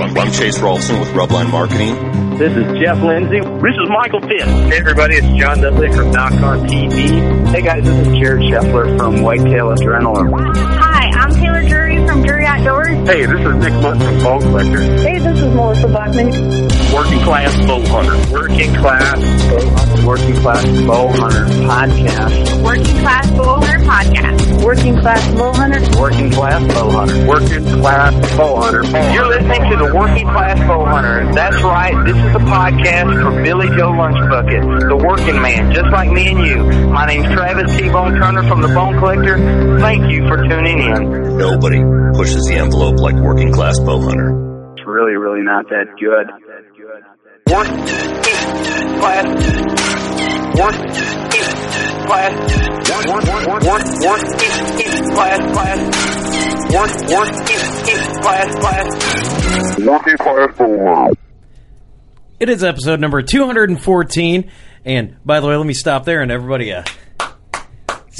I'm Chase Rolfson with Rubline Marketing. This is Jeff Lindsay. This is Michael Fitt. Hey everybody, it's John Dudley from Nock on TV. Hey guys, this is Jared Scheffler from Whitetail Adrenaline. Hi, I'm Taylor Drury from Drury Outdoors. Hey, this is Nick Mundt from Bone Collector. Hey, this is Melissa Bachman. Working Class Bow Hunter. Working Class Bow Hunter. Working Class Bow Hunter Podcast. Working Class Bow Hunter Podcast. Working Class Bow Hunter. Working Class Bow Hunter. Working Class Bow Hunter. You're listening to the Working Class Bow Hunter. That's right. This is a podcast for Billy Joe Lunchbucket, the working man, just like me and you. My name's Travis T-Bone Turner from the Bone Collector. Thank you for tuning in. Nobody pushes the envelope like Working Class Bow Hunter. It's really, really not that good. Working class. Working class. Work, work, work, work, class, class. Work, work, class, class. Working class bow. It is episode number 214. And by the way, let me stop there and everybody, uh,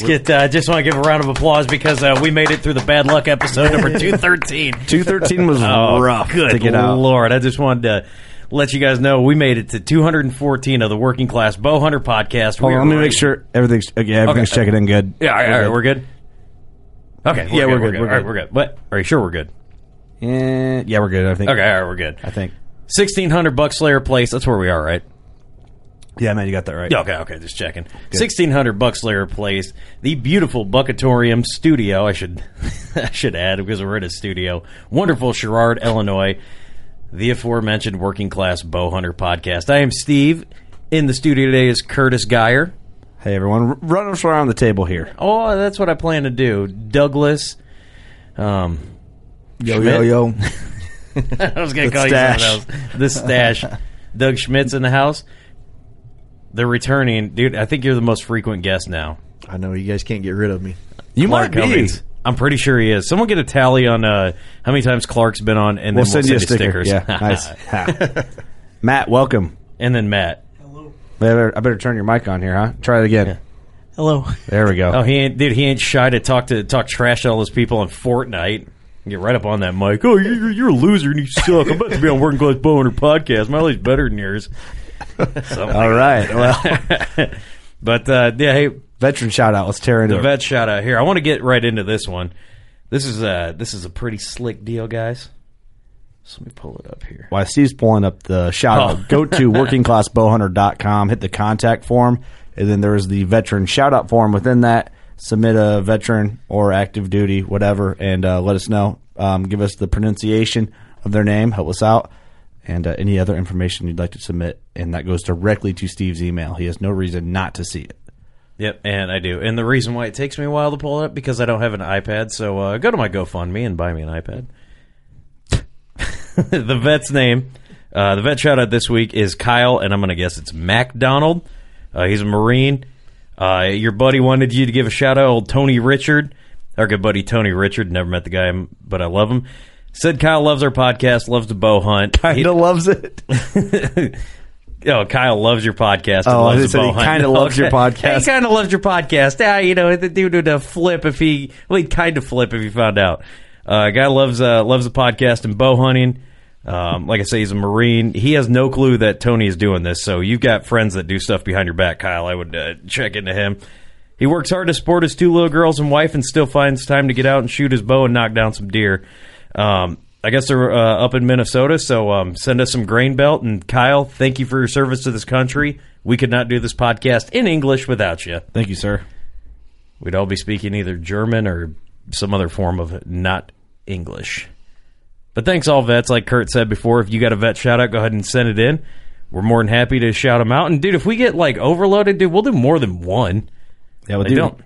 let's get, uh, just want to give a round of applause because uh, we made it through the bad luck episode number 213. 213 was Oh, rough Good to get out. Lord, I just wanted to let you guys know we made it to 214 of the Working Class Bow Hunter podcast. Hold on, let me make sure everything's okay. Everything's Okay. checking in good. Yeah, all right, all right, we're good. Okay, Yeah, we're We're good, good. we're All right, good. we're good. What? Are you sure we're good? Eh, yeah, we're good. I think. Okay, all right, we're good. I think. 1600 bucks Slayer Place. That's where we are, right? Yeah, man, you got that right. Yeah, okay, okay, just checking. 1600 Buck Slayer Place, the beautiful Buckatorium studio. I should I should add because we're in a studio. Wonderful Sherrard, Illinois. The aforementioned Working Class Bow Hunter podcast. I am Steve. In the studio today is Curtis Geyer. Hey, everyone, r- run us around the table here. Oh, that's what I plan to do. Douglas. Um, Yo, Schmidt. yo, yo. I was going The to call stash. you something else. The stash. Doug Schmidt's in the house. They're returning, dude. I think you're the most frequent guest now. I know you guys can't get rid of me. You Clark might be. Cummings. I'm pretty sure he is. Someone get a tally on uh, how many times Clark's been on, and We'll then send you a sticker. stickers. Yeah, nice. Matt, welcome. and then Matt. I better, I better turn your mic on here, huh? Try it again. Hello. There we go. Oh, he ain't, dude. He ain't shy to talk to talk trash to all those people on Fortnite. Get right up on that mic. Oh, you're, you're a loser and you suck. I'm about to be on Working Class Bow Hunter podcast. My life's better than yours. All. Well, but uh, yeah, hey, veteran shout out. Let's tear into the it. vet shout out here. I want to get right into this one. This is uh this is a pretty slick deal, guys. So let me pull it up here. While Steve's pulling up the shout out, Oh. go to workingclassbowhunter.com, hit the contact form, and then there's the veteran shout out form. Within that, submit a veteran or active duty, whatever, and uh, let us know. Um, give us the pronunciation of their name, help us out, and uh, any other information you'd like to submit. And that goes directly to Steve's email. He has no reason not to see it. Yep, and I do. And the reason why it takes me a while to pull it up because I don't have an iPad. So uh, go to my GoFundMe and buy me an iPad. the vet's name. Uh, the vet shout out this week is Kyle, and I'm going to guess it's MacDonald. Uh, he's a Marine. Uh, your buddy wanted you to give a shout out, old Tony Richard. Our good buddy Tony Richard. Never met the guy, but I love him. Said Kyle loves our podcast, loves to bow hunt. Kind of loves it. Oh, Kyle loves your podcast. and Oh, loves to bow he kinda loves your podcast. He kind of loves your podcast. Yeah, you know, the dude would uh, flip if he. Well, he'd kind of flip if he found out. Uh, guy loves uh, loves the podcast and bow hunting. Um, like I say, he's a Marine. He has no clue that Tony is doing this. So you've got friends that do stuff behind your back, Kyle. I would uh, check into him. He works hard to support his two little girls and wife, and still finds time to get out and shoot his bow and knock down some deer. Um, I guess they're uh, up in Minnesota, so um, send us some grain belt. And Kyle, thank you for your service to this country. We could not do this podcast in English without you. Thank you, sir. We'd all be speaking either German or some other form of not English. But thanks, all vets. Like Kurt said before, if you got a vet shout out, go ahead and send it in. We're more than happy to shout them out. And dude, if we get like overloaded, dude, we'll do more than one. Yeah, we'll do don't.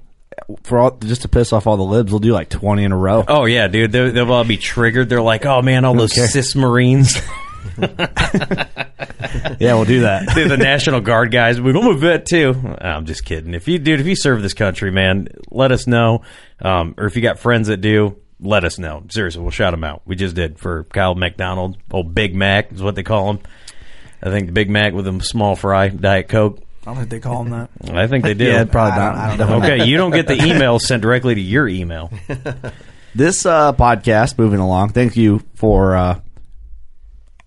For all just to piss off all the libs. We'll do like twenty in a row. Oh yeah, dude, they'll, they'll all be triggered. They're like, oh man, all those care. cis Marines. Yeah, we'll do that. Dude, the National Guard guys. I'm move vet too. I'm just kidding. If you, dude, if you serve this country, man, let us know. Um, or if you got friends that do, let us know. Seriously, we'll shout them out. We just did for Kyle McDonald. Old Big Mac is what they call him. I think the Big Mac with a small fry, Diet Coke. I don't think they call them that. I think they do. Yeah, probably I don't- not. I don't know. Okay, you don't get the email sent directly to your email. This uh, podcast, moving along. Thank you for uh,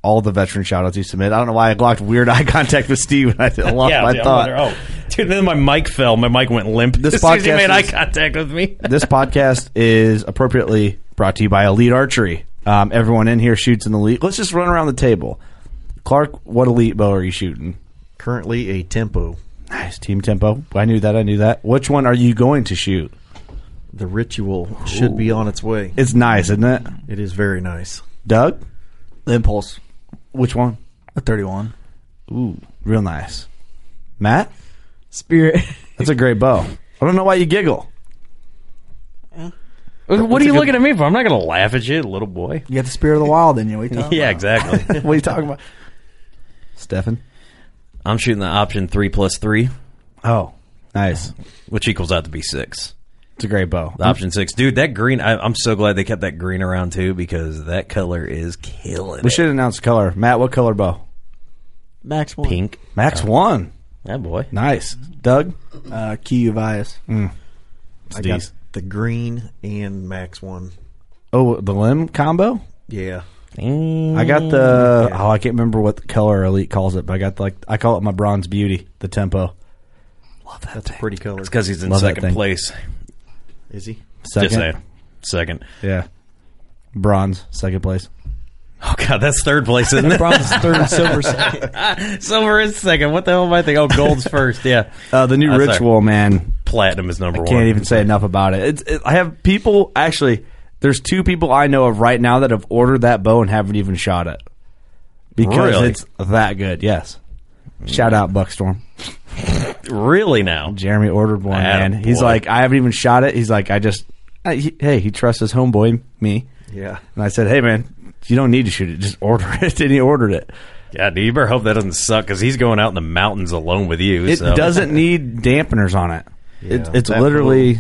all the veteran shout outs you submit. I don't know why I blocked weird eye contact with Steve when I lost yeah, my dude, thought. oh, dude, then my mic fell. My mic went limp. This as soon as he podcast made eye is- contact with me. this podcast is appropriately brought to you by Elite Archery. Um, everyone in here shoots an elite. Let's just run around the table. Clark, what elite bow are you shooting? Currently a tempo. Nice team tempo. I knew that. I knew that. Which one are you going to shoot? The ritual should be on its way. It's nice, isn't it? It is very nice. Doug, The Impulse. which one? A 31. Ooh, real nice. Matt, Spirit. that's a great bow. I don't know why you giggle. What are you looking at me for? I'm not going to laugh at you, little boy. You got the spirit of the wild in you. What you talking Yeah, about? exactly. what are you talking about? Stefan? I'm shooting the option three plus three, Oh, nice. which equals out to be six. It's a great bow. The option six, dude. That green, I, I'm so glad they kept that green around too because that color is killing. We it. should announce the color. Matt, what color bow? Max one. pink. Max one. That boy. Nice. Doug? Uh, Key Vias. I got the green and max one. Oh, the limb combo? Yeah. I got the oh, I can't remember what the color Elite calls it, but I got like I call it my bronze beauty, the tempo. Love that. That's a pretty color. It's because he's in Love that second thing. place. Is he? Second, Just saying. Second. yeah, bronze, second place. Oh god, that's third place, isn't it? Bronze is third, silver second. Silver is second. What the hell am I thinking? Oh, gold's first. Yeah. Uh, the new That's ritual, man. Platinum is number I one. can't even say enough about it. It's, it. I have people actually. There's two people I know of right now that have ordered that bow and haven't even shot it because Really? it's that good. Yes. Shout out Buckstorm. Really now? Jeremy ordered one, man. Attaboy. He's like, I haven't even shot it. He's like, I just, I, he, hey, he trusts his homeboy, me. Yeah. And I said, hey, man, you don't need to shoot it. Just order it. and he ordered it. Yeah, dude, you better hope that doesn't suck because he's going out in the mountains alone with you. It so. doesn't need dampeners on it. it it's that literally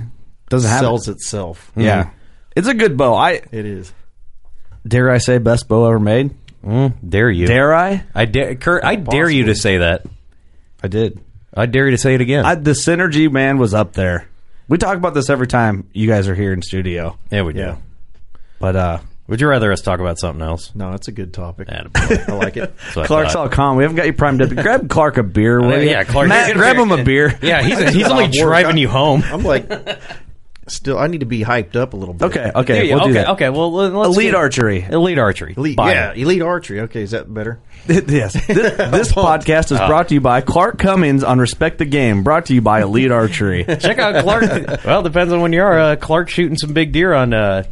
doesn't have Sells it. itself. Yeah, mm. It's a good bow. I It is. dare I say best bow ever made. Mm, dare you? Dare I? I dare, Kurt. I dare you to say that. I did. I dare you to say it again. I, the synergy man was up there. We talk about this every time you guys are here in studio. yeah, we do. Yeah. But uh Would you rather us talk about something else? No, that's a good topic. Attaboy. I like it. That's what I Clark's thought. all calm. We haven't got you primed up. Grab Clark a beer. will Uh, yeah, Clark- Matt, grab him a beer. Yeah, he's he's only driving you home. I'm like, still, I need to be hyped up a little bit. Okay, okay, Yeah, we'll okay, do that. okay. Well, let's Elite get- archery. Elite archery. Elite, Buy yeah, it. elite archery. Okay, is that better? yes. This, this podcast is brought to you by Clark Cummings on Respect the Game. Brought to you by Elite Archery. Check out Clark. well, depends on when you are. Uh, Clark shooting some big deer on. Uh,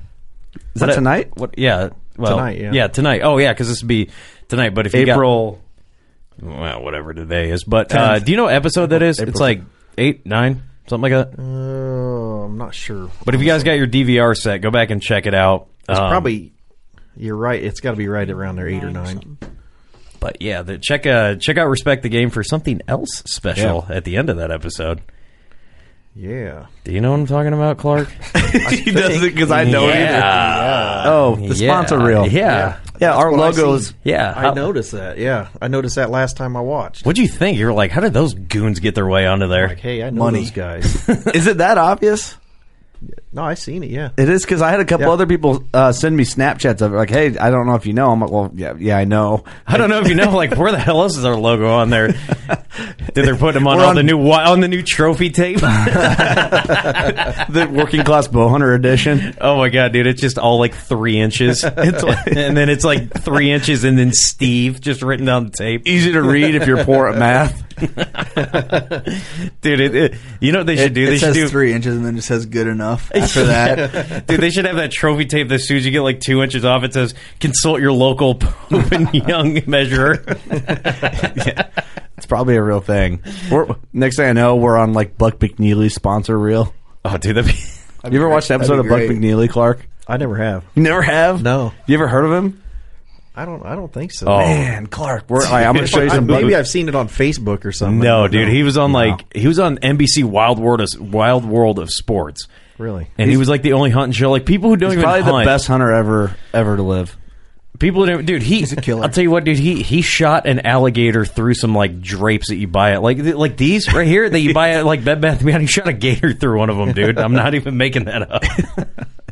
that what- tonight? What? Yeah. Well, Tonight, yeah. yeah tonight. Oh, yeah, because this would be tonight. But if you got- April. well, whatever today is. But uh, do you know what episode that is? It's like eight, nine, something like that. Uh, I'm not sure. But if you guys got your DVR set, go back and check it out. It's Um, probably You're right. It's got to be right around there, eight or nine. But yeah, the, check uh, check out Respect the Game for something else special Yeah. at the end of that episode. Yeah. Do you know what I'm talking about, Clark? he does it because I know it. Yeah. Oh, the sponsor Yeah. reel. Yeah. Yeah, our That's what I logos. seen. Yeah. I How- noticed that. Yeah, I noticed that last time I watched. What'd you think? You were like, how did those goons get their way onto there? Like, hey, I know Money. those guys. Is it that obvious? no, I seen it. Yeah. It is because I had a couple Yeah. other people uh, send me Snapchats of it, like, "Hey, I don't know if you know." I'm like, "Well, yeah, yeah, I know." I don't know if you know, like, where the hell else is our logo on there? Did they put them on We're all the new on the new trophy tape? the working class bow hunter edition. oh my god, dude! It's just all like three inches, It's like- and then it's like three inches, and then Steve just written down the tape. Easy to read if you're poor at math. dude. It, it- you know what they should It, do? it They should says do. three inches and then just says good enough after that. Dude, they should have that trophy tape that as soon as you get like two inches off, it says consult your local Pope and Young measurer. yeah. It's probably a real thing. We're, next thing I know, we're on like Buck McNeely's sponsor reel. Oh, dude, that'd be. you ever watched an episode of Buck be McNeely, Clark? I never have. You never have? No. You ever heard of him? I don't. I don't think so. Oh. Man, Clark, we're, all right, I'm going to show you I- some. Buck- maybe I've seen it on Facebook or something. No, dude, know. he was on like he was on NBC Wild World of Wild World of Sports, really. and he was like the only hunting show. Like people who don't He's even probably hunt, the best hunter ever ever to live. people who don't, dude. He, He's a killer. I'll tell you what, dude. He he shot an alligator through some like drapes that you buy at like like these right here that you buy at like Bed Bath and Beyond. He shot a gator through one of them, dude. I'm not even making that up.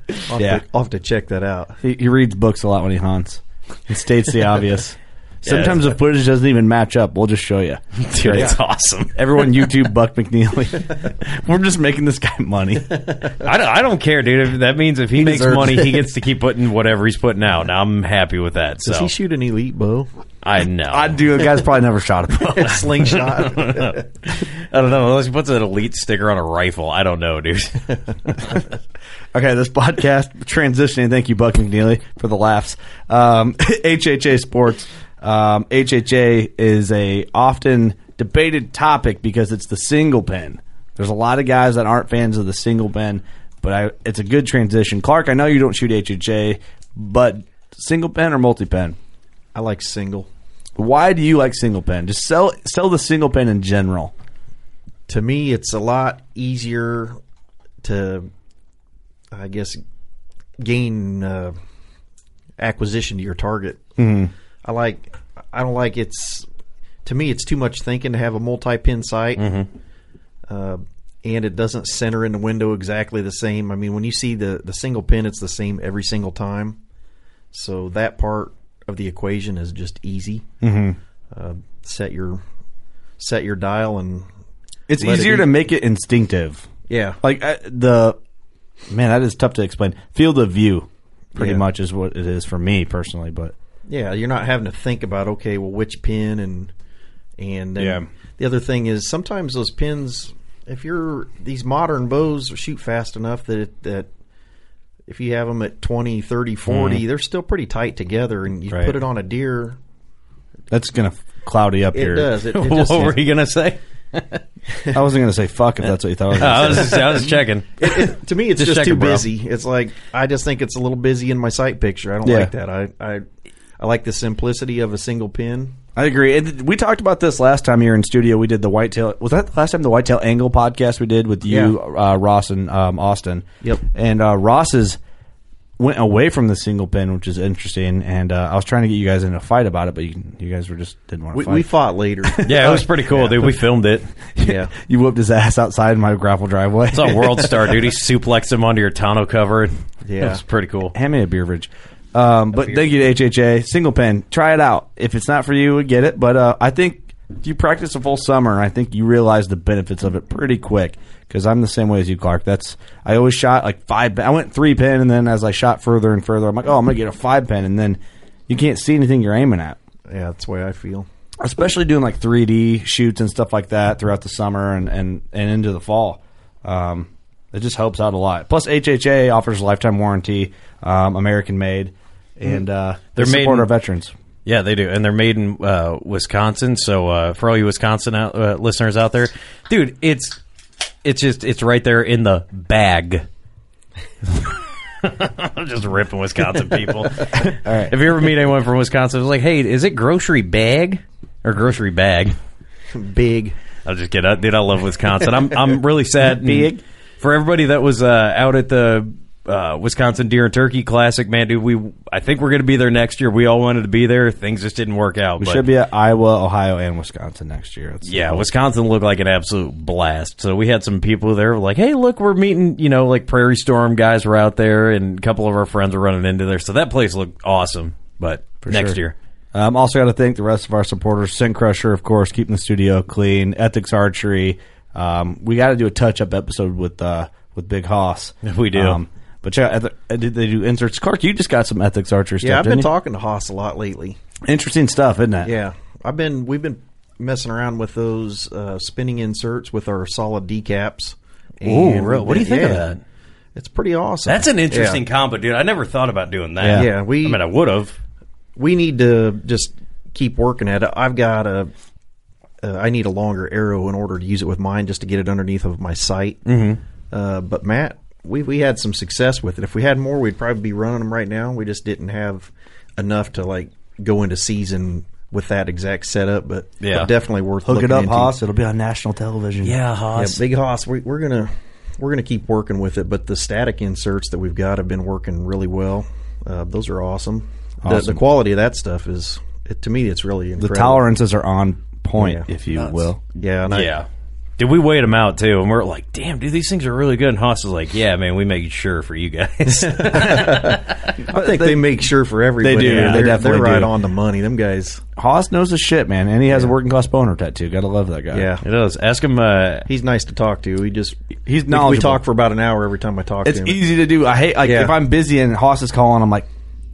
I'll have, Yeah. to, I'll have to check that out. He, he reads books a lot when he hunts. He states the obvious. Yeah, Sometimes the footage doesn't even match up. We'll just show you. Dude, it's awesome. Everyone YouTube Buck McNeely. We're just making this guy money. I don't, I don't care, dude. If that means if he, makes deserves money, it. he gets to keep putting whatever he's putting out. Now I'm happy with that. Does so he shoot an elite bow? I know. I do. The guy's probably never shot a bow. Slingshot. I don't know. Unless he puts an elite sticker on a rifle, I don't know, dude. Okay, this podcast transitioning. Thank you, Buck McNeely, for the laughs. Um, HHA Sports. Um, HHA is a often debated topic because it's the single pin. There's a lot of guys that aren't fans of the single pin, but I, it's a good transition. Clark, I know you don't shoot HHA, but single pin or multi pin? I like single. Why do you like single pin? Just sell sell the single pin in general. To me, it's a lot easier to, I guess, gain uh, acquisition to your target. Mm-hmm. I like. I don't like it's. To me, it's too much thinking to have a multi-pin sight, uh, and it doesn't center in the window exactly the same. I mean, when you see the the single pin, it's the same every single time. So that part of the equation is just easy. Mm-hmm. Uh, set your set your dial and It's Let it easier to make it instinctive. yeah, like uh, the man that is tough to explain field of view pretty Yeah. much is what it is for me personally but Yeah, you're not having to think about okay, well, which pin and and then Yeah. the other thing is sometimes those pins, if you're these modern bows shoot fast enough that it, that if you have them at 20, 30, 40, they're still pretty tight together, and you Mm-hmm. Right. put it on a deer, that's gonna cloudy up it here does. It, it what just, were you gonna say? i wasn't gonna say fuck if that's what you thought I was gonna was say. just, I was checking. it- it- to me, it's Just just, checking, too bro. busy. It's like I just think it's a little busy in my sight picture. I don't Yeah. like that. I, I I like the simplicity of a single pin. i agree And we talked about this last time here in studio we did the whitetail was that the last time the whitetail angle podcast we did with you uh, ross and um, austin Yep. and uh, ross's went away from the single pin which is interesting and uh, i was trying to get you guys in a fight about it but you, you guys were just didn't want to We, fight we fought later. Yeah, it was pretty cool, dude. We filmed it. yeah. you whooped his ass outside my gravel driveway It's a World Star, dude. He suplexed him onto your tonneau cover. Yeah. it was pretty cool. hand me a beer fridge. Um, but thank you to HHA. Single pin. Try it out. If it's not for you, get it. But uh, I think if you practice a full summer, I think you realize the benefits of it pretty quick. Because I'm the same way as you, Clark. That's I always shot like five. I went three pin, and then as I shot further and further, I'm like, oh, I'm gonna get a five pin, and then you can't see anything you're aiming at. Yeah, that's the way I feel. Especially doing like 3D shoots and stuff like that throughout the summer and and, and into the fall. Um, it just helps out a lot. Plus, HHA offers a lifetime warranty, um, American made, and uh, they They're made support in- our veterans. Yeah, they do, and they're made in uh, Wisconsin. So uh, for all you Wisconsin out, uh, listeners out there, dude, it's it's just it's right there in the bag. I'm just ripping Wisconsin people. All right. If you ever meet anyone from Wisconsin, it's like, hey, is it grocery bag or grocery bag? Big. I'll just get up, dude. I love Wisconsin. I'm I'm really sad. Big for everybody that was uh, out at the uh, Wisconsin Deer and Turkey Classic, man, dude. We I think we're going to be there next year. We all wanted to be there. Things just didn't work out. We but, should be at Iowa, Ohio, and Wisconsin next year. That's yeah, Wisconsin looked like an absolute blast. So we had some people there like, hey, look, we're meeting. You know, like Prairie Storm guys were out there, and a couple of our friends were running into there. So that place looked awesome. But For next sure. year. Um, also, got to thank the rest of our supporters: Scent Crusher, of course, keeping the studio clean. Ethics Archery. Um, we got to do a touch-up episode with uh, with Big Hoss. We do. Um, but check out, uh, did they do inserts? Clark, you just got some Ethics Archery stuff. Yeah, I've been didn't you? talking to Haas a lot lately. Interesting stuff, isn't it? Yeah, I've been we've been messing around with those uh, spinning inserts with our solid decaps. Ooh, And real- what do you been- think of that? It's pretty awesome. That's an interesting Yeah. combo, dude. I never thought about doing that. Yeah. Yeah, we- I mean, I would have. we need to just keep working at it. I've got a, uh, I need a longer arrow in order to use it with mine, just to get it underneath of my sight. Mm-hmm. Uh, but Matt, we we had some success with it. If we had more, we'd probably be running them right now. We just didn't have enough to like go into season with that exact setup. But, Yeah. but definitely worth Hook it up, into. Hoss. It'll be on national television. Yeah, Yeah, Haas. Big Hoss, we, we're gonna we're gonna keep working with it. But the static inserts that we've got have been working really well. Uh, those are awesome. The, Awesome. the quality of that stuff is, it, to me, it's really the tolerances are on point, Yeah. if you Nuts. will. Yeah, and I, yeah. Did we wait them out too? And we're like, damn, dude, these things are really good. And Haas is like, yeah, man, we make sure for you guys. I think they, make sure for everybody. They do, They're, they definitely they're right do. on the money. Them guys. Hoss knows his shit, man, and he has a working class boner tattoo. Gotta love that guy. Yeah, it does. Ask him. Uh, he's nice to talk to. He just He's we, we talk for about an hour every time I talk It's to him. easy to do. I hate like Yeah. if I'm busy and Hoss is calling, I'm like,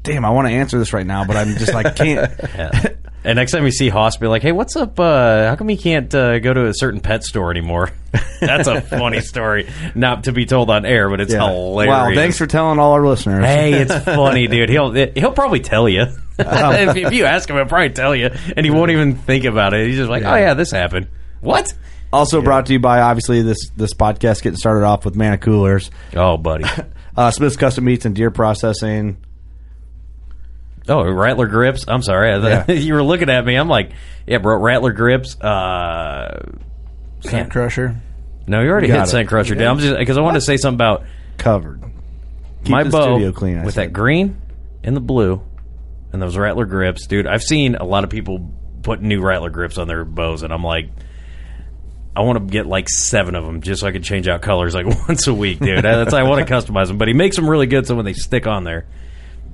damn, I want to answer this right now, but I'm just like can't. yeah. And next time you see Haas, be like, hey, what's up? Uh, how come he can't uh, go to a certain pet store anymore? That's a funny story, not to be told on air, but it's Yeah. hilarious. Wow, thanks for telling all our listeners. Hey, it's funny, dude. He'll he'll probably tell you if, if you ask him. He'll probably tell you, and he won't even think about it. He's just like, "Oh yeah, this happened." What? Also brought to you by obviously this this podcast getting started off with Manta Coolers, Oh, buddy. uh, Smith's Custom Meats and Deer Processing. Oh, Rattler grips. I'm sorry. Yeah. you were looking at me. I'm like, yeah, bro. Rattler grips. Uh, Scent Crusher. no, you already You hit it. Scent Crusher. I'm just because I wanted to say something about Covered. Keep my the bow studio clean, I with that green and the blue and those Rattler grips, dude. I've seen a lot of people put new Rattler grips on their bows, and I'm like, I want to get like seven of them just so I can change out colors like once a week, dude. That's I want to customize them, but he makes them really good. So when they stick on there,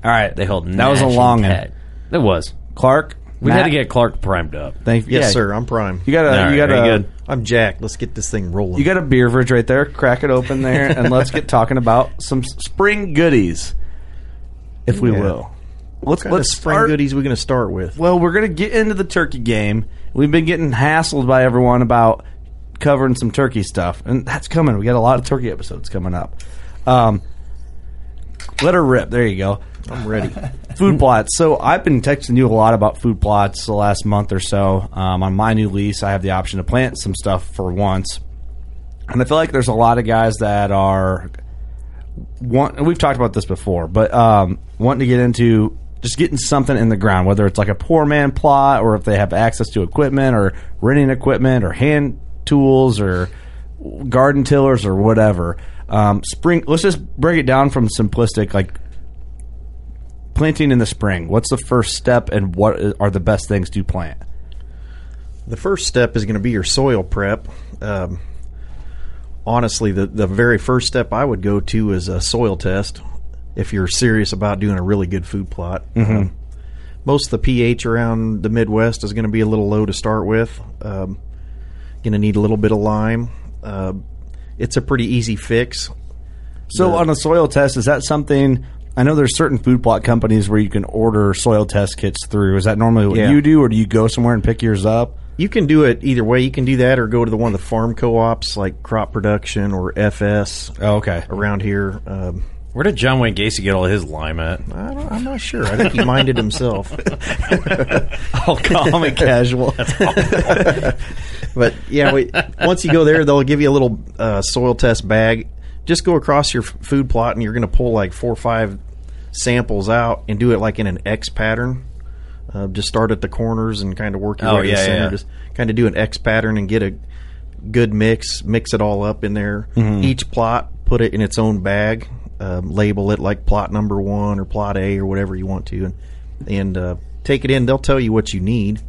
All right, they hold. That was a Nash long one. intact. It was. Clark. We had to get Clark primed up. Thank you. yes, yeah, sir. I'm prime. You got All a right, you got very a good. I'm Jack. Let's get this thing rolling. you got a beer fridge right there. Crack it open there, and let's get talking about some s- spring goodies, if we Yeah. will. Let's what kind of let's spring start- goodies we going to start with? Well, we're going to get into the turkey game. We've been getting hassled by everyone about covering some turkey stuff, and that's coming. We got a lot of turkey episodes coming up. Um, let her rip. There you go. I'm ready. Food plots. So I've been texting you a lot about food plots the last month or so. Um, on my new lease, I have the option to plant some stuff for once, and I feel like there's a lot of guys that are want. We've talked about this before, but um, wanting to get into just getting something in the ground, whether it's like a poor man plot or if they have access to equipment or renting equipment or hand tools or garden tillers or whatever. Um, spring. Let's just break it down from simplistic, like planting in the spring. What's the first step, and what are the best things to plant? The first step is going to be your soil prep. Um, honestly, the the very first step I would go to is a soil test. If you're serious about doing a really good food plot, Um, most of the pH around the Midwest is going to be a little low to start with. Um, going to need a little bit of lime. Uh, it's a pretty easy fix. So The- on a soil test, is that something? I know there's certain food plot companies where you can order soil test kits through. Is that normally what Yeah. you do, or do you go somewhere and pick yours up? You can do it either way. You can do that or go to the one of the farm co-ops like Crop Production or FS Oh, okay. around here. Um, Where did John Wayne Gacy get all his lime at? I don't, I'm not sure. I think he minded himself. I'll calm and casual. but yeah, we, once you go there, they'll give you a little uh, soil test bag. just go across your f- food plot and you're going to pull like four or five samples out and do it like in an X pattern. Uh, just start at the corners and kind of work your Oh, way to the center. yeah. Just kind of do an X pattern and get a good mix. Mix it all up in there. Mm-hmm. Each plot, put it in its own bag. Um, label it like plot number one or plot A or whatever you want to, and and uh, take it in. They'll tell you what you need.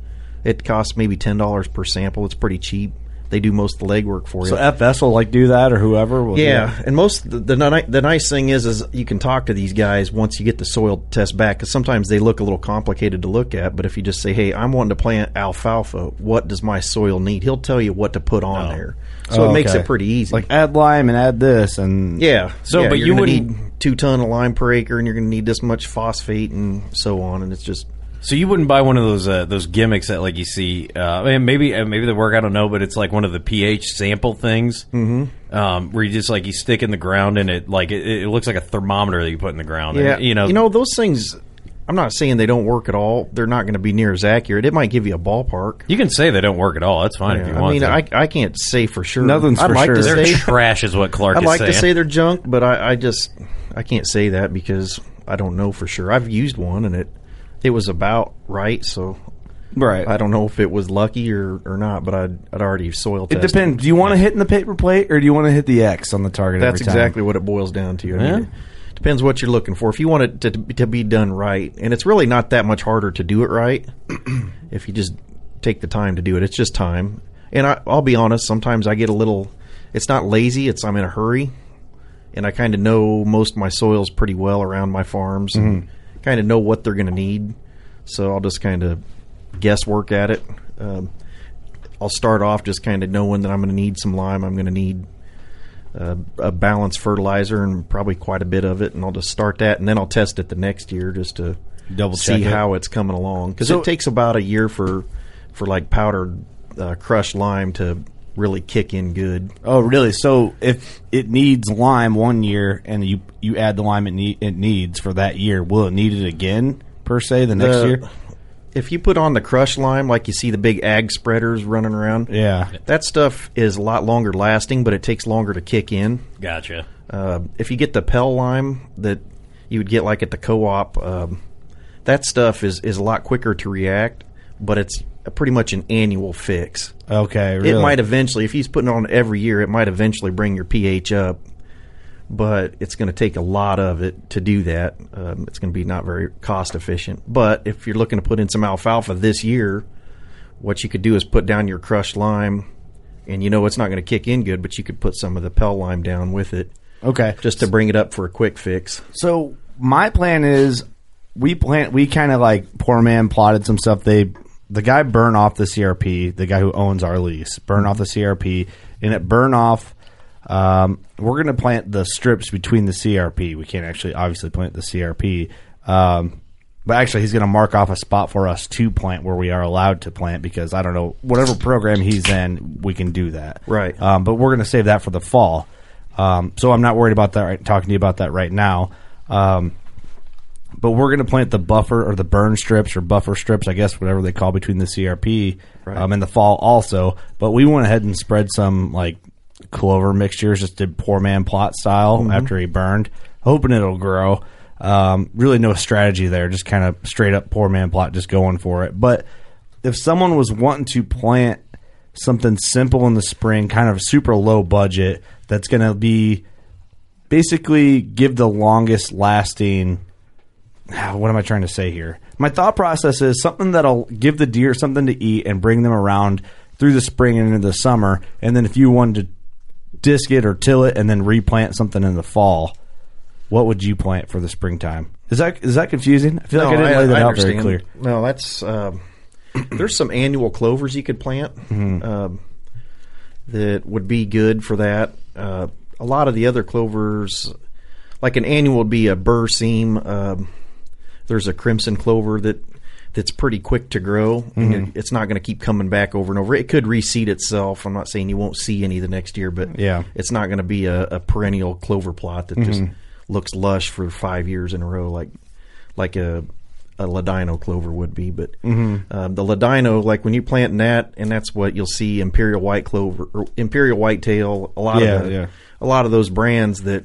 It costs maybe ten dollars per sample. It's pretty cheap. They do most of the legwork for you. So FS will like do that, or whoever will. Yeah, and most the, the ni- the nice thing is is you can talk to these guys once you get the soil test back because sometimes they look a little complicated to look at. But if you just say, "Hey, I'm wanting to plant alfalfa. What does my soil need?" He'll tell you what to put on oh. there. So Oh, it makes okay. it pretty easy. Like add lime and add this, and yeah. So, yeah, but you're you wouldn't- need two ton of lime per acre, and you're going to need this much phosphate and so on. And it's just So you wouldn't buy one of those uh, those gimmicks that like you see, uh, I maybe uh, maybe they work. I don't know, but it's like one of the pH sample things, mm-hmm. um, where you just like you stick in the ground and it like it, it looks like a thermometer that you put in the ground. yeah, and, you know, you know those things. I'm not saying they don't work at all. They're not going to be near as accurate. It might give you a ballpark. you can say they don't work at all. That's fine if you want. I want. mean, to. I, I can't say for sure. Nothing's I'd for like sure. To They're say, trash, is what Clark I'd is like saying. to say they're junk, but I, I just I can't say that because I don't know for sure. I've used one and it it was about right, so right. I don't know if it was lucky or, or not. But I'd I'd already soil it depends. Do you want to hit in the paper plate, or do you want to hit the X on the target? That's every time? exactly what it boils down to. I mean, Yeah. it depends what you're looking for. If you want it to, to be done right, and it's really not that much harder to do it right if you just take the time to do it. It's just time. And I, I'll be honest, sometimes I get a little. It's not lazy. It's I'm in a hurry, and I kind of know most of my soils pretty well around my farms, and mm-hmm. Kind of know what they're going to need. So I'll just kind of guesswork at it. Um, I'll start off just kind of knowing that I'm going to need some lime. I'm going to need uh, a balanced fertilizer and probably quite a bit of it, and I'll just start that, and then I'll test it the next year just to Double see it. how it's coming along because So- it takes about a year for for like powdered uh, crushed lime to really kick in good. Oh, really? So if it needs lime one year, and you you add the lime it, need, it needs for that year, will it need it again per se the next The- year? If you put on the crushed lime, like you see the big ag spreaders running around, Yeah. that stuff is a lot longer lasting, but it takes longer to kick in. gotcha. Uh, if you get the Pell lime that you would get like at the co-op, um, that stuff is, is a lot quicker to react, but it's a pretty much an annual fix. Okay. Really? It might eventually, if he's putting on every year, it might eventually bring your pH up, but it's going to take a lot of it to do that. Um, it's going to be not very cost efficient. But if you're looking to put in some alfalfa this year, what you could do is put down your crushed lime, and you know it's not going to kick in good, but you could put some of the Pell lime down with it Okay. just to bring it up for a quick fix. So my plan is we plant we kind of like poor man plotted some stuff. They the guy burned off the CRP, the guy who owns our lease, burned off the CRP, and it burned off. Um, we're going to plant the strips between the CRP. We can't actually obviously plant the CRP. Um, but actually, he's going to mark off a spot for us to plant where we are allowed to plant because I don't know whatever program he's in, we can do that. Right. Um, but we're going to save that for the fall. Um, so I'm not worried about that. Right, talking to you about that right now. Um, but we're going to plant the buffer or the burn strips or buffer strips, I guess, whatever they call between the CRP Right. um, in the fall also. But we went ahead and spread some like clover mixtures, just did poor man plot style after he burned, hoping it'll grow. Um, really, no strategy there, just kind of straight up poor man plot, just going for it. But if someone was wanting to plant something simple in the spring, kind of super low budget, that's going to be basically give the longest lasting what am I trying to say here? My thought process is something that'll give the deer something to eat and bring them around through the spring and into the summer. And then if you wanted to disc it or till it and then replant something in the fall, what would you plant for the springtime? Is that is that confusing? I feel like I didn't lay that out very clear. No, that's um, there's some annual clovers you could plant Mm-hmm. um, that would be good for that. Uh, a lot of the other clovers, like an annual, would be a berseem. Um, there's a crimson clover that that's pretty quick to grow, Mm-hmm. it's not going to keep coming back over and over. It could reseed itself. I'm not saying you won't see any the next year, but Yeah. Mm-hmm. it's not going to be a, a perennial clover plot that just looks lush for five years in a row, like like a a ladino clover would be. But Mm-hmm. um, the ladino, like when you plant that, and that's what you'll see imperial white clover or imperial whitetail. A lot Yeah, of the, yeah. a lot of those brands that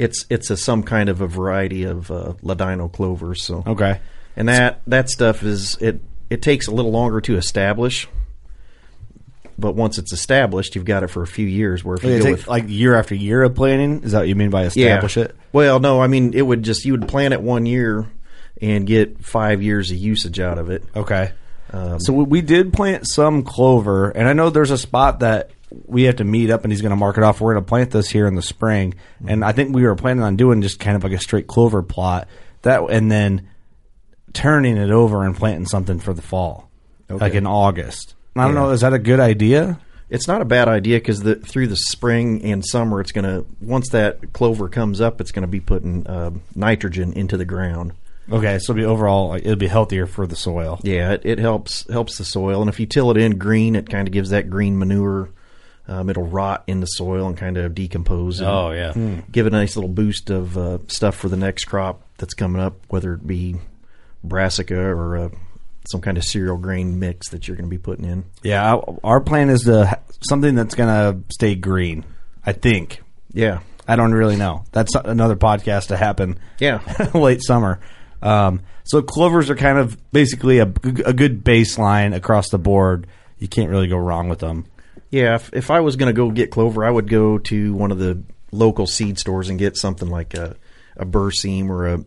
it's it's a some kind of a variety of uh, ladino clover. So okay, and that that stuff is it it takes a little longer to establish. But once it's established, you've got it for a few years. Where if you It go take, with like year after year of planting, is that what you mean by establish it? Well, no, I mean it would just you would plant it one year and get five years of usage out of it. Okay. Um, so we did plant some clover, and I know there's a spot that we have to meet up, and he's going to mark it off. We're going to plant this here in the spring, and I think we were planning on doing just kind of like a straight clover plot that, and then turning it over and planting something for the fall, Okay. like in August. I don't Yeah. know. Is that a good idea? It's not a bad idea because the, through the spring and summer, it's going to once that clover comes up, it's going to be putting uh, nitrogen into the ground. Okay, so it'll be overall, it'll be healthier for the soil. Yeah, it, it helps helps the soil, and if you till it in green, it kind of gives that green manure. Um, it'll rot in the soil and kind of decompose. And Oh, yeah. Hmm. give it a nice little boost of uh, stuff for the next crop that's coming up, whether it be brassica or uh, some kind of cereal grain mix that you're going to be putting in. Yeah, our- our plan is to ha- something that's going to stay green. I think. Yeah, I don't really know. That's another podcast to happen. Yeah. late summer. Um, so clovers are kind of basically a, a good baseline across the board. You can't really go wrong with them. Yeah, if, if I was going to go get clover, I would go to one of the local seed stores and get something like a a berseem or a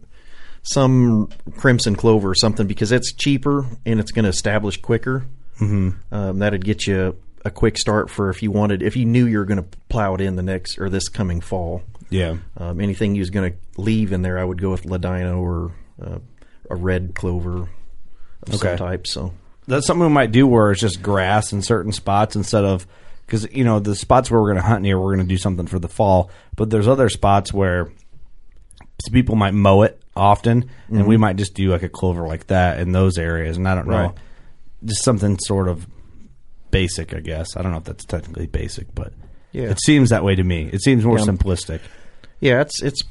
some crimson clover or something because it's cheaper and it's going to establish quicker. Mhm. Um, that'd get you a quick start for if you wanted if you knew you were going to plow it in the next or this coming fall. Yeah. Um, anything you was going to leave in there, I would go with ladino or uh, a red clover of some type. So That's something we might do where it's just grass in certain spots instead of because you know the spots where we're going to hunt near, we're going to do something for the fall. But there's other spots where people might mow it often, and Mhm. we might just do like a clover like that in those areas. And I don't know, Right. just something sort of basic, I guess. I don't know if that's technically basic, but Yeah. it seems that way to me. It seems more Yeah. simplistic. Yeah, it's it's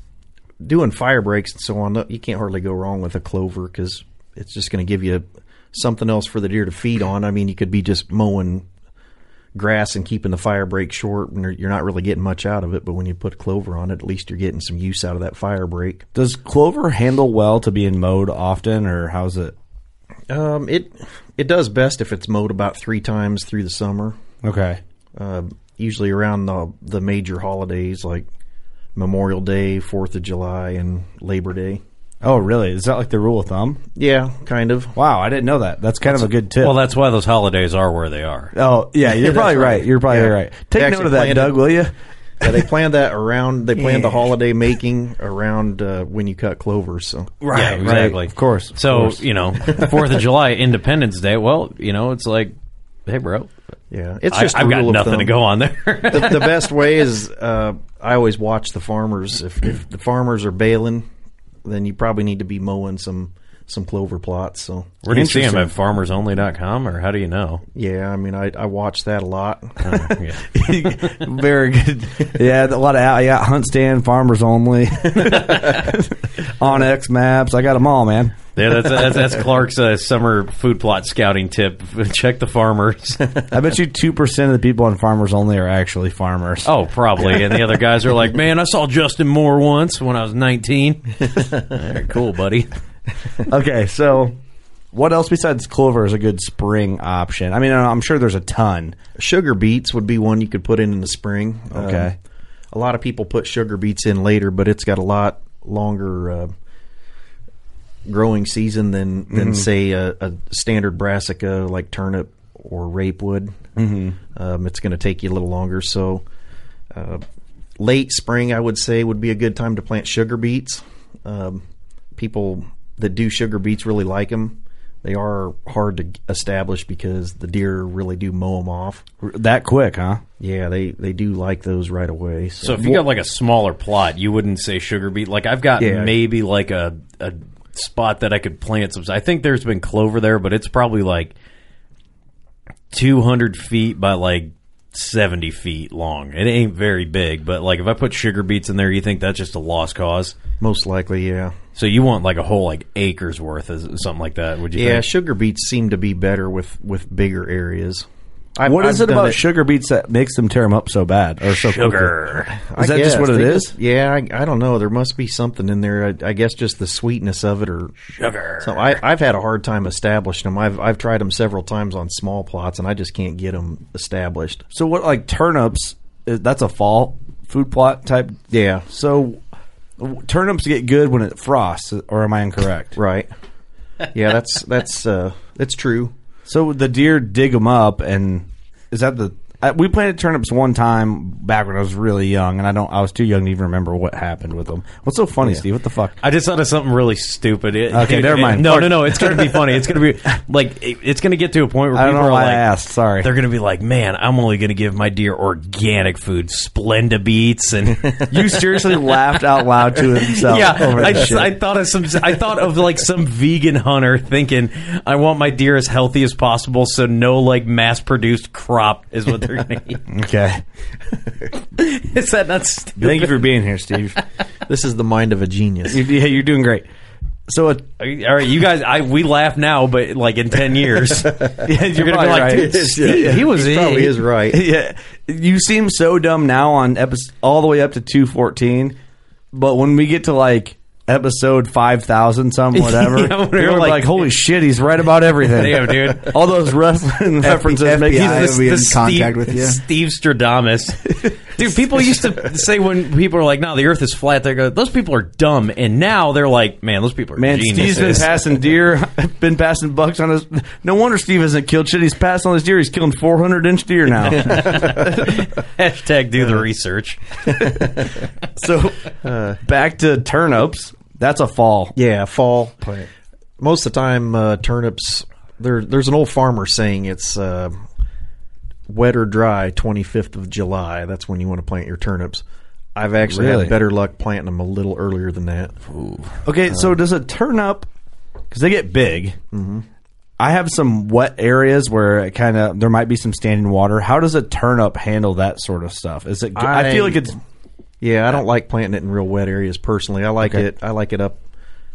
doing fire breaks and so on. You can't hardly go wrong with a clover because it's just going to give you something else for the deer to feed on. I mean, you could be just mowing grass and keeping the fire break short, and you're- not really getting much out of it. But when you put clover on it, at least you're getting some use out of that fire break. Does clover handle well to being mowed often, or how's it? Um, it it does best if it's mowed about three times through the summer. Okay. Uh, usually around the the major holidays like Memorial Day, Fourth of July, and Labor Day. Oh, really? Is that like the rule of thumb? Yeah, kind of. Wow, I didn't know that. That's kind of a good tip. Well, that's why those holidays are where they are. Oh, yeah, you're probably right. right. You're probably Yeah. right. They Take actually note of that, planned Doug, it. will you? Yeah, they planned that around. They planned the holiday making around uh, when you cut clover. So yeah, exactly. Of course. of So course. you know, Fourth of July, Independence Day. Well, you know, it's like, hey, bro. yeah, it's I- just. a I've got rule of nothing to thumb. go on there. the, the best way is uh, I always watch the farmers. If, if the farmers are baling, then you probably need to be mowing some some clover plots. So Where do you see them at farmersonly.com or how do you know? yeah, I mean, I I watch that a lot. Yeah, Very good. Yeah, a lot of. Yeah, hunt stand, farmers only. On X maps, I got them all, man. Yeah, that's that's, that's Clark's uh, summer food plot scouting tip. Check the farmers. I bet you two percent of the people on farmers only are actually farmers. Oh, probably. And the other guys are like, "Man, I saw Justin Moore once when I was 19." All right, cool, buddy. okay, so what else besides clover is a good spring option? I mean, I'm sure there's a ton. Sugar beets would be one you could put in in the spring. Okay. Um, a lot of people put sugar beets in later, but it's got a lot longer uh, growing season than than Mhm. say a, a standard brassica like turnip or rape would. Mhm. Um, it's going to take you a little longer. So uh, late spring, I would say, would be a good time to plant sugar beets. Um, people that do sugar beets really like them. They are hard to establish because the deer really do mow them off that quick, huh? Yeah, they they do like those right away. So, So if you got like a smaller plot, you wouldn't say sugar beet. Like I've got Yeah. maybe like a a spot that I could plant some. I think there's been clover there, but it's probably like 200 feet by like 70 feet long. It ain't very big, but like if I put sugar beets in there, you think that's just a lost cause? most likely, yeah, So you want like a whole like acres worth of something like that? Would you? yeah. think? Sugar beets seem to be better with with bigger areas. I've, what is I've it done about sugar beets that makes them tear them up so bad or so Sugar. quickly? Is I that just what it is? Just- yeah, I, I don't know. There must be something in there. I, I guess just the sweetness of it, or Sugar. So I, I've had a hard time establishing them. I've I've tried them several times on small plots, and I just can't get them established. So what like turnips? That's a fall food plot type. Yeah. So w- turnips get good when it frosts, or am I incorrect? Right. Yeah, that's that's uh, that's true. So the deer dig them up, and is that the? I, we planted turnips one time back when I was really young, and I don't. I was too young to even remember what happened with them. What's so funny, Steve? What the fuck? I just thought of something really stupid. It- Okay, it- never mind. No, no, no. It's going to be funny. It's going to be like it- it's going to get to a point where I don't people know are why like, I asked. Sorry. They're going to be like, "Man, I'm only going to give my deer organic food, Splenda beets." And You seriously laughed out loud to himself. yeah, over I, shit. I thought of some. I thought of like some vegan hunter thinking, "I want my deer as healthy as possible, so no like mass produced crop is what they're okay. is that not stupid? Thank you for being here, Steve. This is the mind of a genius. You- yeah, you're doing great. So uh, a, All right, you guys. I we laugh now, but like in ten years, yeah, you're going to be like, "Dude, Steve, he was He probably is right. yeah, you seem so dumb now on episode all the way up to two fourteen, but when we get to like episode five thousand, some whatever, Yeah, you're we're like, like- holy shit, he's right about everything. Damn, dude. all those wrestling references make FBI you will be in contact with you. Steve Stradamus. Dude, people used to say when people are like, no, the earth is flat, they go, those people are dumb. And now they're like, man, those people are Man, Steve's been passing deer, been passing bucks on his. No wonder Steve hasn't killed shit. He's passed on his deer. He's killing 400 inch deer now. Hashtag do the research. so back to turnips. That's a fall. Yeah, fall plant. Most of the time, uh, turnips. There, there's an old farmer saying it's uh, wet or dry. Twenty fifth of July. That's when you want to plant your turnips. I've actually Really? had better luck planting them a little earlier than that. Okay, so does a turnip because they get big? Mm-hmm. I have some wet areas where it kind of there might be some standing water. How does a turnip handle that sort of stuff? Is it? I, I- feel like it's Yeah, I don't like planting it in real wet areas personally. I like Okay. it. I like it up.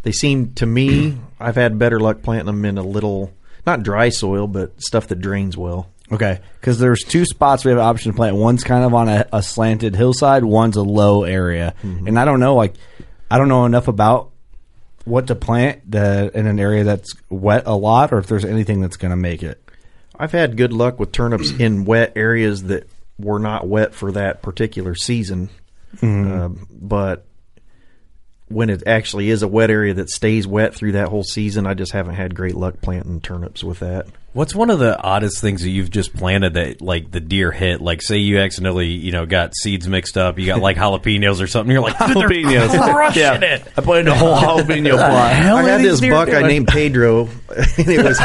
They seem to me. I've had better luck planting them in a little, not dry soil, but stuff that drains well. Okay because there's two spots we have an option to plant. One's kind of on a, a slanted hillside. One's a low area, and I don't know like I don't know enough about what to plant the, in an area that's wet a lot, or if there's anything that's going to make it. I've had good luck with turnips in wet areas that were not wet for that particular season. Um, but when it actually is a wet area that stays wet through that whole season, I just haven't had great luck planting turnips with that. What's one of the oddest things that you've just planted that like the deer hit? Like, say you accidentally, you know, got seeds mixed up. You got like jalapenos or something. You're like, dude, Jalapenos. crushing Yeah. it. I planted a whole jalapeno plot. hell I had this deer buck I named Pedro. and it was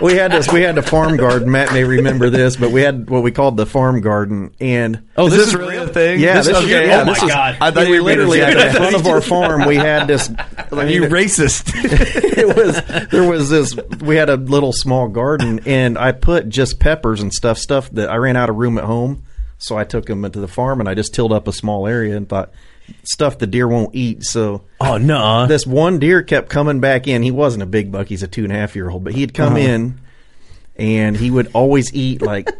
we had this we had the farm garden. Matt may remember this, but we had what we called the farm garden. And Oh, this, this is really real real thing? yeah, This this, is- is okay, yeah, oh this my is- God. I thought we you were being literally at a the front of our farm. We had this. I you mean, racist. it was there was this we had a little small garden and I put just peppers and stuff stuff that I ran out of room at home. So I took them into the farm and I just tilled up a small area and thought stuff the deer won't eat. So Oh no! this one deer kept coming back in. He wasn't a big buck. He's a two and a half year old but he'd come uh-huh. in and he would always eat like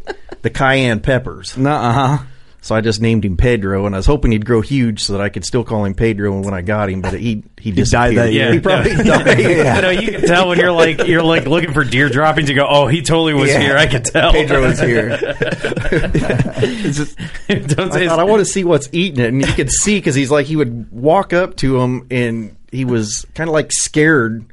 the cayenne peppers. Nuh-uh. So I just named him Pedro, and I was hoping he'd grow huge so that I could still call him Pedro when I got him. But he he died disappeared. that year. He probably No. died. You know, uh, you can tell when you're like you're like looking for deer droppings. You go, oh, he totally was Yeah. here. I can tell. Pedro was here. It's just, Don't say I thought I want to see what's eating it, and you could see because he's like he would walk up to him and he was kind of like scared,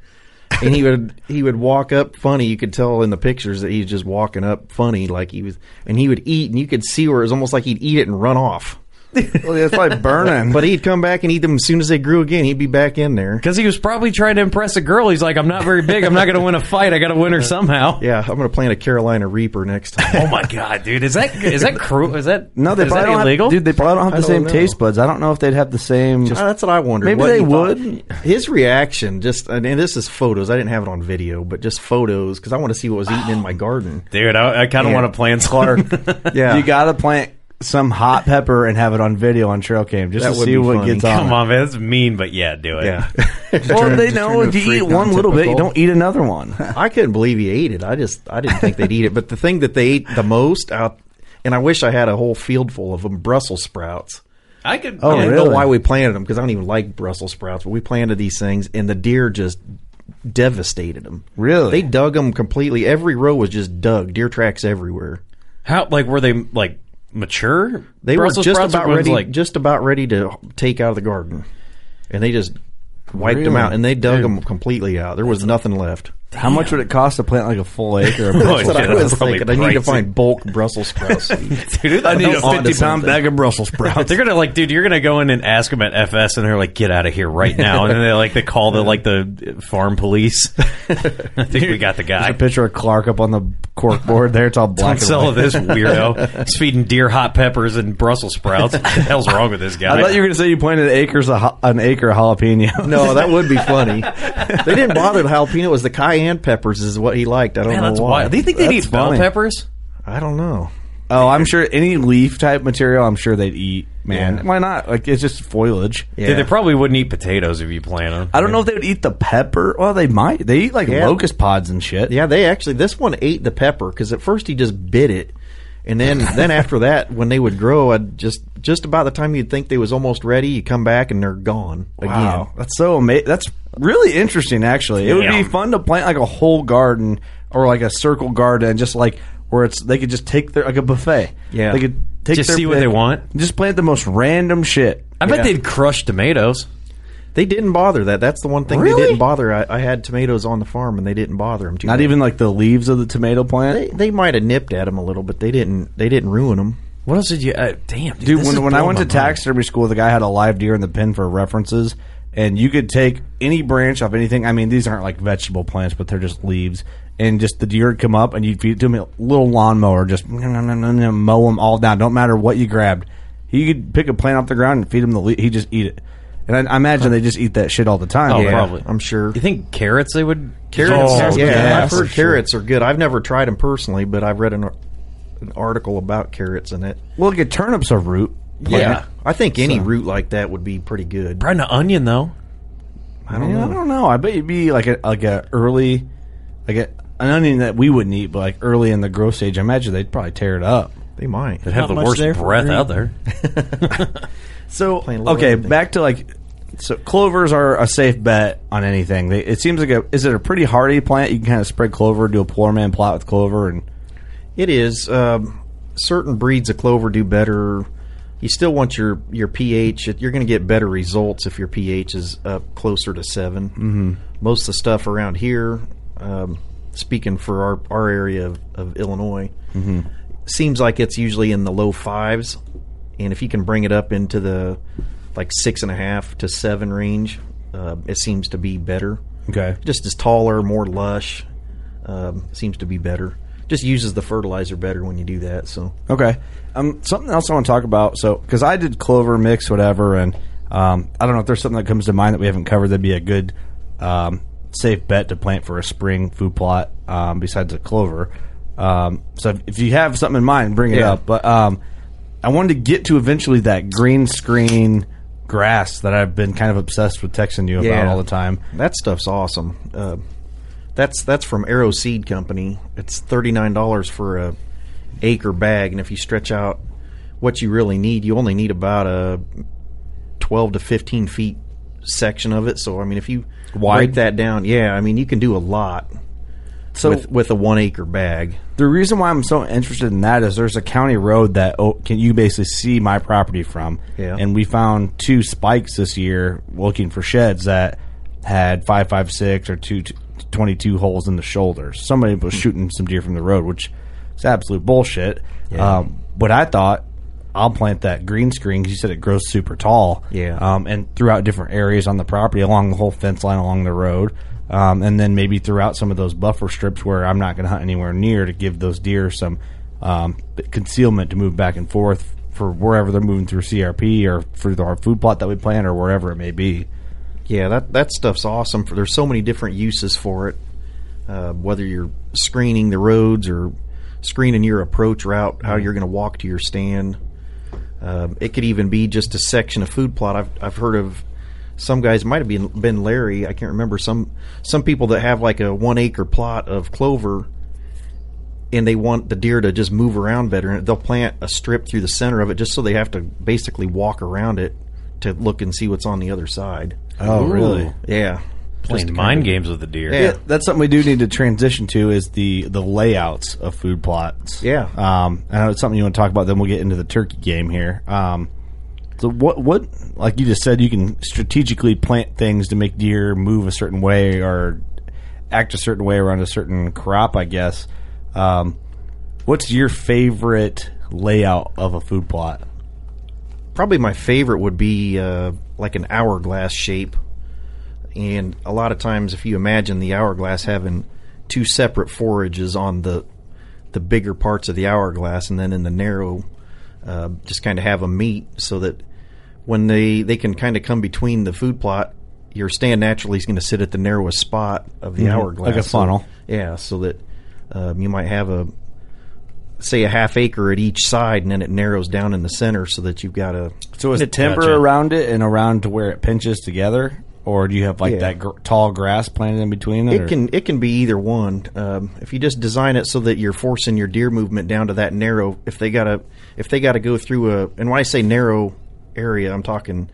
and he would he would walk up funny. You could tell in the pictures that he's just walking up funny, like he was, and he would eat, and you could see where it was almost like he'd eat it and run off. well, it's like burning. But he'd come back and eat them as soon as they grew again. He'd be back in there. because he was probably trying to impress a girl. He's like, I'm not very big. I'm not going to win a fight. I got to win her somehow. Yeah, I'm going to plant a Carolina Reaper next time. Oh my god, dude! Is that is that cruel? Is that no, they is probably that don't illegal? Have, dude, they probably don't have I the don't same know. taste buds. I don't know if they'd have the same. Ah, that's what I wondered. Maybe what they he thought. would. His reaction, just and this is photos. I didn't have it on video, but just photos because I want to see what was eating in my garden. dude, I, I kind of want to plant Clark. Yeah, You got to plant some hot pepper and have it on video on trail cam just That to see what funny. gets on. Come on, man. That's mean, but yeah, do it. Yeah. Well, Turn- they know if you eat one little bit, you don't eat another one. I couldn't believe he ate it. I just I didn't think they'd eat it. But the thing that they ate the most out, and I wish I had a whole field full of them, Brussels sprouts. I could. Oh, I don't really? know why we planted them because I don't even like Brussels sprouts, but we planted these things, and the deer just devastated them. Really? They dug them completely. Every row was just dug. Deer tracks everywhere. How like were they like mature? They Brussels were just about ready, Like, just about ready to take out of the garden, and they just wiped them out, and they dug them completely out. There was nothing left. How much would it cost to plant like a full acre? Of Oh, That's what shit, I was that's probably thinking. I need to find bulk Brussels sprouts. dude, I need a fifty pound bag of Brussels sprouts. They're gonna like, dude. You're gonna go in and ask them at FS, and they're like, "Get out of here right now!" And then they like they call the like the farm police. I think we got the There's guy. a picture of Clark up on the cork board there. It's all black. Don't sell this weirdo. He's feeding deer hot peppers and Brussels sprouts. What the hell's wrong with this guy? I thought you were going to say you planted acres of, an acre of jalapeno. No, that would be funny. they didn't bother the jalapeno. It was the cayenne peppers is what he liked. I don't Man, know that's why. wild. Do you think they'd That's eat bell funny. peppers? I don't know. Oh, I'm sure any leaf type material. I'm sure they'd eat. Man, Yeah. why not? Like it's just foliage. Yeah. Dude, they probably wouldn't eat potatoes if you plant them. I don't know if they would eat the pepper. Well, they might. They eat like Yeah. locust pods and shit. Yeah, they actually this one ate the pepper because at first he just bit it, and then then after that, when they would grow, I'd just just about the time you'd think they was almost ready, you come back and they're gone Wow, again. that's so amazing. That's really interesting. Actually, it would be fun to plant like a whole garden or like a circle garden, just like where it's they could just take their like a buffet. Yeah. they could take Just their see what pick, they want? Just plant the most random shit. I bet Yeah. they'd crush tomatoes. They didn't bother that. That's the one thing Really? they didn't bother. I, I had tomatoes on the farm and they didn't bother them too. Not much. even like the leaves of the tomato plant. They they might have nipped at them a little, but they didn't. They didn't ruin them. What else did you? Uh, damn, dude. Dude, this is when, when I blowing went to my mind. taxidermy school, the guy had a live deer in the pen for references, and you could take any branch off anything. I mean, these aren't like vegetable plants, but they're just leaves, and just the deer would come up, and you'd feed it to him a little lawnmower, just mow them all down. Don't matter what you grabbed. He could pick a plant off the ground and feed him the. Le- he just eat it, and I, I imagine they just eat that shit all the time. Oh, Yeah. probably. I'm sure. You think carrots? They would Carrots, Oh, yeah, yeah, I've for heard sure. carrots are good. I've never tried them personally, but I've read an, ar- an article about carrots in it. Well, look at turnips a root. Yeah, I think any So- root like that would be pretty good. Bread and onion though. I don't know. I don't know. I bet you'd be like a like a early, like a, an onion that we wouldn't eat, but like early in the growth stage. I imagine they'd probably tear it up. They might. They'd have the worst there breath out there. So okay, back to like so clovers are a safe bet on anything. They, it seems like a is it a pretty hardy plant? You can kind of spread clover, do a poor man plot with clover, and It is. Um, certain breeds of clover do better. You still want your your pH. You're going to get better results if your pH is up closer to 7 Mm-hmm. Most of the stuff around here, um, speaking for our our area of, of Illinois, seems like it's usually in the low fives. And if you can bring it up into the like six and a half to seven range, uh, it seems to be better. okay, Just as taller, more lush, um, seems to be better. Just uses the fertilizer better when you do that. So okay. Um, something else I want to talk about. So because I did clover mix, whatever, and um, I don't know if there's something that comes to mind that we haven't covered. That'd be a good um, safe bet to plant for a spring food plot um, besides the clover. Um, so if you have something in mind, bring it Yeah. up. But um, I wanted to get to eventually that green screen grass that I've been kind of obsessed with texting you about all the time. That stuff's awesome. Uh, that's that's from Arrow Seed Company. It's thirty nine dollars for a acre bag, and if you stretch out what you really need, you only need about a twelve to fifteen feet section of it. So I mean, if you Wide? break that down, yeah, I mean you can do a lot So with with a one acre bag. the reason why I'm so interested in that is there's a county road that oh, can you basically see my property from. Yeah. And we found two spikes this year looking for sheds that had 556 or two, 22 holes in the shoulders. Somebody was shooting some deer from the road, which is absolute bullshit. Um, but I thought I'll plant that green screen because you said it grows super tall. Yeah. Um, and throughout different areas on the property, along the whole fence line along the road. Um, and then maybe throughout some of those buffer strips where I'm not going to hunt anywhere near to give those deer some um, concealment to move back and forth for wherever they're moving through CRP or for our food plot that we plant or wherever it may be. Yeah, that that stuff's awesome. For there's so many different uses for it. Uh, whether you're screening the roads or screening your approach route, how you're going to walk to your stand. Um, it could even be just a section of food plot. I've I've heard of some guys. It might have been been Larry. I can't remember. Some some people that have like a one acre plot of clover, and they want the deer to just move around better. And they'll plant a strip through the center of it just so they have to basically walk around it to look and see what's on the other side. Oh, Ooh. really? Yeah. Playing to mind games with the deer. Yeah. that's something we do need to transition to is the the layouts of food plots. Yeah. Um, I know it's something you want to talk about. Then we'll get into the turkey game here. Um, so what what like you just said, you can strategically plant things to make deer move a certain way or act a certain way around a certain crop. I guess. Um, what's your favorite layout of a food plot? Probably my favorite would be uh, like an hourglass shape. And a lot of times, if you imagine the hourglass having two separate forages on the the bigger parts of the hourglass, and then in the narrow, uh, just kind of have them meet, so that when they they can kind of come between the food plot, your stand naturally is going to sit at the narrowest spot of the Mhm. hourglass, Like a So- funnel. yeah, so that um, you might have a say a half acre at each side, and then it narrows down in the center, so that you've got a So is it timber Gotcha. around it and around to where it pinches together, or do you have like Yeah. that gr- tall grass planted in between it? or- It can it can be either one. Um, if you just design it so that you're forcing your deer movement down to that narrow, if they gotta if they gotta go through a and when I say narrow area, I'm talking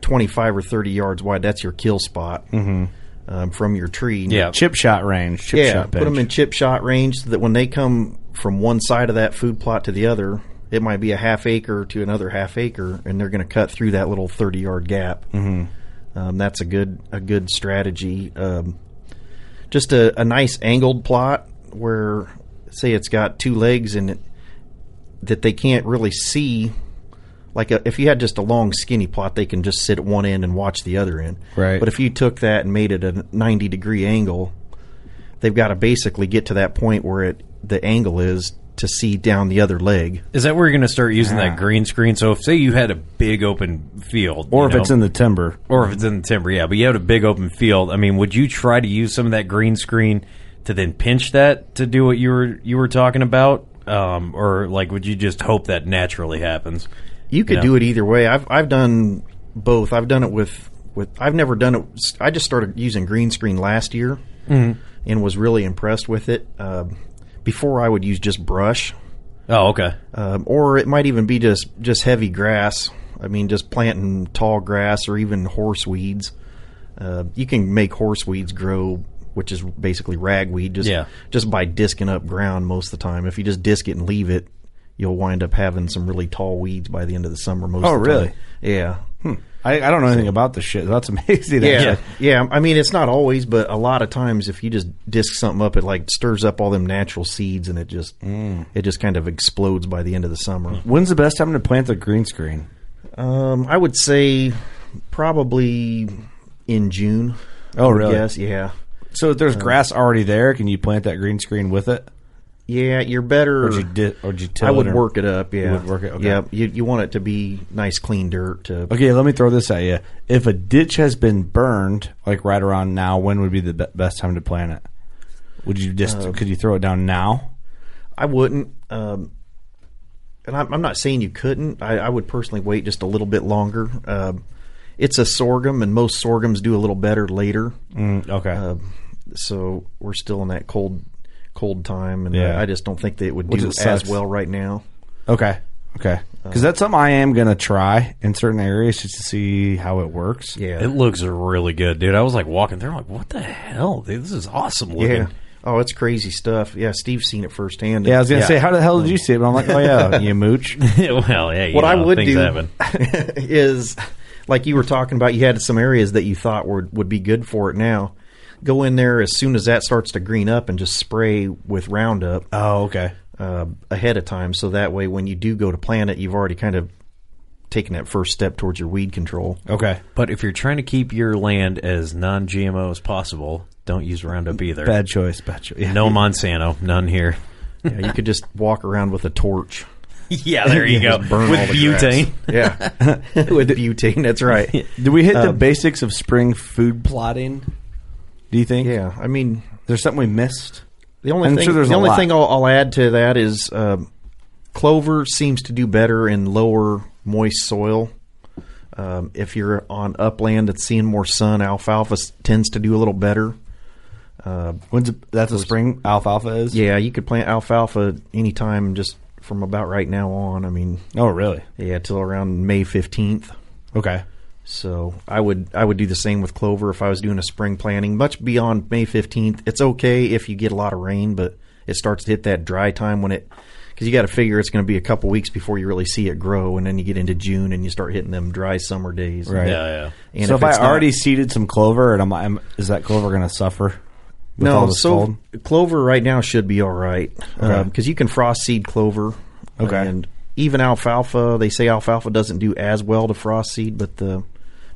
25 or 30 yards wide. That's your kill spot um, from your tree. Yeah. chip shot range. Chip yeah. shot Put them in chip shot range so that when they come from one side of that food plot to the other, it might be a half acre to another half acre, and they're going to cut through that little 30 yard gap. Mm-hmm. Um, that's a good a good strategy. Um, just a, a nice angled plot where, say, it's got two legs and it, that they can't really see. Like a, if you had just a long skinny plot, they can just sit at one end and watch the other end. Right. But if you took that and made it a 90 degree angle, they've got to basically get to that point where it the angle is to see down the other leg. Is that where you're going to start using Ah. that green screen? So if say you had a big open field, or if know, it's in the timber. or if it's in the timber, yeah. But you had a big open field. I mean, would you try to use some of that green screen to then pinch that to do what you were you were talking about, um, or like would you just hope that naturally happens? You could do it either way. I've I've done both. I've done it with with. I've never done it. I just started using green screen last year, Mm-hmm. and was really impressed with it. Um, before I would use just brush, Oh, okay. um, or it might even be just just heavy grass. I mean, just planting tall grass or even horse weeds. Uh, you can make horse weeds grow, which is basically ragweed, just Yeah. just by disking up ground most of the time. If you just disc it and leave it, you'll wind up having some really tall weeds by the end of the summer. Most Oh, of the really? time. Yeah. Hmm. I, I don't know anything about this shit. That's amazing. Yeah, actually. yeah. I mean, it's not always, but a lot of times, if you just disc something up, it like stirs up all them natural seeds, and it just mm. it just kind of explodes by the end of the summer. Hmm. When's the best time to plant the green screen? Um, I would say probably in June. Oh, really? Yes, yeah, So if there's uh, grass already there, can you plant that green screen with it? Yeah. You're better. Or you, di- or you I would it work it up. Yeah, would work it, okay. Yeah, you you want it to be nice, clean dirt. To Okay, let me throw this at you. If a ditch has been burned, like right around now, when would be the be- best time to plant it? Would you just Uh, could you throw it down now? I wouldn't. Um, and I'm, I'm not saying you couldn't. I, I would personally wait just a little bit longer. Um, it's a sorghum, and most sorghums do a little better later. Mm, okay. Um, so we're still in that cold, cold time, and Yeah. I, I just don't think that it would Which do it as well right now. Okay. Okay. Because that's something I am gonna try in certain areas just to see how it works. Yeah, It looks really good, dude. I was like walking through, I'm like, what the hell, dude? This is awesome looking. yeah. Oh, it's crazy stuff. Yeah, Steve's seen it firsthand. Yeah, I was gonna Yeah. say, how the hell did you see it? But I'm like, oh yeah, you mooch. well, yeah. You what I would do happen. is, like you were talking about, you had some areas that you thought would would be good for it. Now, go in there as soon as that starts to green up and just spray with Roundup Oh, okay. uh, ahead of time, so that way when you do go to plant it, you've already kind of taken that first step towards your weed control. Okay. But if you're trying to keep your land as non-GMO as possible, don't use Roundup either. Bad choice. Bad choice. Yeah. No Monsanto, none here. Yeah, you could just walk around with a torch. yeah, there you go. Burn With butane. Yeah, with butane. That's right. Did we hit the Um, basics of spring food plotting? Do you think? Yeah, I mean, There's something we missed. The only I'm thing, sure there's the only lot. thing I'll, I'll add to that is um, clover seems to do better in lower moist soil. Um, if you're on upland that's seeing more sun, alfalfa tends to do a little better. Uh, When's it, that's a spring alfalfa is? yeah, you could plant alfalfa anytime, just from about right now on. I mean, Oh, really? yeah, till around May fifteenth. Okay. So I would I would do the same with clover if I was doing a spring planting. Much beyond May fifteenth, it's okay if you get a lot of rain, but it starts to hit that dry time when it because you got to figure it's going to be a couple weeks before you really see it grow, and then you get into June and you start hitting them dry summer days. Right. Yeah, yeah. And so if, I not- already seeded some clover, and I'm, I'm is that clover going to suffer? With all no, this so cold? clover right now should be all right because Okay. Um, you can frost seed clover. Okay. and even alfalfa. They say alfalfa doesn't do as well to frost seed, but the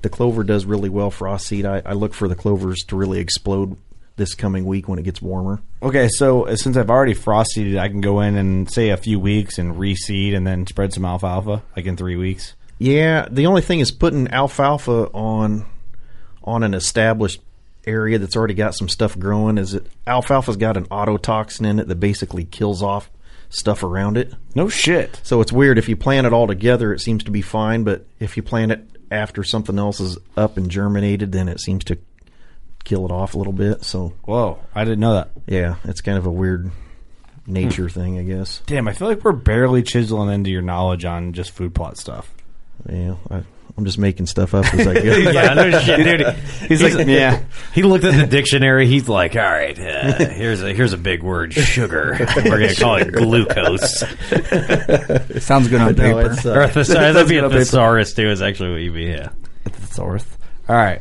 the clover does really well for frost seed. I, I look for the clovers to really explode this coming week when it gets warmer. Okay, so uh, since I've already frost seeded, I can go in and say a few weeks and reseed and then spread some alfalfa like in three weeks. Yeah, the only thing is putting alfalfa on on an established area that's already got some stuff growing. Is it alfalfa's got an autotoxin in it that basically kills off stuff around it. No shit. So it's weird if you plant it all together, it seems to be fine, but if you plant it after something else is up and germinated, then it seems to kill it off a little bit. So Whoa, I didn't know that. yeah, it's kind of a weird hmm. nature thing, I guess. Damn, I feel like we're barely chiseling into your knowledge on just food plot stuff. Yeah, I, I'm just making stuff up as I go. yeah, no shit, dude. He's like, yeah. He looked at the dictionary. He's like, "All right, uh, here's a here's a big word, sugar. We're gonna call it glucose Sounds good on No, paper. it's, uh, or a thesaurus. That'd be a Sounds good on thesaurus too. Is actually what you mean. Yeah. Thesaurus. All right.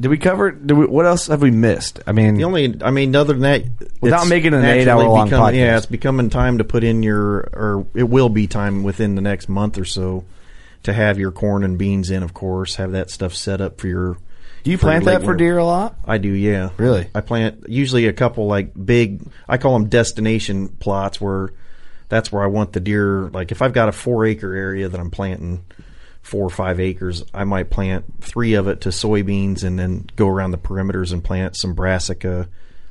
Did we cover? Did we, what else have we missed? I mean, The only, I mean, other than that, Without making an eight-hour-long become- Yeah, it's becoming time to put in your, or it will be time within the next month or so to have your corn and beans in. Of course, have that stuff set up for your. do you plant that for winter. deer a lot? I do, yeah. Really? I plant usually a couple like big. I call them destination plots where that's where I want the deer. Like if I've got a four acre area that I'm planting four or five acres, I might plant three of it to soybeans and then go around the perimeters and plant some brassica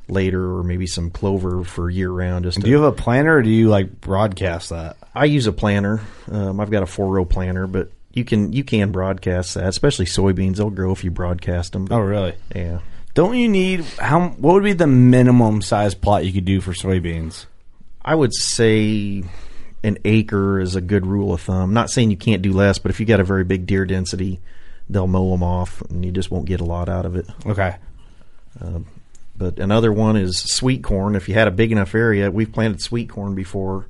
later or maybe some clover for year round. Just Do you have a planter, or do you like broadcast that? I use a planter. Um, I've got a four row planter, but you can you can broadcast that, especially soybeans. They'll grow if you broadcast them. Oh, really? yeah. Don't you need how? What would be the minimum size plot you could do for soybeans? I would say an acre is a good rule of thumb. Not saying you can't do less, but if you got a very big deer density, they'll mow them off, and you just won't get a lot out of it. Okay. But another one is sweet corn. If you had a big enough area, we've planted sweet corn before,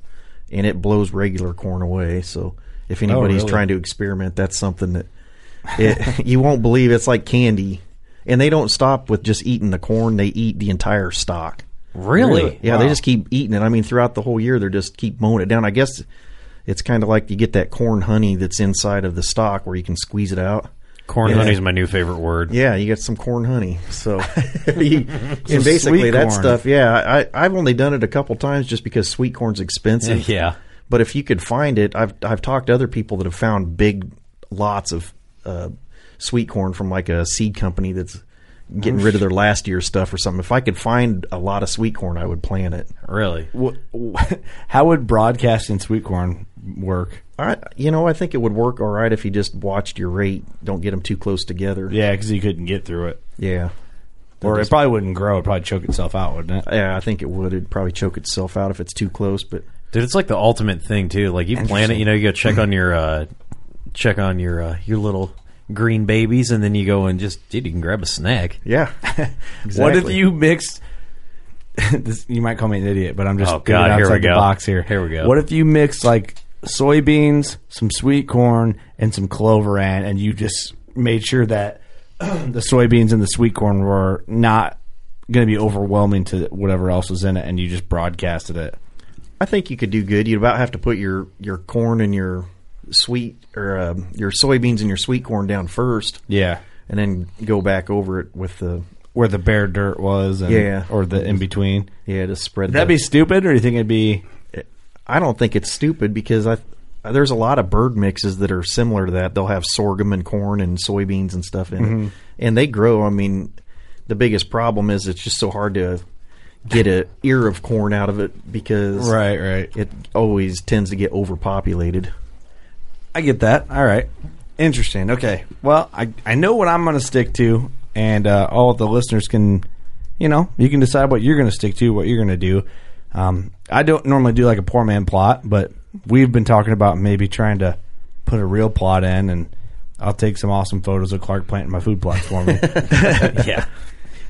and it blows regular corn away. So if oh, anybody's really? trying to experiment, that's something that it, you won't believe. It's like candy, and they don't stop with just eating the corn; they eat the entire stalk. Really? Yeah, they just keep eating it. I mean, throughout the whole year, they just keep mowing it down. I guess it's kind of like you get that corn honey that's inside of the stalk where you can squeeze it out. Corn Yeah. is my new favorite word. Yeah, you get some corn honey. So, you, and basically sweet that corn. stuff. Yeah, I, I've only done it a couple times just because sweet corn's expensive. Yeah. But if you could find it, I've I've talked to other people that have found big lots of uh, sweet corn from like a seed company that's getting rid of their last year's stuff or something. If I could find a lot of sweet corn, I would plant it. Really? Wh- wh- How would broadcasting sweet corn work? I, you know, I think it would work all right if you just watched your rate. Don't get them too close together. Yeah, because you couldn't get through it, Yeah. or it probably wouldn't grow. It'd probably choke itself out, wouldn't it? Yeah, I think it would. It'd probably choke itself out if it's too close. But Dude, it's like the ultimate thing too. Like you plant it, you know, you go check on your uh check on your uh, your little green babies and then you go and just dude, you can grab a snack. yeah, exactly. What if you mixed? this, you might call me an idiot, but I'm just Oh, thinking God, here we outside the go. box here. Here we go. What if you mix like soybeans, some sweet corn, and some clover in, and you just made sure that the soybeans and the sweet corn were not going to be overwhelming to whatever else was in it, and you just broadcasted it? I think you could do good. You'd about have to put your your corn and your sweet or uh, your soybeans and your sweet corn down first, Yeah, and then go back over it with the where the bare dirt was, and, Yeah. or the in between. yeah to spread. Would that the- be stupid, or do you think it'd be? I don't think it's stupid because I there's a lot of bird mixes that are similar to that. They'll have sorghum and corn and soybeans and stuff in Mm-hmm. it, and they grow. I mean, the biggest problem is it's just so hard to get a ear of corn out of it because Right, right. it always tends to get overpopulated. I get that. All right. Interesting. Okay. Well, I I know what I'm going to stick to, and uh, all of the listeners can, you know, you can decide what you're going to stick to, what you're going to do. Um, I don't normally do like a poor man plot, but we've been talking about maybe trying to put a real plot in, and I'll take some awesome photos of Clark planting my food plots for me. yeah.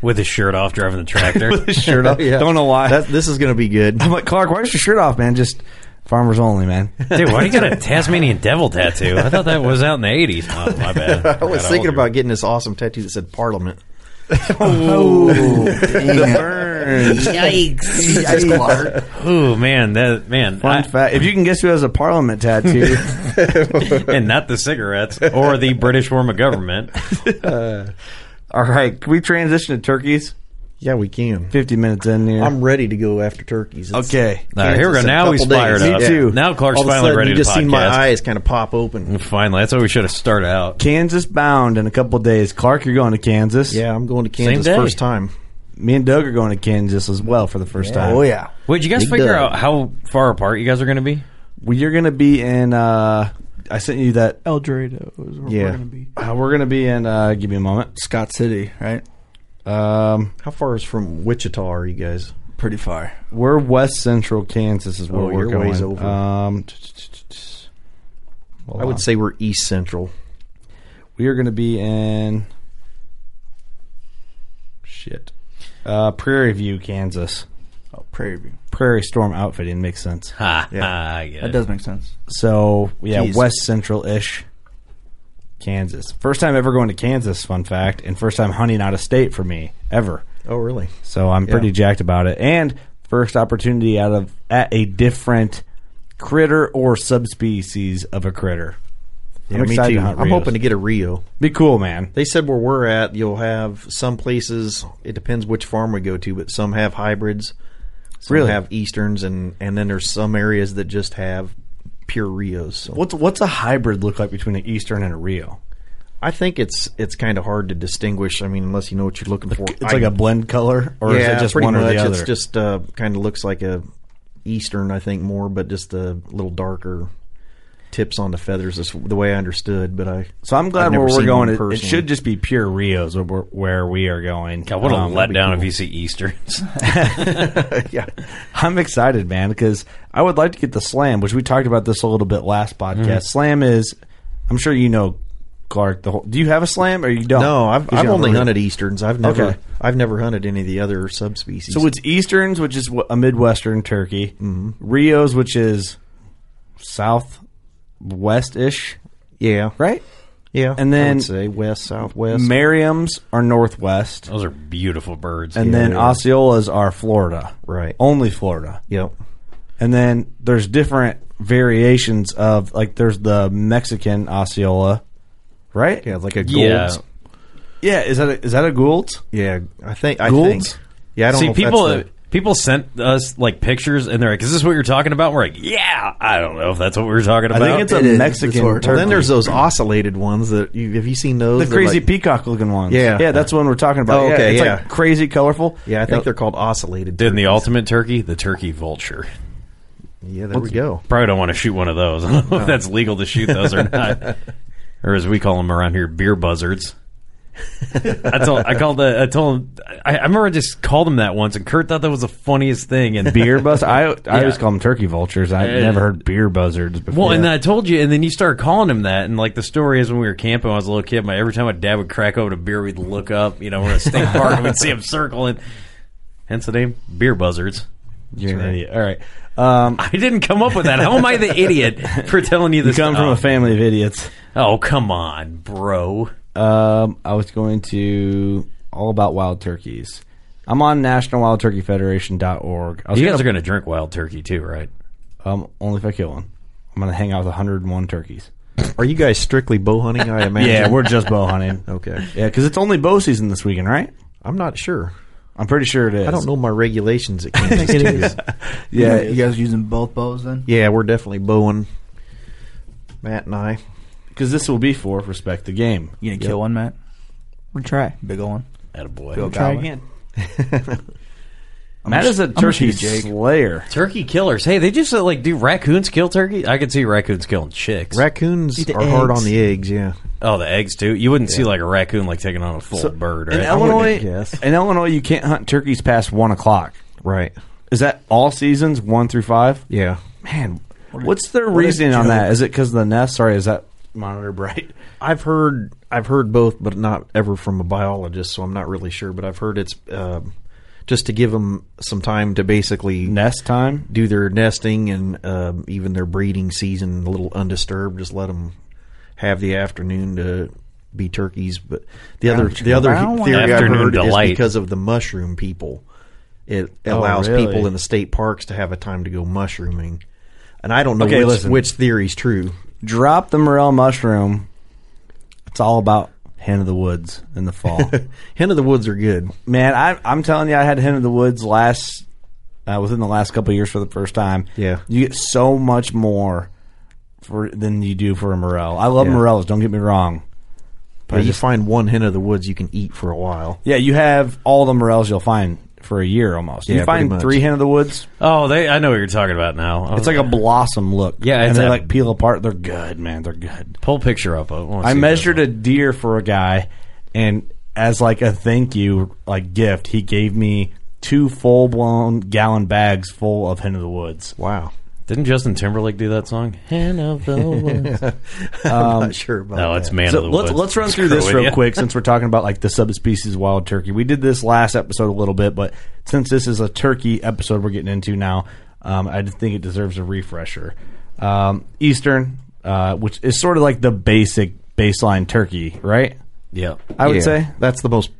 With his shirt off, driving the tractor. With his shirt off. Yeah. Don't know why. That, this is going to be good. I'm like Clark. Why is your shirt off, man? Just farmers only, man. Dude, why do you got a Tasmanian devil tattoo? I thought that was out in the 80s. Oh, my bad. I was Got thinking older. about getting this awesome tattoo that said Parliament. Oh, dang burn. Yikes, Clark. Oh, man. That, man. Fun I- fact: If you can guess who has a Parliament tattoo, and not the cigarettes or the British form of government. all right, can we transition to turkeys? Yeah, we can. Fifty minutes in there. I'm ready to go after turkeys. It's okay. All right, here we go. Kansas in a Now he's couple fired days. up. Me too. Now Clark's All of a finally sudden, ready you to just seen my eyes kind of pop open. Finally, that's how we should have started out. Kansas bound in a couple of days. Clark, you're going to Kansas. Yeah, I'm going to Same Kansas day. first time. Me and Doug are going to Kansas as well for the first time. Oh yeah. Wait, did you guys Big figure Doug. out how far apart you guys are going to be? Well, you're going to be in. Uh, I sent you that. El Dorado is where Yeah. we're gonna be. Uh, we're going to be in. Uh, give me a moment. Scott City, right? Um, How far is from Wichita are you guys? Pretty far. we're west central Kansas is where Oh, we're you're going. ways over. Um, I would say we're east central. we are going to be in. Shit. Uh, Prairie View, Kansas. Oh, Prairie View. Prairie Storm Outfitting makes sense. Ha, Yeah. ha, I get That it. does make sense. So yeah, Jeez. West Central ish, Kansas. First time ever going to Kansas. Fun fact, and first time hunting out of state for me ever. Oh, really? So I'm pretty jacked about it. And first opportunity out of at a different critter or subspecies of a critter. Yeah, I'm me excited to hunt I'm hoping to get a Rio. Be cool, man. They said where we're at, you'll have some places. It depends which farm we go to, but some have hybrids. Some Really? have easterns, and and then there's some areas that just have pure Rios. So What's what's a hybrid look like between an Eastern and a Rio? I think it's it's kind of hard to distinguish. I mean, unless you know what you're looking for. It's like a blend color, or yeah, is it just one much. or the other? It's just uh, kind of looks like a eastern, I think, more, but just a little darker tips on the feathers. Is the way I understood. But I so I'm glad where we're going. one It, it should just be pure Rios where, we're- where we are going. God, what a Um, that'd be letdown cool. if you see Easterns. yeah, I'm excited, man, because I would like to get the slam, which we talked about this a little bit last podcast. Mm-hmm. Slam is, I'm sure you know, Clark. The whole, do you have a slam or you don't? No, I've, 'Cause I've only haven't hunted easterns. I've never Okay. I've never hunted any of the other subspecies. So it's Easterns, which is a Midwestern turkey. Mm-hmm. Rios, which is southwest ish, yeah, right? yeah, and I then would say west southwest. Merriams are northwest, Those are beautiful birds. and then Osceolas are Florida, right. only Florida. Yep. And then there's different variations of like there's the Mexican Osceola, right? Yeah, like a Gould. Yeah. Yeah, is that a, is that a Gould's? Yeah, I think I Gould's? think. Yeah, I don't See, know. if people that's the- people sent us like pictures, and they're like, "Is this what you're talking about?" We're like, "Yeah." I don't know if that's what we were talking about." I think it's a It is. Mexican That's what we're turkey. Well, then there's those ocellated ones that you have you seen those? the They're crazy like- peacock looking ones. Yeah. yeah, that's the one we're talking about. Oh, Yeah, okay, it's yeah. like crazy colorful. yeah, I think they're called ocellated. then the turkeys. ultimate turkey, the turkey vulture. Yeah, there we go. Probably don't want to shoot one of those. I don't know if that's legal to shoot those or not, or as we call them around here, beer buzzards. I told I called the I told him I, I remember I just called him that once, and Kurt thought that was the funniest thing. And beer buzz. I I always call them turkey vultures. I've Uh, never heard beer buzzards before. Well, and then I told you, and then you started calling him that, and like the story is when we were camping when I was a little kid, my every time my dad would crack open a beer, we'd look up, you know, we're at a state park, and we'd see him circling. Hence the name, beer buzzards. you're an idiot. All right, um, I didn't come up with that. How am I the idiot for telling you you this? come from Oh. a family of idiots. Oh, come on, bro. Um, I was going to all about wild turkeys. I'm on nationalwildturkeyfederation.org. I was You gonna, guys are going to drink wild turkey too, right? um, only if I kill one. I'm going to hang out with 101 turkeys. Are you guys strictly bow hunting? I imagine. Yeah, we're just bow hunting. okay. Yeah, because it's only bow season this weekend, right? I'm not sure. I'm pretty sure it is. I don't know my regulations at Kansas. think it too. is. Yeah, you guys using both bows then? Yeah, we're definitely bowing. Matt and I. because this will be for respect the game. You gonna kill one, Matt? We'll try. Big ol' one. Attaboy. Go Try gobbler. again. Matt is a turkey jake slayer. Turkey killers. Hey, they just uh, like do raccoons kill turkey? I could see raccoons killing chicks. Raccoons Eat the are hard eggs. on the eggs. Yeah. Oh, the eggs too. You wouldn't see like a raccoon like taking on a full bird, In right? Illinois, in Illinois, you can't hunt turkeys past one o'clock. Right. Is that all seasons, one through five? Yeah. Man, what's their what reasoning on that? Is it because of the nest? Sorry, is that monitor bright? I've heard I've heard both, but not ever from a biologist, so I'm not really sure. But I've heard it's um, just to give them some time to basically nest time, do their nesting, and um, even their breeding season a little undisturbed. Just let them have the afternoon to be turkeys. But the other the other theory I've Afternoon heard delight. is because of the mushroom people. It Oh, allows really? people in the state parks to have a time to go mushrooming, and I don't know Okay, which, listen. which theory's true. Drop the morel mushroom. It's all about hen of the woods in the fall. hen of the woods are good. Man, I, I'm telling you, I had hen of the woods last uh, within the last couple of years for the first time. Yeah. you get so much more for than you do for a morel. I love Yeah. morels. Don't get me wrong. But I you just- find one hen of the woods you can eat for a while. Yeah, you have all the morels you'll find for a year almost. Yeah, you find three hen of the woods. Oh, they. I know what you're talking about now. It's like a blossom look. Yeah, and they a- like peel apart. They're good, man. They're good. Pull a picture up. I, I measured a deer for a guy, and as like a thank you, like gift, he gave me two full blown gallon bags full of hen of the woods. Wow. Didn't Justin Timberlake do that song? Hen of the Woods. I'm not sure about no, that. it's Man So of the let's Woods. let's run through this with real ya. quick since we're talking about like the subspecies wild turkey. We did this last episode a little bit, but since this is a turkey episode we're getting into now, um, I just think it deserves a refresher. Um, Eastern, uh, which is sort of like the basic baseline turkey, right? Yeah, I would Yeah, say that's the most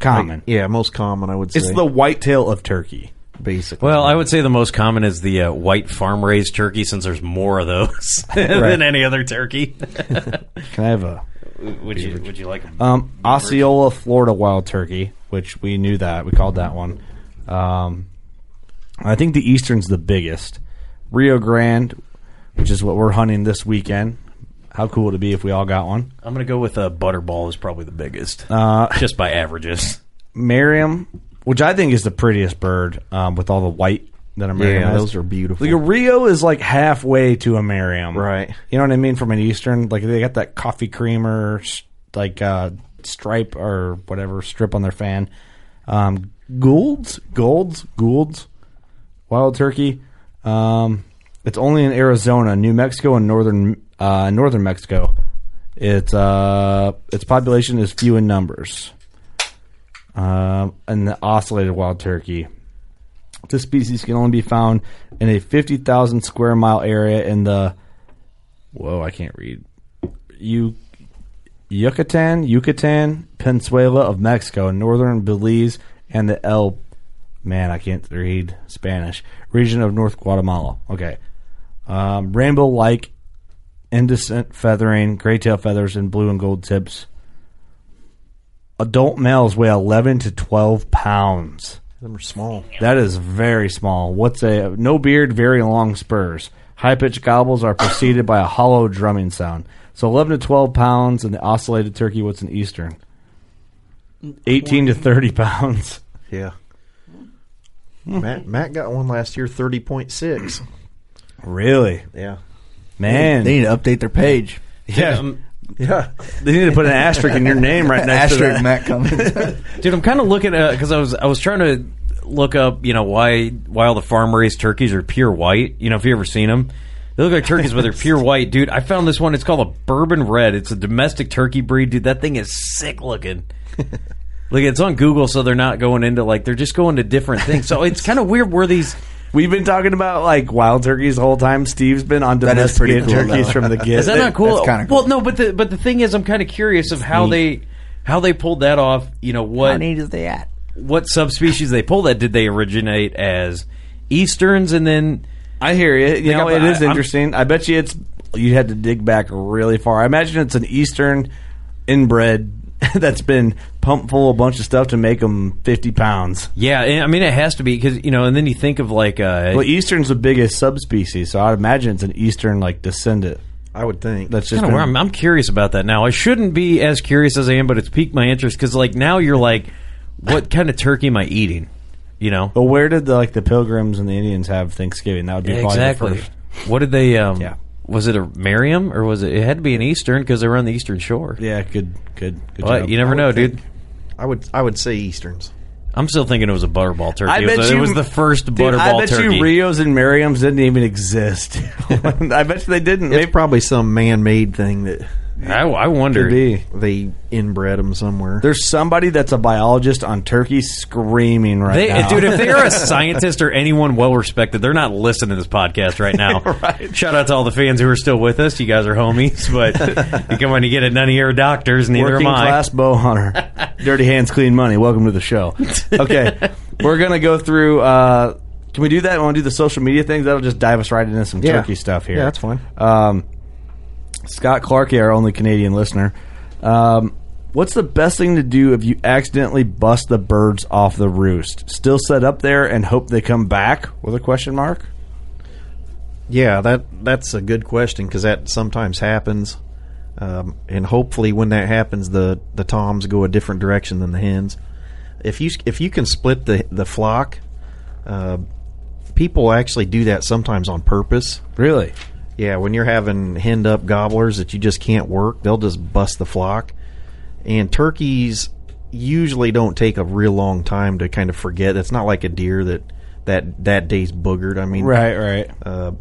common. like, yeah, most common. I would say It's the whitetail of turkey. Basically. Well, I would say the most common is the uh, white farm raised turkey, since there's more of those than any other turkey. Can I have a would you Would you like? a Um, Osceola, Florida wild turkey, which we knew that we called that one. Um, I think the eastern's the biggest. Rio Grande, which is what we're hunting this weekend. How cool would it be if we all got one? I'm gonna go with uh, butterball is probably the biggest, Uh, just by averages. Merriam, which I think is the prettiest bird um, with all the white that a Merriam yeah, has. those are beautiful. Like a Rio is like halfway to a Merriam, Right. You know what I mean? From an Eastern, like they got that coffee creamer, like uh, stripe or whatever strip on their fan. Um, Goulds, Goulds, Goulds, wild turkey. Um, it's only in Arizona, New Mexico, and northern uh, northern Mexico. It's uh, its population is few in numbers. Um, and the ocellated wild turkey. This species can only be found in a 50,000 square mile area in the. Whoa, I can't read. You, Yucatan, Yucatan Peninsula of Mexico, northern Belize, and the El. Man, I can't read Spanish. Region of North Guatemala. Okay. Um, rainbow like indecent feathering, gray tail feathers, and blue and gold tips. Adult males weigh 11 to 12 pounds. Them are small. That is very small. What's a no beard, very long spurs. High pitched gobbles are preceded by a hollow drumming sound. So 11 to 12 pounds, and the ocellated turkey, what's an eastern? 18 to 30 pounds. Yeah. Matt Matt got one last year, thirty point six. Really? Yeah. Man. They need to update their page. yeah. Um, Yeah. They need to put an asterisk in your name right next to Asterisk that. Matt Cummins. Dude, I'm kind of looking at because I was I was trying to look up, you know, why why all the farm raised turkeys are pure white. You know, if you ever seen them, they look like turkeys, but they're pure white. Dude, I found this one. It's called a bourbon red. It's a domestic turkey breed. Dude, that thing is sick looking. like it's on Google, so they're not going into like they're just going to different things. So it's kind of weird where these. We've been talking about like wild turkeys the whole time. Steve's been on That is pretty domesticated cool, turkeys though. from the get. Is that not cool? That's kinda Well, no, but the but the thing is, I'm kind of curious of how they how they pulled that off. You know what? neat is they at? what subspecies they pulled that did they originate as easterns and then I hear you. You Think know, I'm- it is I- I'm- interesting. I bet you it's you had to dig back really far. I imagine it's an eastern inbred that's been pumped full of a bunch of stuff to make them fifty pounds. yeah and, i mean it has to be because you know and then you think of like uh Well, eastern's the biggest subspecies, so I'd imagine it's an eastern like descendant. I would think. That's just kind been- where I'm, I'm curious about that now i shouldn't be as curious as i am but it's piqued my interest because like now you're like what kind of turkey am i eating You know, Well, where did the like the Pilgrims and the Indians have Thanksgiving? That would be probably the exactly. first. What did they? Um, Yeah. Was it a Merriam or was it? It had to be an Eastern because they were on the Eastern Shore. Yeah, good, good, good But job. you never know, dude. I would I would say Easterns. I'm still thinking it was a butterball turkey. I it, bet was, you it was the first Dude, butterball turkey. I bet turkey. you Rios and Merriams didn't even exist. I bet you they didn't. It's Maybe probably some man-made thing that I, I wonder. could be. they inbred them somewhere. There's somebody that's a biologist on turkey screaming right They, now. dude, if they are a scientist or anyone well respected, they're not listening to this podcast right now. Right. Shout out to all the fans who are still with us. You guys are homies, but you come on, you get it. None of you are doctors, neither Working am I. class bow hunter. Dirty hands, clean money. Welcome to the show. Okay, we're gonna go through. Uh, can we do that? Want to do the social media things? That'll just dive us right into some Yeah. turkey stuff here. Yeah, that's fine. Um, Scott Clarkey, our only Canadian listener. Um, what's the best thing to do if you accidentally bust the birds off the roost? Still set up there and hope they come back? With a question mark. Yeah, that that's a good question because that sometimes happens, um, and hopefully when that happens, the the toms go a different direction than the hens. If you if you can split the the flock, uh, people actually do that sometimes on purpose. Really? Yeah, when you're having henned up gobblers that you just can't work, they'll just bust the flock. And turkeys usually don't take a real long time to kind of forget. It's not like a deer that that that day's boogered. I mean, Right, right. uh,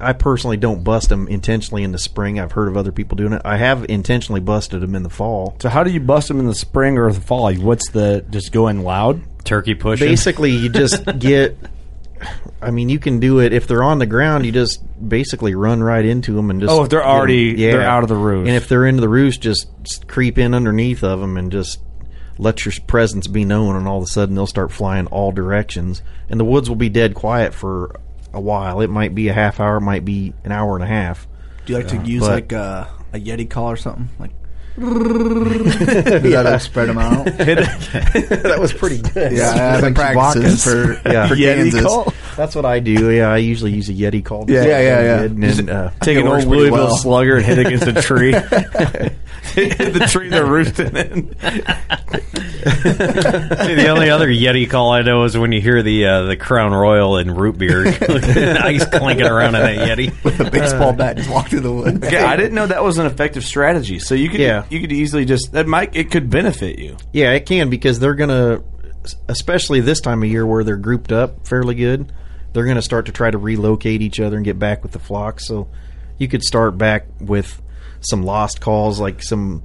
I personally don't bust them intentionally in the spring. I've heard of other people doing it. I have intentionally busted them in the fall. So how do you bust them in the spring or the fall? What's the just going loud? Turkey pushing. Basically, you just get. I mean, you can do it if they're on the ground. You just basically run right into them and just. Oh, if they're get 'em- already- they're out of the roost. And if they're into the roost, just creep in underneath of them and just let your presence be known. And all of a sudden, they'll start flying all directions, and the woods will be dead quiet for a while. It might be a half hour, it might be an hour and a half. Do you like to use But- like uh, a Yeti call or something? Like, that'll spread them out. that was pretty good. Yeah, I've been Like practicing for, yeah. for Yeti Kansas. call? That's what I do. Yeah, I usually use a Yeti call. Yeah, yeah, yeah, yeah. And then, uh, Take an old works Louisville well. slugger and hit against a tree. hit the tree they're roosting in. the only other Yeti call I know is when you hear the uh, the Crown Royal and root beer ice clinking around in that Yeti. With a baseball bat, just walk through the woods. Okay, I didn't know that was an effective strategy. So you could Yeah. You could easily just that might it could benefit you. yeah, it can because they're gonna, especially this time of year where they're grouped up fairly good. They're gonna start to try to relocate each other and get back with the flock. So you could start back with some lost calls, like some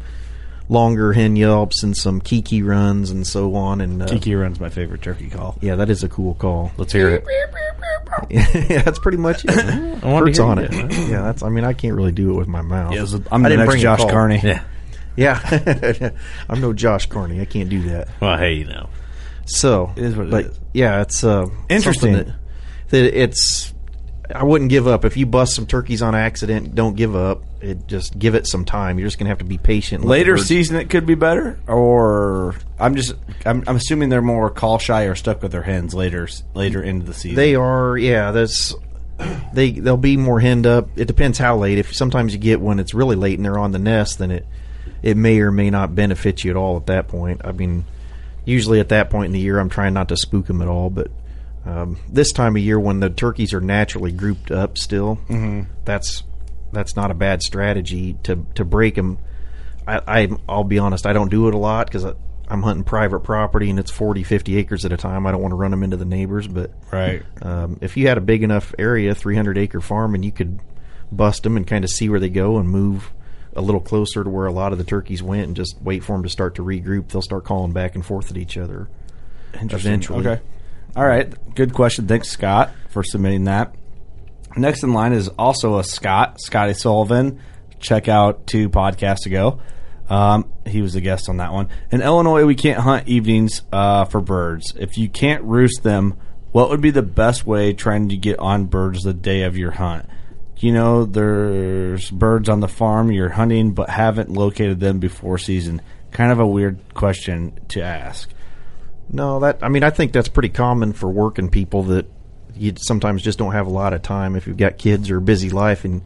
longer hen yelps and some kiki runs and so on. And uh, Kiki runs my favorite turkey call. yeah, that is a cool call. Let's hear it. yeah, that's pretty much it. I wanted to hear on it. it. Yeah, that's. I mean, I can't really do it with my mouth. Yeah, it was- I'm I the next bring Josh. Carney. Yeah. Yeah, I'm no Josh Carney. I can't do that. Well, hey, you know. So It is what it but, is. Yeah, it's uh, Interesting. That, that it's. I wouldn't give up if you bust some turkeys on accident. Don't give up. It just give it some time. You're just gonna have to be patient. and let the Later season it could be better, or I'm just I'm, I'm assuming they're more call shy or stuck with their hens later later into the season. They are, yeah. That's they they'll be more henned up. It depends how late. If sometimes you get when it's really late and they're on the nest, then it it may or may not benefit you at all at that point. I mean, usually at that point in the year, I'm trying not to spook them at all. But um, this time of year, when the turkeys are naturally grouped up, still, that's that's not a bad strategy to to break them. I, I I'll be honest, I don't do it a lot because I'm hunting private property and it's 40, 50 acres at a time. I don't want to run them into the neighbors, but right. um, if you had a big enough area, 300 acre farm, and you could bust them and kind of see where they go and move a little closer to where a lot of the turkeys went and just wait for them to start to regroup, they'll start calling back and forth at each other. Eventually. Okay. All right. Good question. Thanks, Scott, for submitting that. Next in line is also a Scott, Scotty Sullivan. Check out two podcasts ago. Um, he was a guest on that one. In Illinois, we can't hunt evenings uh, for birds. If you can't roost them, what would be the best way trying to get on birds the day of your hunt? You know, there's birds on the farm you're hunting, but haven't located them before season. Kind of a weird question to ask. No, that I mean I think that's pretty common for working people that you sometimes just don't have a lot of time if you've got kids or a busy life and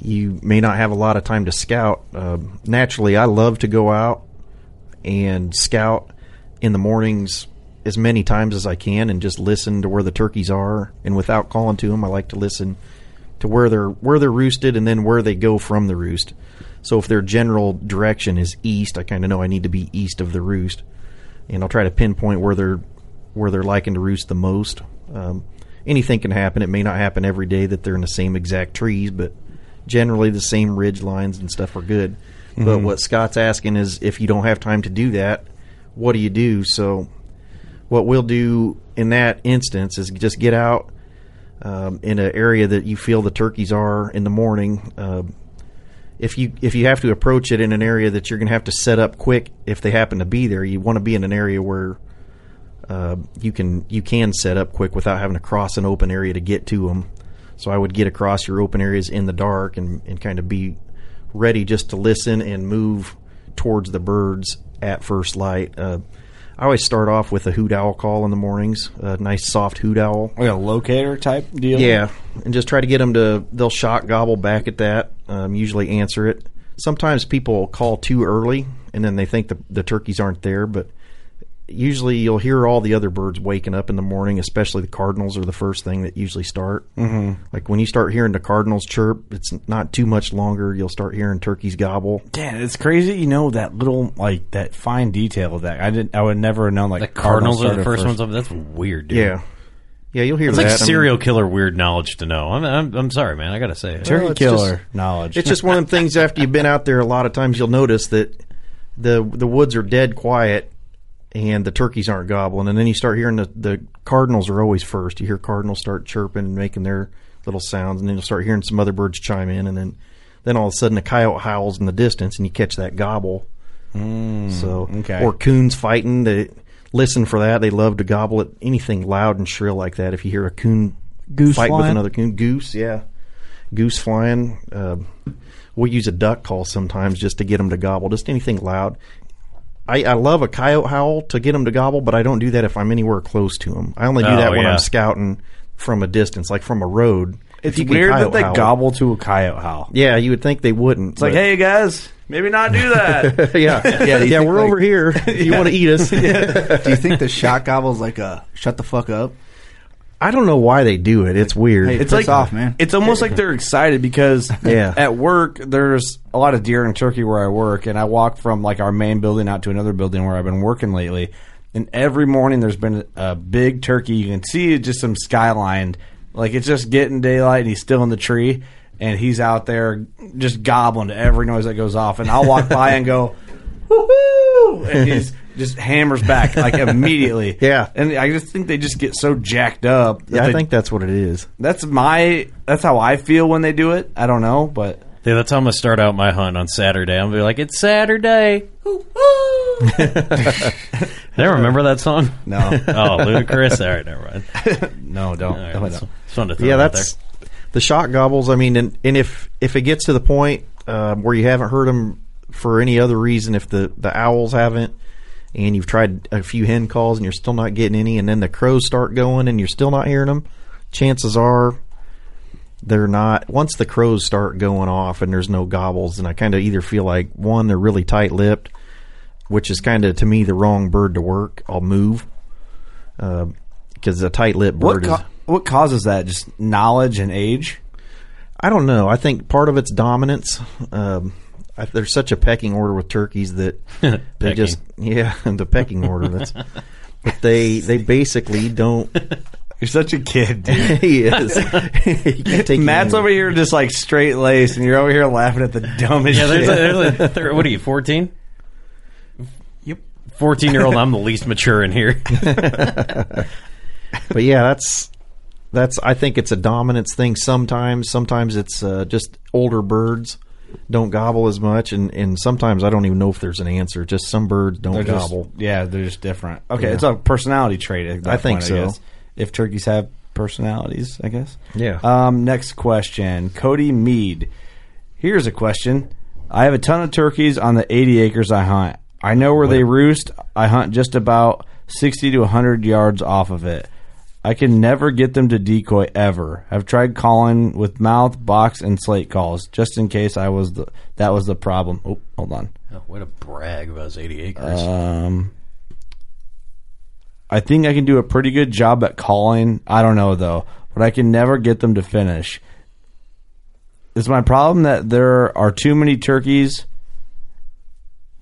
you may not have a lot of time to scout. Um naturally, I love to go out and scout in the mornings as many times as I can and just listen to where the turkeys are. And without calling to them, I like to listen to where they're where they're roosted and then where they go from the roost. So if their general direction is east, I kind of know I need to be east of the roost, and I'll try to pinpoint where they're where they're liking to roost the most. Um, anything can happen. It may not happen every day that they're in the same exact trees, but generally the same ridge lines and stuff are good. Mm-hmm. But what Scott's asking is if you don't have time to do that, what do you do? So what we'll do in that instance is just get out um, in an area that you feel the turkeys are in the morning. Uh, if you if you have to approach it in an area that you're going to have to set up quick, if they happen to be there, you want to be in an area where uh, you can you can set up quick without having to cross an open area to get to them. So I would get across your open areas in the dark and, and kind of be ready just to listen and move towards the birds at first light. Uh, I always start off with a hoot owl call in the mornings, a nice soft hoot owl, like a locator type deal. Yeah, and just try to get them to. They'll shock gobble back at that. Um, usually answer it. Sometimes people call too early, and then they think the the turkeys aren't there, but usually you'll hear all the other birds waking up in the morning, especially the cardinals are the first thing that usually start. Mm-hmm. Like when you start hearing the cardinals chirp, it's not too much longer. You'll start hearing turkeys gobble. Damn, it's crazy. You know that little like that fine detail of that. I didn't. I would never have known like the cardinals, cardinals are the first, first, ones up. That's weird, dude. Yeah. Yeah, you'll hear it's that. like serial I mean, killer weird knowledge to know. I'm, I'm, I'm sorry, man. I got to say it. Turkey well, killer just, knowledge. It's just one of the things after you've been out there a lot of times you'll notice that the the woods are dead quiet and the turkeys aren't gobbling. And then you start hearing the, the cardinals are always first. You hear cardinals start chirping and making their little sounds, and then you'll start hearing some other birds chime in, and then then all of a sudden a coyote howls in the distance, and you catch that gobble. Mm, so okay. or coons fighting. They listen for that. They love to gobble at anything loud and shrill like that. If you hear a coon goose fight flying? with another coon, goose, yeah, goose flying. Uh, we'll use a duck call sometimes just to get them to gobble. Just anything loud. I, I love a coyote howl to get them to gobble, but I don't do that if I'm anywhere close to them. I only do Oh, that when yeah. I'm scouting from a distance, like from a road. It's If you can weird that coyote they howl- gobble to a coyote howl. Yeah, you would think they wouldn't. It's like, hey guys, maybe not do that. yeah, Yeah, yeah, think, we're like- over here. You want to eat us? Do you think the shot gobble's like a shut the fuck up? I don't know why they do it. It's weird. Hey, it's piss like off, man. It's almost like they're excited because Yeah. at work there's a lot of deer and turkey where I work, and I walk from like our main building out to another building where I've been working lately. And every morning there's been a big turkey. You can see just some skyline, like it's just getting daylight, and he's still in the tree, and he's out there just gobbling to every noise that goes off. And I'll walk by and go, woo and he's just hammers back like immediately. Yeah. and I just think they just get so jacked up. yeah, I they- think that's what it is. that's my that's how I feel when they do it. I don't know, but Yeah, that's how I'm gonna start out my hunt on Saturday. I'm gonna be like, it's Saturday. I remember that song. no, Oh, Ludacris. All right, never mind. no, don't. All right, don't. it's, it's fun to throw yeah, out that's the shot gobbles. I mean, and, and if if it gets to the point uh, where you haven't heard them for any other reason, if the the owls haven't, and you've tried a few hen calls and you're still not getting any, and then the crows start going and you're still not hearing them, chances are they're not. Once the crows start going off and there's no gobbles, and I kind of either feel like one they're really tight lipped, which is kind of to me the wrong bird to work. I'll move because a tight lipped What bird is. what causes that? Just knowledge and age. I don't know. I think part of it's dominance. Um, I, there's such a pecking order with turkeys that they just yeah the pecking order. That's but they they basically don't. You're such a kid, dude. he is. He take Matt's over here just like straight laced, and you're over here laughing at the dumbest Yeah, there's shit. a, there's a thir- what are you, 14? Yep. 14 year old, I'm the least mature in here. but yeah, that's that's. I think it's a dominance thing. Sometimes, sometimes it's uh, just older birds don't gobble as much, and and sometimes I don't even know if there's an answer. Just some birds don't They're just- gobble. yeah, they're just different. Okay, Yeah. it's a personality trait. At that I think point, so. guess. If turkeys have personalities, I guess. Yeah. Um, next question, Cody Mead. Here's a question. I have a ton of turkeys on the 80 acres I hunt. I know where they roost. I hunt just about 60 to 100 yards off of it. I can never get them to decoy ever. I've tried calling with mouth, box, and slate calls just in case I was the that was the problem. Oh, hold on. oh, way to brag about his 80 acres. Um, I think I can do a pretty good job at calling. I don't know though, but I can never get them to finish. Is my problem that there are too many turkeys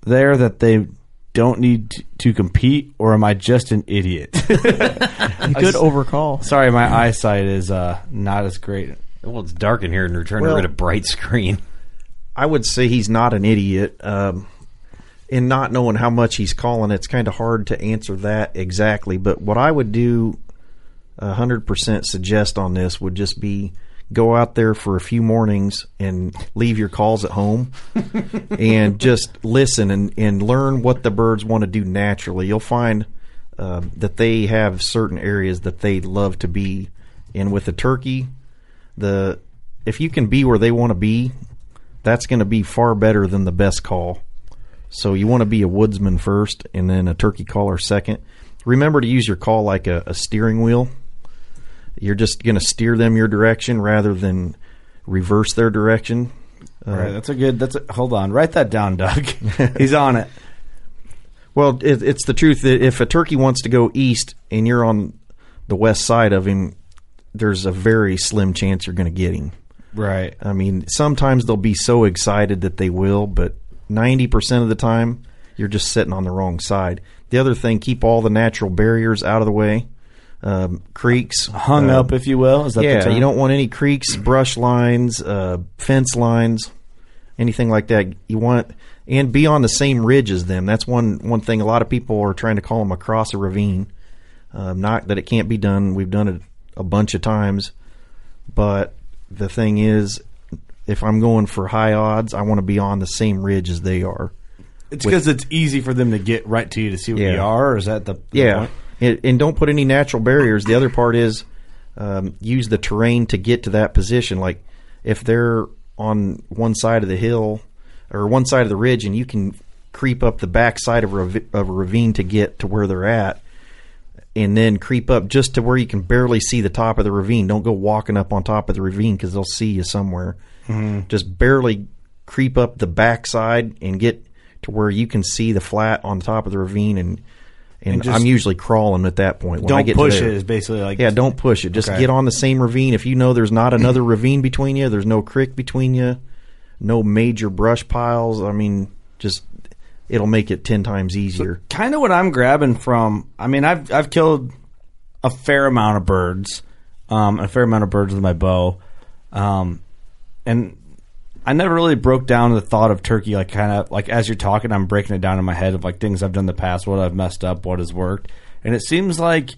there that they don't need to compete, or am I just an idiot? Good overcall. Sorry, my eyesight is uh, not as great. Well, it's dark in here, and we're trying Well- to read a bright screen. I would say he's not an idiot. Um, in not knowing how much he's calling, it's kind of hard to answer that exactly. But what I would do, hundred percent suggest on this would just be go out there for a few mornings and leave your calls at home and just listen and, and learn what the birds want to do naturally. You'll find um, that they have certain areas that they love to be. And with the turkey, the if you can be where they want to be, that's going to be far better than the best call. So you want to be a woodsman first and then a turkey caller second. Remember to use your call like a, a steering wheel. You're just going to steer them your direction rather than reverse their direction. Uh, All right, that's a good. That's a, hold on. Write that down, Doug. He's on it. Well, it, it's the truth that if a turkey wants to go east and you're on the west side of him, there's a very slim chance you're going to get him. Right. I mean, sometimes they'll be so excited that they will, but 90% of the time, you're just sitting on the wrong side. The other thing, keep all the natural barriers out of the way. Um, creeks. Hung uh, up, if you will. Is that yeah, the term? you don't want any creeks, brush lines, uh, fence lines, anything like that. You want and be on the same ridge as them. That's one one thing. A lot of people are trying to call them across a ravine. Um, not that it can't be done. We've done it a bunch of times, but the thing is, if I'm going for high odds, I want to be on the same ridge as they are. It's because it's easy for them to get right to you to see what Yeah. you are. Or is that the, the yeah, point? And, and don't put any natural barriers. The other part is um, use the terrain to get to that position. Like if they're on one side of the hill or one side of the ridge, and you can creep up the back side of a, of a ravine to get to where they're at, and then creep up just to where you can barely see the top of the ravine. Don't go walking up on top of the ravine because they'll see you somewhere. Mhm. Just barely creep up the back side and get to where you can see the flat on the top of the ravine and. And, And just- I'm usually crawling at that point. When Don't get push it. Is basically like Yeah, don't push it. Just Okay. get on the same ravine. If you know there's not another ravine between you, there's no creek between you, no major brush piles. I mean, just it'll make it ten times easier. kind of what I'm grabbing from. I mean, I've I've killed a fair amount of birds, um, a fair amount of birds with my bow, um, and I never really broke down the thought of turkey. Like kind of like as you're talking, I'm breaking it down in my head of like things I've done in the past, what I've messed up, what has worked, and it seems like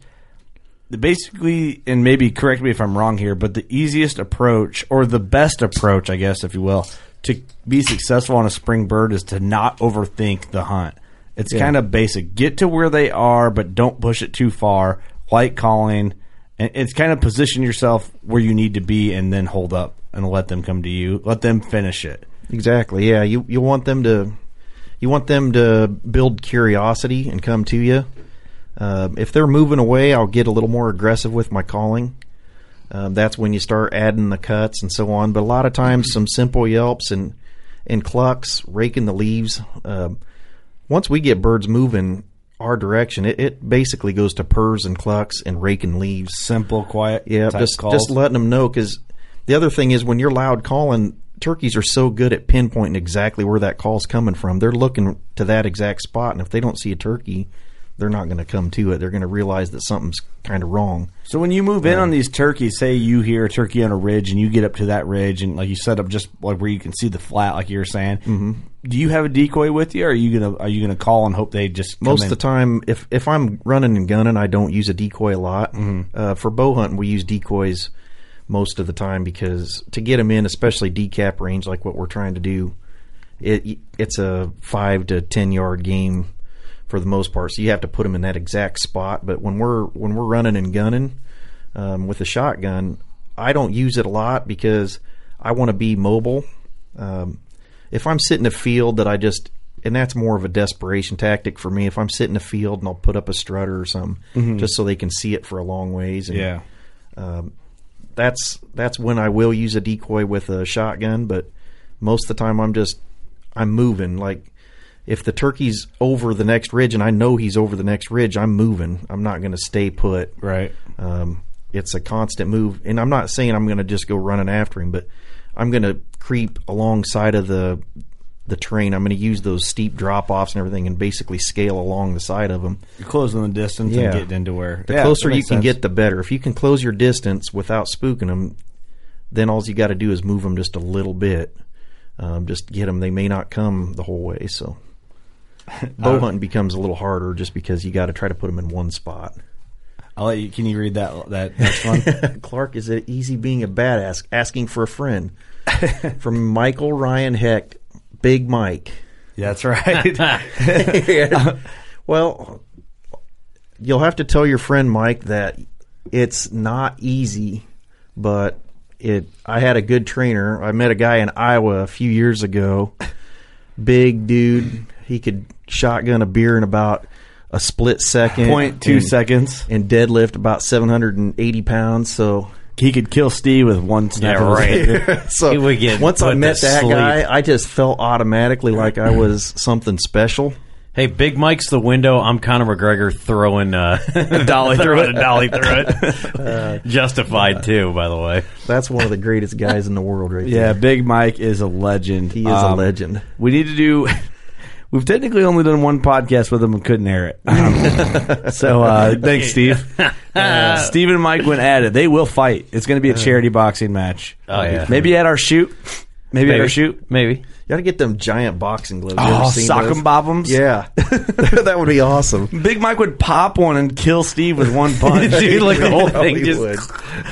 basically, and maybe correct me if I'm wrong here, but the easiest approach or the best approach, I guess, if you will, to be successful on a spring bird is to not overthink the hunt. It's Yeah. kind of basic. Get to where they are, but don't push it too far. Light calling, and it's kind of position yourself where you need to be, and then hold up and let them come to you. Let them finish it. Exactly. Yeah, you you want them to you want them to build curiosity and come to you. Um, if they're moving away, I'll get a little more aggressive with my calling. Um, that's when you start adding the cuts and so on. But a lot of times, some simple yelps and and clucks, raking the leaves. Um, once we get birds moving our direction, it, it basically goes to purrs and clucks and raking leaves. Simple, quiet. Yeah, just calls. just letting them know because the other thing is when you're loud calling, turkeys are so good at pinpointing exactly where that call's coming from. They're looking to that exact spot, and if they don't see a turkey, they're not going to come to it. They're going to realize that something's kind of wrong. So when you move in on these turkeys, say you hear a turkey on a ridge and you get up to that ridge and like you set up just like where you can see the flat, like you were saying. Mhm. Do you have a decoy with you, or are you gonna are you gonna call and hope they just come Most of the time, if if I'm running and gunning, I don't use a decoy a lot. Mhm. Uh, for bow hunting, we use decoys most of the time because to get them in, especially decap range, like what we're trying to do, it it's a five to ten yard game for the most part. So you have to put them in that exact spot. But when we're when we're running and gunning um, with a shotgun, I don't use it a lot because I want to be mobile. Um, if I'm sitting in a field that I just and that's more of a desperation tactic for me. If I'm sitting in a field and I'll put up a strutter or something Mhm. just so they can see it for a long ways. And, Yeah. um, that's that's when I will use a decoy with a shotgun. But most of the time, I'm just I'm moving. Like if the turkey's over the next ridge and I know he's over the next ridge, I'm moving. I'm not going to stay put. Right. Um, it's a constant move, and I'm not saying I'm going to just go running after him, but I'm going to creep alongside of the the terrain. I'm going to use those steep drop offs and everything, and basically scale along the side of them. You're closing the distance Yeah. and getting into where The Yeah, closer you can sense. get, the better. If you can close your distance without spooking them, then all you got to do is move them just a little bit. Um, just get them. They may not come the whole way. So bow hunting becomes a little harder just because you got to try to put them in one spot. I'll let you. Can you read that that next one? Clark, is it easy being a badass? Asking for a friend from Michael Ryan Hecht, Big Mike. Yeah, that's right. well, you'll have to tell your friend Mike that it's not easy, but it. I had a good trainer. I met a guy in Iowa a few years ago. Big dude. He could shotgun a beer in about a split second. Point two and- seconds. And deadlift about 780 pounds. So he could kill Steve with one snap. Yeah, of his right. finger. so He would get once I met that sleep. guy, I just felt automatically like I was something special. Hey, Big Mike's the window. I'm Conor McGregor throwing uh, Dolly through it. a dolly through it. Justified too, by the way. That's one of the greatest guys in the world, right Yeah, there. Big Mike is a legend. He is a legend. We need to do. We've technically only done one podcast with him and couldn't air it. Um, so uh, thanks, Steve. Uh, Steve and Mike went at it. They will fight. It's going to be a charity boxing match. Oh, yeah. Maybe at our shoot. Maybe, at our shoot. Maybe. You got to get them giant boxing gloves. You Oh, ever seen sock those? 'em bob 'ems? Yeah, that would be awesome. Big Mike would pop one and kill Steve with one punch. Dude, like the whole Probably thing just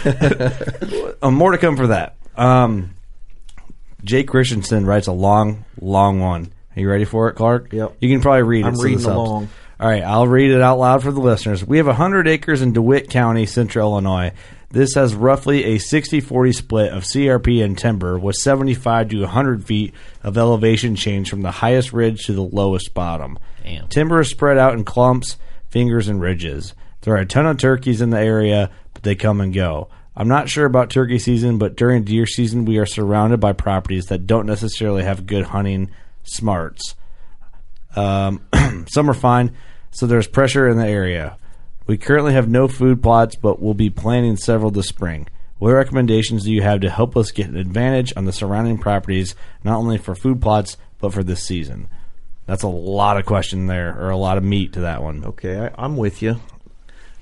would. uh, more to come for that. Um, Jake Christensen writes a long, long one. Are you ready for it, Clark? Yep. You can probably read it. I'm so reading this helps. along. All right, I'll read it out loud for the listeners. We have 100 acres in DeWitt County, Central Illinois. This has roughly a 60-40 split of CRP and timber with 75 to 100 feet of elevation change from the highest ridge to the lowest bottom. Damn. Timber is spread out in clumps, fingers, and ridges. There are a ton of turkeys in the area, but they come and go. I'm not sure about turkey season, but during deer season, we are surrounded by properties that don't necessarily have good hunting smarts. Um, some are fine, so there's pressure in the area. We currently have no food plots, but we'll be planting several this spring. What recommendations do you have to help us get an advantage on the surrounding properties, not only for food plots, but for this season? That's a lot of question there, or a lot of meat to that one. Okay, I, I'm with you.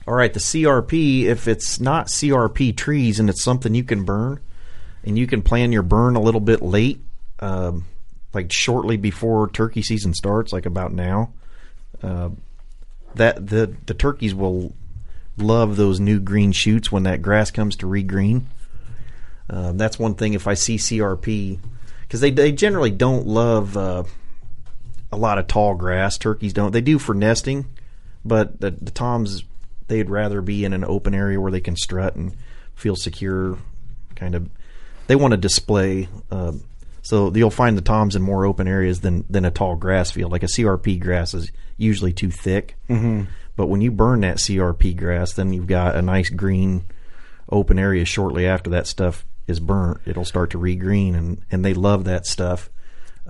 All right, the CRP. If it's not CRP trees and it's something you can burn, and you can plan your burn a little bit late, um, like shortly before turkey season starts, like about now, uh, that the the turkeys will love those new green shoots when that grass comes to regreen. Um, that's one thing. If I see CRP, because they they generally don't love uh, a lot of tall grass. Turkeys don't. They do for nesting, but the, the toms they'd rather be in an open area where they can strut and feel secure. Kind of, they want to display. Um, so you'll find the toms in more open areas than than a tall grass field. Like a CRP grass is usually too thick. Mm-hmm. But when you burn that CRP grass, then you've got a nice green open area shortly after that stuff is burnt. It'll start to regreen, and and they love that stuff.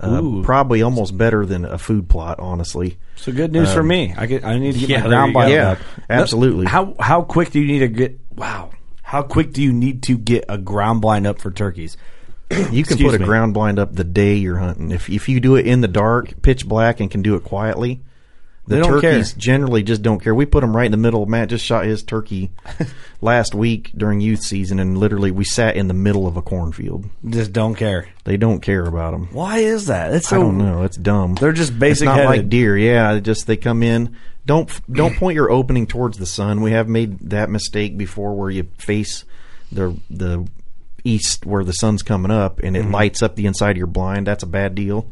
Uh, probably almost better than a food plot, honestly. So good news for Um, me. I get. I need to get yeah, my ground blind Yeah, up. absolutely. How how quick do you need to get? Wow. How quick do you need to get a ground blind up for turkeys? You can put a me. ground blind up the day you're hunting. If if you do it in the dark, pitch black, and can do it quietly, the They turkeys care. generally just don't care. We put them right in the middle. Matt just shot his turkey last week during youth season, and literally we sat in the middle of a cornfield. Just don't care. They don't care about them. Why is that? It's so. I don't know. It's dumb. They're just It's basic not headed. like deer. Yeah, it just they come in. Don't don't point your opening towards the sun. We have made that mistake before, where you face the the east where the sun's coming up, and it lights up the inside of your blind. That's a bad deal.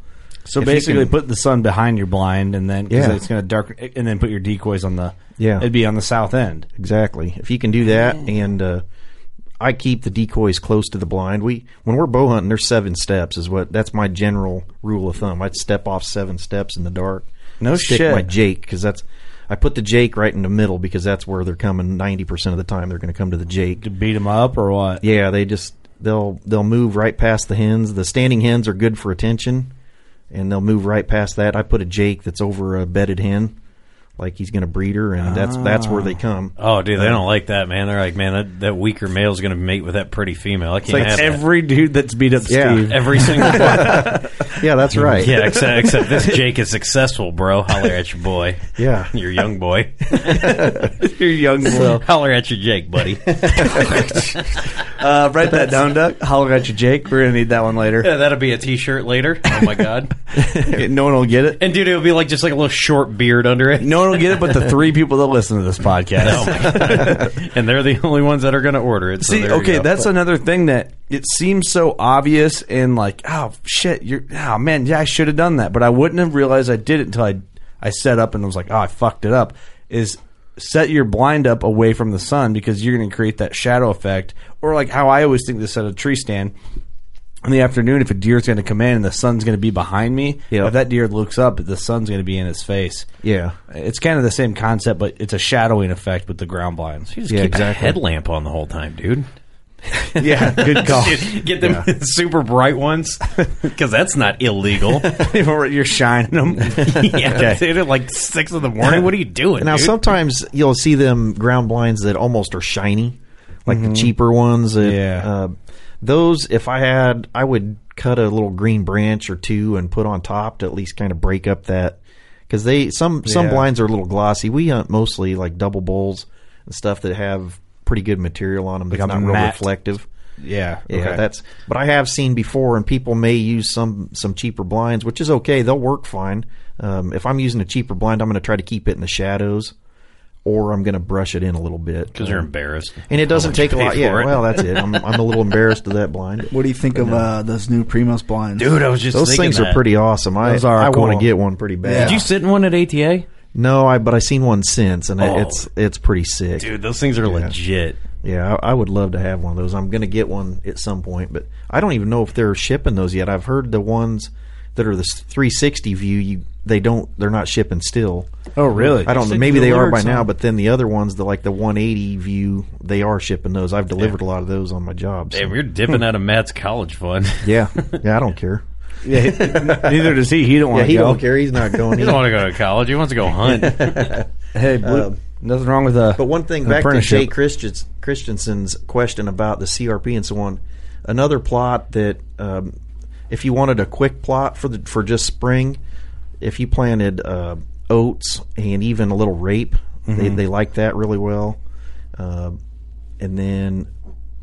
So If basically, can- put the sun behind your blind, and then 'cause Yeah. it's going to darken, and then put your decoys on the. Yeah. it'd be on the south end. Exactly. If you can do that, and uh, I keep the decoys close to the blind. We when we're bow hunting, there's seven steps. Is what that's my general rule of thumb. I'd step off seven steps in the dark. No stick shit. my Jake because that's I put the Jake right in the middle because that's where they're coming. Ninety percent of the time, they're going to come to the Jake. To beat them up or what? Yeah, they just they'll they'll move right past the hens. The standing hens are good for attention. and they'll move right past that. I put a Jake that's over a bedded hen, like he's going to breed her, and that's that's where they ah. come. Oh, dude, they uh, don't like that, man. They're like, man, that, that weaker male is going to mate with that pretty female. I can't like have that. every dude that's beat up Yeah. Steve. Every single one. Yeah, that's mm. right. Yeah, except, except this Jake is successful, bro. Holler at your boy. Yeah. Your young boy. Your young boy. Holler at your Jake, buddy. Uh, write that down, Doug. Holler at you, Jake. We're gonna need that one later. Yeah, that'll be a t-shirt later. Oh my god. no one will get it. And dude, it'll be like just like a little short beard under it. No one will get it, but the three people that listen to this podcast. Oh and they're the only ones that are going to order it. So See, okay, that's another thing that it seems so obvious and like, oh shit, you're, oh man, yeah, I should have done that, but I wouldn't have realized I did it until I, I set up and was like, oh, I fucked it up. Is set your blind up away from the sun because you're going to create that shadow effect, or like how I always think to set a tree stand. In the afternoon, if a deer's going to come in and the sun's going to be behind me, Yeah. if that deer looks up, the sun's going to be in his face. Yeah, It's kind of the same concept, but it's a shadowing effect with the ground blinds. You just Yeah, keep exactly. a headlamp on the whole time, dude. yeah, good call. Get them super bright ones because that's not illegal. You're shining them. yeah, dude, at like six in the morning. What are you doing? Now dude? sometimes you'll see them ground blinds that almost are shiny, like the cheaper ones. That, Yeah. uh, those if I had, I would cut a little green branch or two and put on top to at least kind of break up that because they some some Yeah. blinds are a little glossy. We hunt mostly like Double Bulls and stuff that have pretty good material on them. That's Like not real reflective. Yeah, Yeah, okay. that's. But I have seen before, and people may use some some cheaper blinds, which is okay. They'll work fine. Um, if I'm using a cheaper blind, I'm going to try to keep it in the shadows, or I'm going to brush it in a little bit because you're embarrassed. And it doesn't take a lot. Yeah, it. well, that's it. I'm I'm a little embarrassed of that blind. What do you think of uh, those new Primos blinds? Dude, I was just Those thinking things that. are pretty awesome. I Those are I want to get one pretty bad. Did you sit in one at ATA? No, I but I seen one since, and Oh. it's it's pretty sick. Dude, those things are legit. Yeah, I, I would love to have one of those. I'm going to get one at some point, but I don't even know if they're shipping those yet. I've heard the ones that are the 360 view, you they don't they're not shipping still. Oh, really? I don't know. Maybe they are delivered by now, but then the other ones, the like the 180 view, they are shipping those. I've delivered a lot of those on my job. so- Damn, you're dipping out of Matt's college fund. yeah, yeah, I don't care. Yeah, neither does he. He don't want to he go. don't care. He's not going. He either. doesn't want to go to college. He wants to go hunt. Hey, Blue, Um, nothing wrong with a. But one thing back to. Jay Christensen's question about the CRP and so on. Another plot that, um, if you wanted a quick plot for the for just spring, if you planted uh, oats and even a little rape, they they like that really well. Uh, and then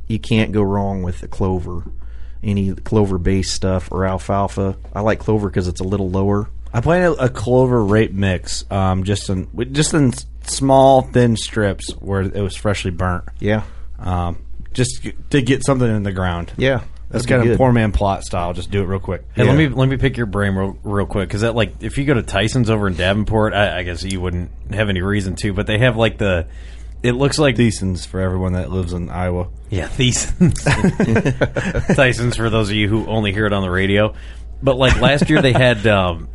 you can't go wrong with the clover, any clover based stuff or alfalfa. I like clover because it's a little lower. I planted a clover rape mix, um, just in just in small thin strips where it was freshly burnt. Yeah, Um, just to get something in the ground. yeah, That's kind of good. poor man plot style. Just do it real quick. Hey, let me let me pick your brain real, real quick because that like if you go to Theisen's over in Davenport, I, I guess you wouldn't have any reason to, but they have like the. It looks like Decents for everyone that lives in Iowa. Yeah, Theisen's. Theisen's for those of you who only hear it on the radio. But like last year they had um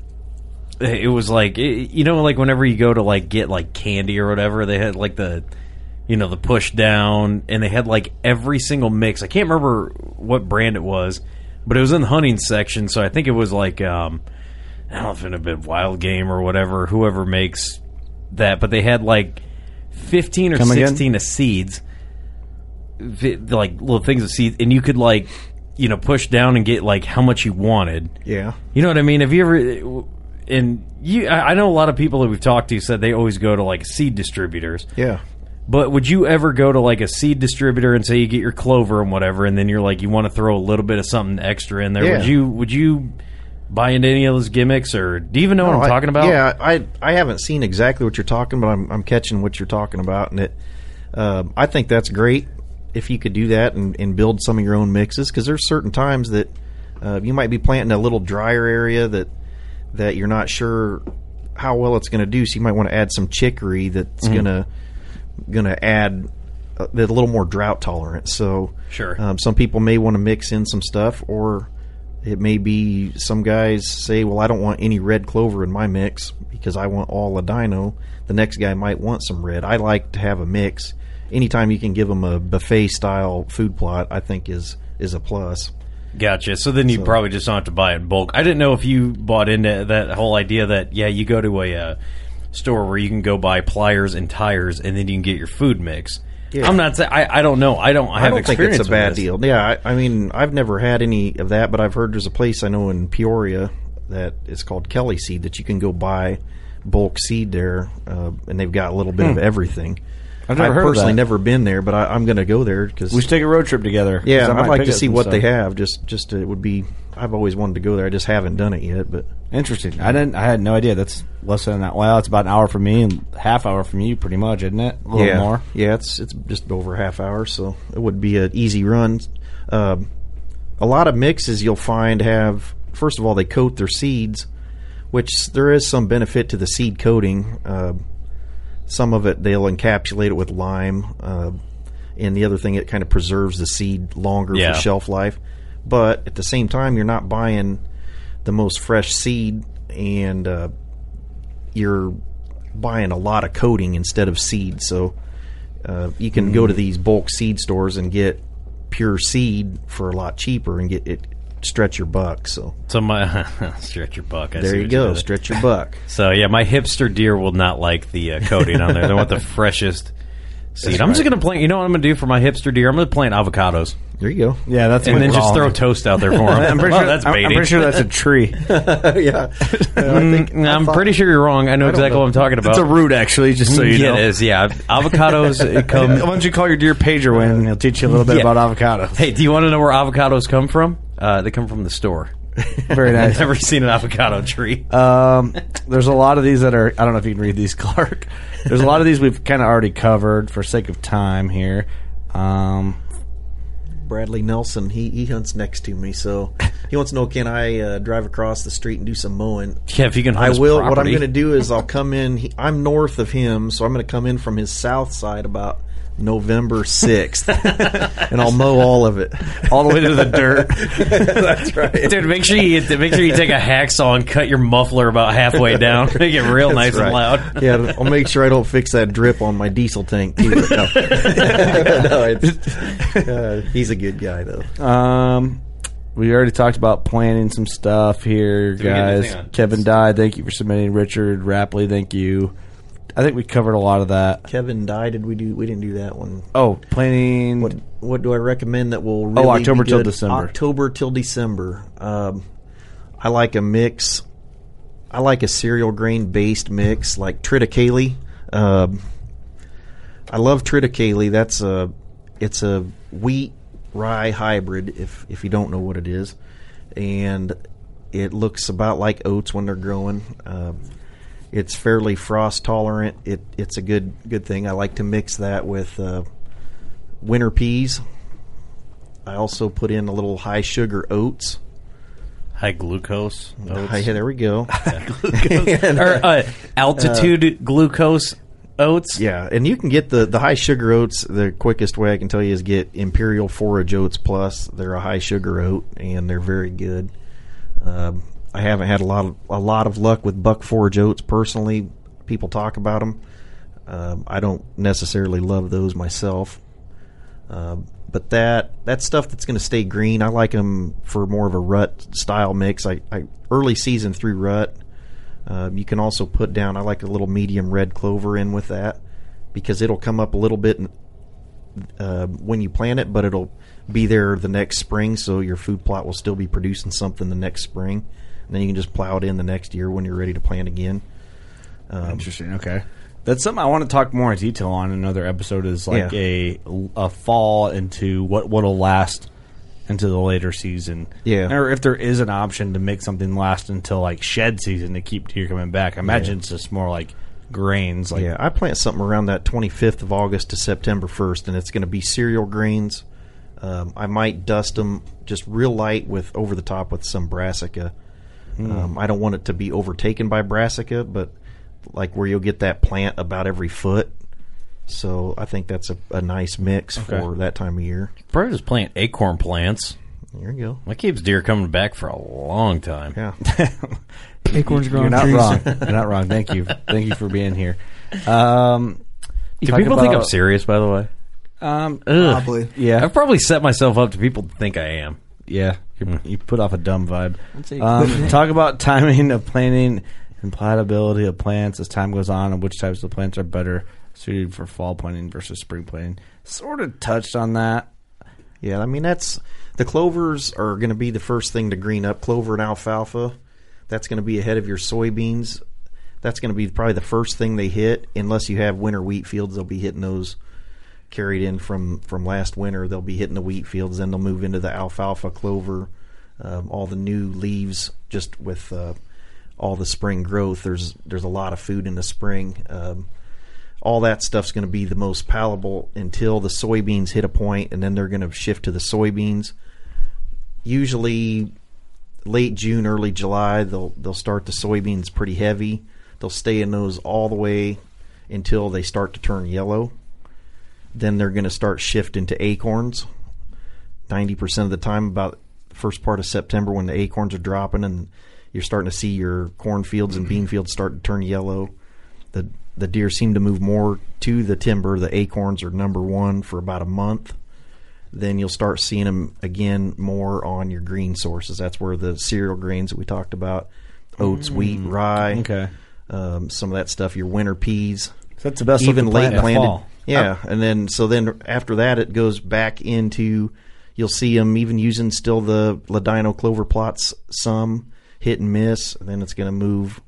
it was like it- you know like whenever you go to like get like candy or whatever, they had like the you know the push down and they had like every single mix. I can't remember what brand it was, but it was in the hunting section, so I think it was like um I don't know if it had been Wild Game or whatever, whoever makes that, but they had like 15 or Come again? 16 of seeds like little things of seeds, and you could like you know push down and get like how much you wanted. Yeah, You know what I mean? Have you ever? And you, I know a lot of people that we've talked to said they always go to like seed distributors. yeah. But would you ever go to like a seed distributor and say you get your clover and whatever, and then you're like you want to throw a little bit of something extra in there? Yeah. Would you? Would you buy into any of those gimmicks, or do you even know what I'm I- talking about? Yeah, I I haven't seen exactly what you're talking, but I'm I'm catching what you're talking about, and it. Um, I think that's great if you could do that and, and build some of your own mixes because there's certain times that uh, you might be planting a little drier area that that you're not sure how well it's going to do, so you might want to add some chicory that's Mhm. gonna gonna add to add a little more drought tolerant. So Sure. um, some people may want to mix in some stuff, or it may be some guys say, "Well, I don't want any red clover in my mix because I want all ladino." The next guy might want some red. I like to have a mix. Anytime you can give them a buffet style food plot, I think is is a plus. Gotcha. So then you So- probably just don't have to buy it in bulk. I didn't know if you bought into that whole idea that yeah, you go to a uh, store where you can go buy pliers and tires, and then you can get your food mix. Yeah. I'm not saying I, I don't know. I don't. I, I have don't think experience it's a with bad this. deal. Yeah, I, I mean, I've never had any of that, but I've heard there's a place I know in Peoria that is called Kelly Seed that you can go buy bulk seed there, uh, and they've got a little bit Hmm. of everything. I've never heard of personally that. never been there, but I, I'm going to go there because We should take a road trip together. 'cause yeah, I I'd like pick to up see some what they stuff. have. Just, just it would be. I've always wanted to go there. I just haven't done it yet, but Interesting. I didn't. I had no idea. That's less than that. Well, it's about an hour from me and half hour from you, pretty much, isn't it? A little yeah, more. Yeah, it's it's just over a half hour, so it would be an easy run. Um, a lot of mixes you'll find have first of all they coat their seeds, which there is some benefit to the seed coating. Uh, some of it they'll encapsulate it with lime, uh, and the other thing it kind of preserves the seed longer Yeah. for shelf life. But at the same time, you're not buying the most fresh seed, and uh, you're buying a lot of coating instead of seed. So uh, you can go to these bulk seed stores and get pure seed for a lot cheaper and get it stretch your buck. So So my stretch your buck. I there you go, stretch your buck. So yeah, my hipster deer will not like the uh, coating on there. They want the freshest seed. That's I'm just right. gonna plant. You know what I'm gonna do for my hipster deer? I'm gonna plant avocados. There you go. Yeah, that's and what then we're just calling throw it. toast out there for them. I'm pretty sure that's I'm- baiting. I'm pretty sure that's a tree. yeah, Mm, I'm pretty sure you're wrong. I know I exactly know. what I'm talking about. It's a root, actually. Just so you yeah, know, it is. Yeah, avocados it come. Why don't you call your deer pager when he'll teach you a little bit Yeah. about avocados. Hey, do you want to know where avocados come from? Uh, they come from the store. Very nice. I've never seen an avocado tree. Um, there's a lot of these that are. I don't know if you can read these, Clark. There's a lot of these we've kind of already covered for sake of time here. Um, Bradley Nelson, he, he hunts next to me, so he wants to know can I uh, drive across the street and do some mowing? Yeah, if you can hunt I his will. What I'm going to do is I'll come in. He, I'm north of him, so I'm going to come in from his south side about November 6th, and I'll mow all of it, all the way to the dirt. That's right. Dude, make sure you make sure you take a hacksaw and cut your muffler about halfway down. Make it real nice That's and loud. Yeah, I'll make sure I don't fix that drip on my diesel tank too. No, no it's, uh, he's a good guy though. Um, we already talked about planning some stuff here, Did guys. Kevin died. Thank you for submitting. Richard Rapley, thank you. I think we covered a lot of that. Kevin died. Did we do? We didn't do that one. Oh, planning. What What do I recommend that will really Oh, October be till? December. October till December. Um, I like a mix. I like a cereal grain based mix like triticale. Um, I love triticale. That's a it's a wheat rye hybrid. If if you don't know what it is, and it looks about like oats when they're growing. Um, it's fairly frost tolerant. It it's a good good thing. I like to mix that with uh, winter peas. I also put in a little high sugar oats. High glucose. oats. High, there we go. or uh, altitude glucose oats. Yeah, and you can get the the high sugar oats. The quickest way I can tell you is get Imperial Forage Oats Plus. They're a high sugar oat, and they're very good. Um, I haven't had a lot of a lot of luck with Buck Forage Oats personally. People talk about them. Um, I don't necessarily love those myself. Um, but that that stuff that's going to stay green, I like them for more of a rut style mix. I, I early season through rut. Um, you can also put down. I like a little medium red clover in with that because it'll come up a little bit uh, when you plant it, but it'll be there the next spring. So your food plot will still be producing something the next spring, and then you can just plow it in the next year when you're ready to plant again. Um, Interesting. Okay, that's something I want to talk more in detail on. in Another episode is like Yeah. a a fall into what what'll last into the later season. Yeah. or if there is an option to make something last until like shed season to keep deer coming back. I imagine it's just more like grains. Like yeah, I plant something around that 25th of August to September 1st, and it's going to be cereal grains. Um, I might dust them just real light with over the top with some brassica. Hmm. Um, I don't want it to be overtaken by brassica, but like where you'll get that plant about every foot. So I think that's a, a nice mix Okay. for that time of year. Probably just plant acorn plants. There you go. That keeps deer coming back for a long time. Yeah. Acorns growing. You're not trees. wrong. You're not wrong. Thank you. Thank you for being here. Um, Do talk people think I'm serious? By the way, Um, Probably. yeah. I've probably set myself up to people to think I am. Yeah, you, you put off a dumb vibe. Um, talk about timing of planting and platability of plants as time goes on, and which types of plants are better suited for fall planting versus spring planting. Sort of touched on that. Yeah, I mean that's the clovers are going to be the first thing to green up. Clover and alfalfa, that's going to be ahead of your soybeans. That's going to be probably the first thing they hit, unless you have winter wheat fields. They'll be hitting those carried in from from last winter. They'll be hitting the wheat fields, then they'll move into the alfalfa, clover, um, all the new leaves. Just with uh, all the spring growth, there's there's a lot of food in the spring. Um, all that stuff's going to be the most palatable until the soybeans hit a point, and then they're going to shift to the soybeans. Usually, late June, early July, they'll they'll start the soybeans pretty heavy. They'll stay in those all the way until they start to turn yellow. Then they're going to start shifting to acorns. Ninety percent of the time, about the first part of September, when the acorns are dropping, and you're starting to see your cornfields and bean fields start to turn yellow. The the deer seem to move more to the timber. The acorns are number one for about a month. Then you'll start seeing them again more on your green sources. That's where the cereal grains that we talked about, oats, wheat, rye, Okay. um, some of that stuff. Your winter peas, So that's the best even late plant in the planted. fall. Yeah, and then so then after that it goes back into you'll see them even using still the Ladino clover plots some hit and miss. And then it's going to move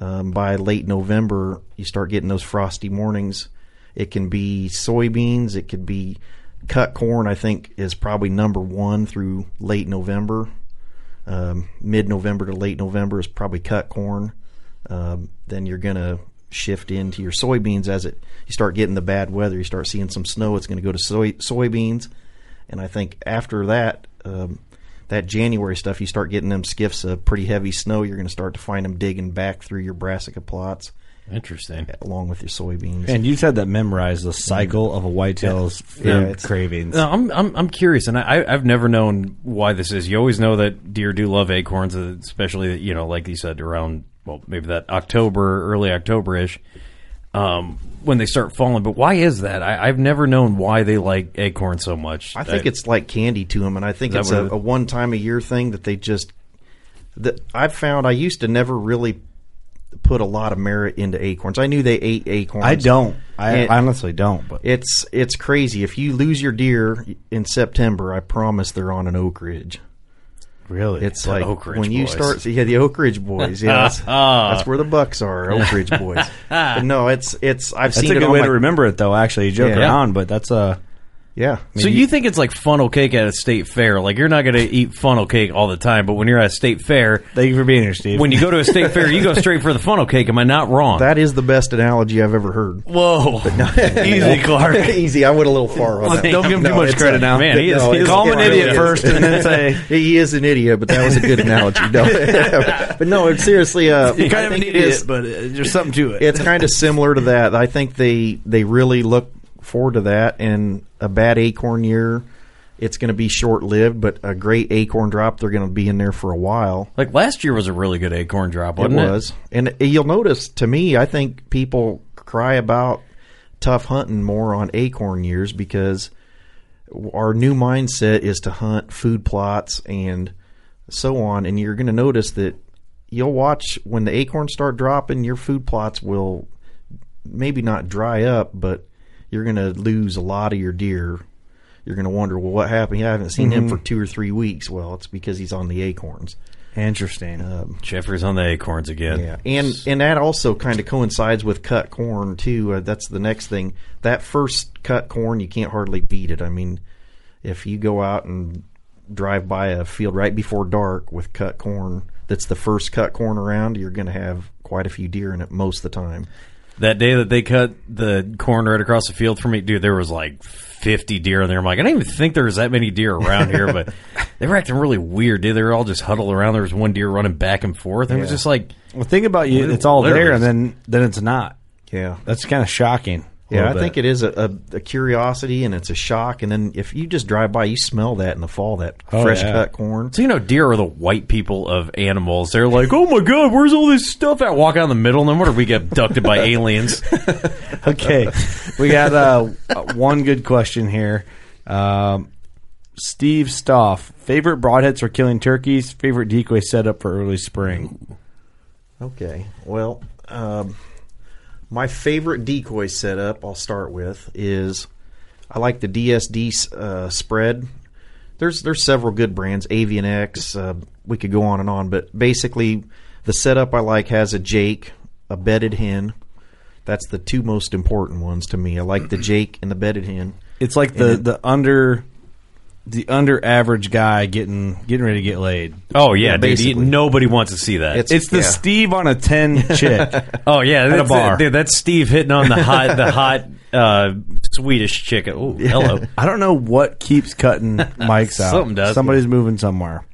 um, by late November. You start getting those frosty mornings. It can be soybeans. It could be cut corn. I think is probably number one through late November. Um, Mid November to late November is probably cut corn. Um, then you're gonna shift into your soybeans as it you start getting the bad weather. You start seeing some snow. It's going to go to soy, soybeans, and I think after that, um, that January stuff, you start getting them skiffs of pretty heavy snow. You're going to start to find them digging back through your brassica plots. Interesting. Along with your soybeans. And you said that memorize the cycle of a whitetail's Yeah, food cravings. No, I'm I'm I'm curious, and I I've never known why this is. You always know that deer do love acorns, especially you know, like you said, around well, maybe that October, early October ish, um, when they start falling. But why is that? I, I've never known why they like acorns so much. I think it's like candy to them, and I think it's a, it a one time a year thing that they just. That I've found I used to never really put a lot of merit into acorns. I knew they ate acorns. I don't. I And honestly don't. But It's it's crazy. If you lose your deer in September, I promise they're on an oak ridge. Really, It's The like Oak Ridge when you boys. start, yeah, the Oak Ridge boys. Yeah, that's, that's where the bucks are, Oak Ridge boys. but no, it's it's. I've that's seen a it good on way my- to remember it, though. Actually, you joke Yeah. around, but that's a Yeah, So you think it's like funnel cake at a state fair? Like you're not going to eat funnel cake all the time, but when you're at a state fair, thank you for being here, Steve. when you go to a state fair, you go straight for the funnel cake. Am I not wrong? that is the best analogy I've ever heard. Whoa, easy, Clark. Easy. I went a little far on that. Don't give him too much credit a- now. Man, he is- No, he is- Call him an idiot first, and then say he is an idiot, but that was a good analogy. No, but no, it's seriously. Uh, you're I kind of an idiot, is- but uh, there's something to it. it's kind of similar to that. I think they they really look forward to that. And a bad acorn year, it's going to be short lived. But a great acorn drop, they're going to be in there for a while. Like last year was a really good acorn drop, wasn't it it? was, and uh, you'll notice. To me, I think people cry about tough hunting more on acorn years because our new mindset is to hunt food plots and so on. And you're going to notice that you'll watch when the acorns start dropping, your food plots will maybe not dry up, but you're going to lose a lot of your deer. You're going to wonder, well, what happened? I haven't seen him for two or three weeks. Well, it's because he's on the acorns. Interesting. Um, Jeffrey's on the acorns again. yeah, and and that also kind of coincides with cut corn too. Uh, that's the next thing. That first cut corn, you can't hardly beat it. I mean, if you go out and drive by a field right before dark with cut corn, that's the first cut corn around. You're going to have quite a few deer in it most of the time. That day that they cut the corn right across the field from me, dude, there was like 50 deer in there. I'm like, I didn't even think there was that many deer around here, but they were acting really weird, dude. They were all just huddled around. There was one deer running back and forth. and It was just like, well, think about you. It's all there, and then then it's not. Yeah, That's kind of shocking. A yeah. I little think it is a, a, a curiosity and it's a shock. And then if you just drive by, you smell that in the fall, that Oh, fresh yeah. cut corn. so you know, deer are the white people of animals. They're like, oh my God, where's all this stuff at? Walk out in the middle, and then what if we get abducted by aliens? okay, we got uh, one good question here. Um, Steve Stoff. Favorite broadheads for killing turkeys. Favorite decoy setup for early spring. Okay. Well, um, my favorite decoy setup, I'll start with, is I like the DSD uh, spread. There's there's several good brands, Avian X. Uh, we could go on and on, but basically, the setup I like has a Jake, a bedded hen. That's the two most important ones to me. I like the Jake and the bedded hen. It's like the the under the under average guy getting getting ready to get laid. Oh yeah, dude. you- nobody wants to see that. It's, the Steve on a ten chick. oh yeah, at a that's, bar. dude, that's Steve hitting on the hot the hot uh, Swedish chick. Oh, hello. I don't know what keeps cutting mics out. Something does. Somebody's moving somewhere.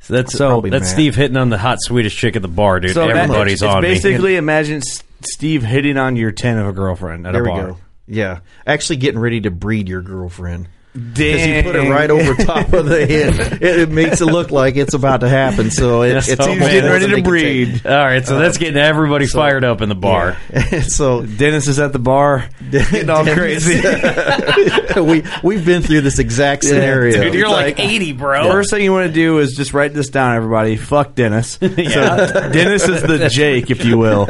So that's So- that's Steve hitting on the hot Swedish chick at the bar, dude. So that- Everybody's it's on me. basically imagine S- Steve hitting on your ten of a girlfriend at There a we bar. go. Yeah, actually getting ready to breed your girlfriend. Because you put it right over top of the head, it, it makes it look like it's about to happen. So it, it's Oh, man. getting ready to breed. All right, so uh, that's getting everybody fired up in the bar. so Dennis is at the bar getting all crazy. we we've been through this exact scenario. Dude, you're It's like, 80, bro. First thing you want to do is just write this down, everybody. Fuck Dennis. So Dennis is the Jake, if you will.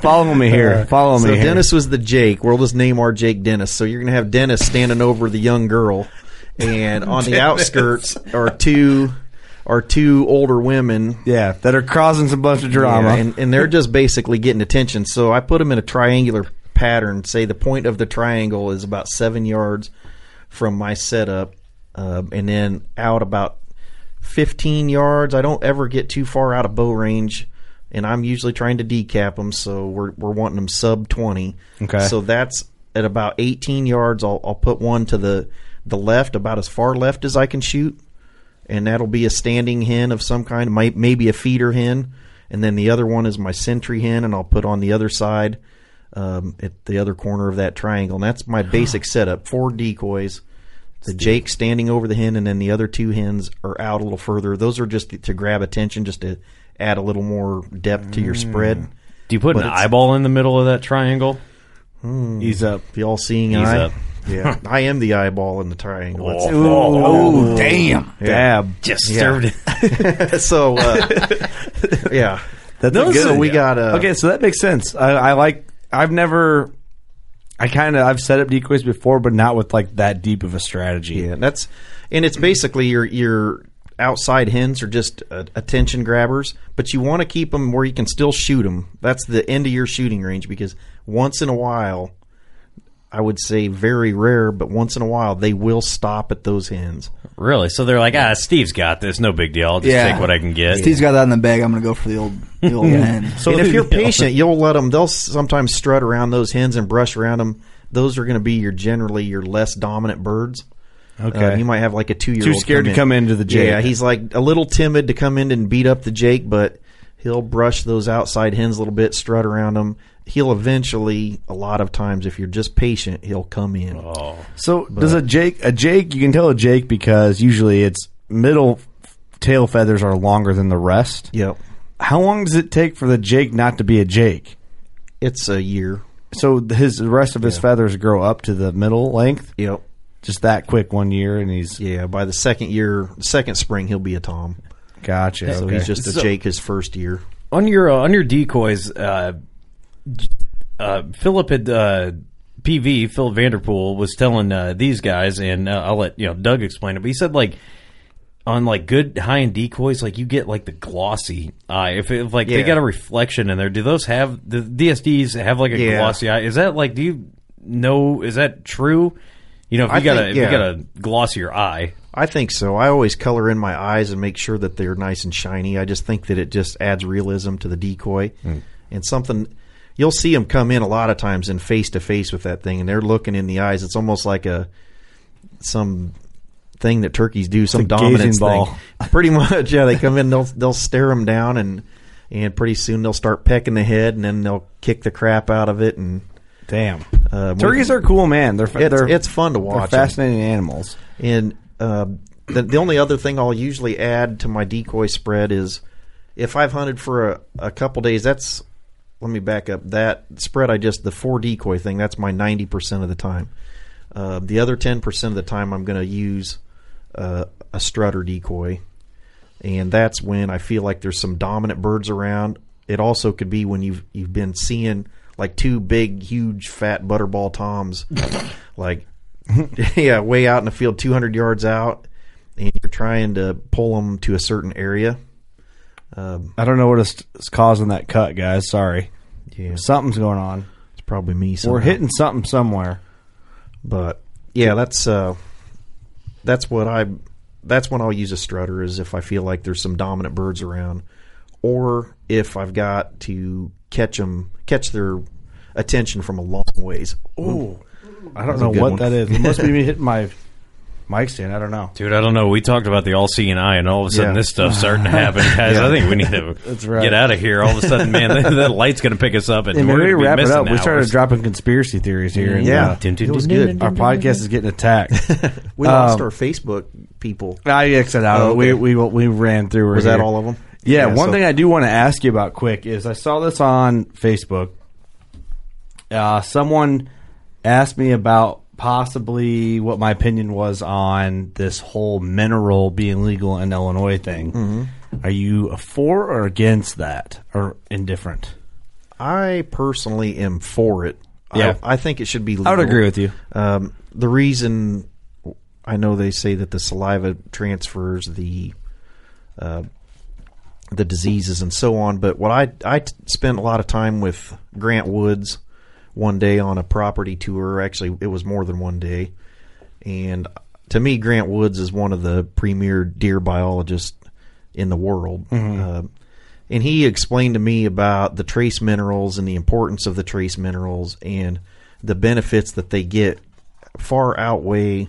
Follow me here. Follow me so. Dennis was the Jake. We'll just name our Jake Dennis. So you're gonna have Dennis standing over the young girl, and on the outskirts are two are two older women. yeah, that are causing some bunch of drama. Yeah, and, and they're just basically getting attention. So I put them in a triangular pattern. Say the point of the triangle is about seven yards from my setup, uh, and then out about 15 yards. I don't ever get too far out of bow range, and I'm usually trying to decap them. So we're we're wanting them sub 20. Okay. So that's at about 18 yards. I'll I'll put one to the the left, about as far left as I can shoot and that'll be a standing hen of some kind, might maybe a feeder hen, and then the other one is my sentry hen, and I'll put on the other side, um, at the other corner of that triangle. And that's my basic setup: four decoys, the Jake standing over the hen, and then the other two hens are out a little further. Those are just to grab attention, just to add a little more depth to your spread. Do you put But an it's- eyeball in the middle of that triangle? He's up. The all-seeing He's eye. up. Yeah, I am the eyeball in the triangle. It's- Oh, damn. Dab. Just Yeah. served it. so, uh, yeah. That's Those a good are- one. we got, uh, okay, so that makes sense. I, I like. I've never. I kind of I've set up decoys before, but not with like that deep of a strategy. Yeah, that's and it's basically your your outside hens are just uh, attention grabbers, but you want to keep them where you can still shoot them. That's the end of your shooting range because once in a while, I would say very rare, but once in a while they will stop at those hens. Really? So they're like, ah, Steve's got this. No big deal. I'll just Yeah. take what I can get. Steve's got that in the bag. I'm going to go for the old, the old man. So and if you're patient, you'll let them. They'll sometimes strut around those hens and brush around them. Those are going to be your generally your less dominant birds. Okay. Uh, you might have like a two year old Too old scared to come into the Jake. Yeah, he's like a little timid to come in and beat up the Jake, but he'll brush those outside hens a little bit, strut around them. He'll eventually, a lot of times, if you're just patient, he'll come in. Oh. So does a Jake a Jake? You can tell a Jake because usually its middle tail feathers are longer than the rest. Yep, How long does it take for the Jake not to be a Jake? it's a year. So his the rest of his feathers grow up to the middle length. Yep, Just that quick one year, and he's yeah. By the second year, second spring, he'll be a tom. gotcha. So okay. he's just a So- Jake his first year. on your uh, on your decoys, uh, uh, Philip had uh, PV Philip Vanderpool was telling uh, these guys, and uh, I'll let you know Doug explain it. But he said like on like good high end decoys, like you get like the glossy eye. If, if like they got a reflection in there, do those have the DSDs have like a Yeah. glossy eye? Is that like do you know? Is that true? You know, if you I got a think- if yeah. you got a glossier eye, I think so. I always color in my eyes and make sure that they're nice and shiny. I just think that it just adds realism to the decoy and something. You'll see them come in a lot of times in face to face with that thing, and they're looking in the eyes. It's almost like a some thing that turkeys do, some dominance ball. thing. Pretty much, yeah. They come in, they'll they'll stare them down, and and pretty soon they'll start pecking the head, and then they'll kick the crap out of it. And Damn, uh, turkeys are cool, man. They're It's- they're it's fun to watch. they're watch 'em. fascinating animals. And uh, the, the only other thing I'll usually add to my decoy spread is if I've hunted for a, a couple days, that's let me back up. That spread I just the four decoy thing. That's my ninety percent of the time. Uh, the other ten percent of the time, I'm going to use uh, a strutter decoy, and that's when I feel like there's some dominant birds around. It also could be when you've you've been seeing like two big, huge, fat butterball toms, like yeah, way out in the field, 200 yards out, and you're trying to pull them to a certain area. Um, I don't know what is, is causing that cut, guys. Sorry. Yeah. Something's going on. It's probably me. We're hitting something somewhere. But yeah, that's uh, that's what I that's when I'll use a strutter is if I feel like there's some dominant birds around, or if I've got to catch them catch their attention from a long ways. Ooh, I don't That's know what one. that is. It must be me hitting my mic stand. I don't know. Dude, I don't know. We talked about the all seeing eye, and all of a sudden Yeah. this stuff's starting to happen, guys. Yeah. I think we need to That's right. get out of here. All of a sudden, man, that, that light's going to pick us up, and Hey, we're maybe going to wrap it missing up. We started dropping conspiracy theories here. And, Yeah, uh, Dun, dun, it was good. Our dun, dun, podcast is getting attacked. We lost Um, our Facebook people. I X'd out. Oh, we, okay. we we ran through. Was that all of them? Yeah. Yeah, one so- thing I do want to ask you about quick is I saw this on Facebook. Uh, someone asked me about possibly what my opinion was on this whole mineral being legal in Illinois thing. Mhm. Are you for or against that, or indifferent? I personally am for it. Yeah. I, I think it should be. Legal. I would agree with you. Um, the reason I know they say that the saliva transfers the uh, the diseases and so on, but what I I spent a lot of time with Grant Woods one day on a property tour. Actually, it was more than one day, and to me, Grant Woods is one of the premier deer biologists in the world. Mhm. Uh, and he explained to me about the trace minerals and the importance of the trace minerals and the benefits that they get far outweigh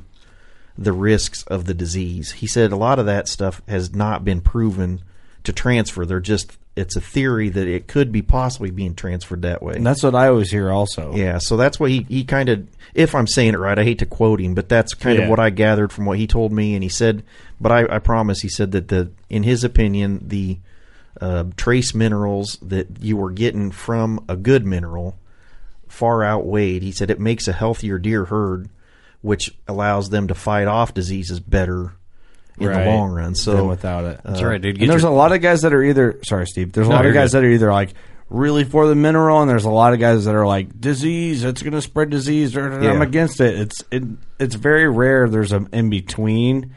the risks of the disease. He said a lot of that stuff has not been proven to transfer. They're just it's a theory that it could be possibly being transferred that way. And that's what I always hear. Also, Yeah, so that's what he, he kind of, if I'm saying it right, I hate to quote him, but that's kind Yeah. of what I gathered from what he told me. And he said, but I, I promise, he said that the, in his opinion, the uh, trace minerals that you were getting from a good mineral far outweighed. He said it makes a healthier deer herd, which allows them to fight off diseases better in Right. the long run. So Than without it. uh, And there's a lot of guys that are either sorry, Steve. There's a No, lot of guys good. that are either like really for the mineral, and there's a lot of guys that are like disease. It's going to spread disease. or I'm against it. It's it, it's very rare. There's an in between.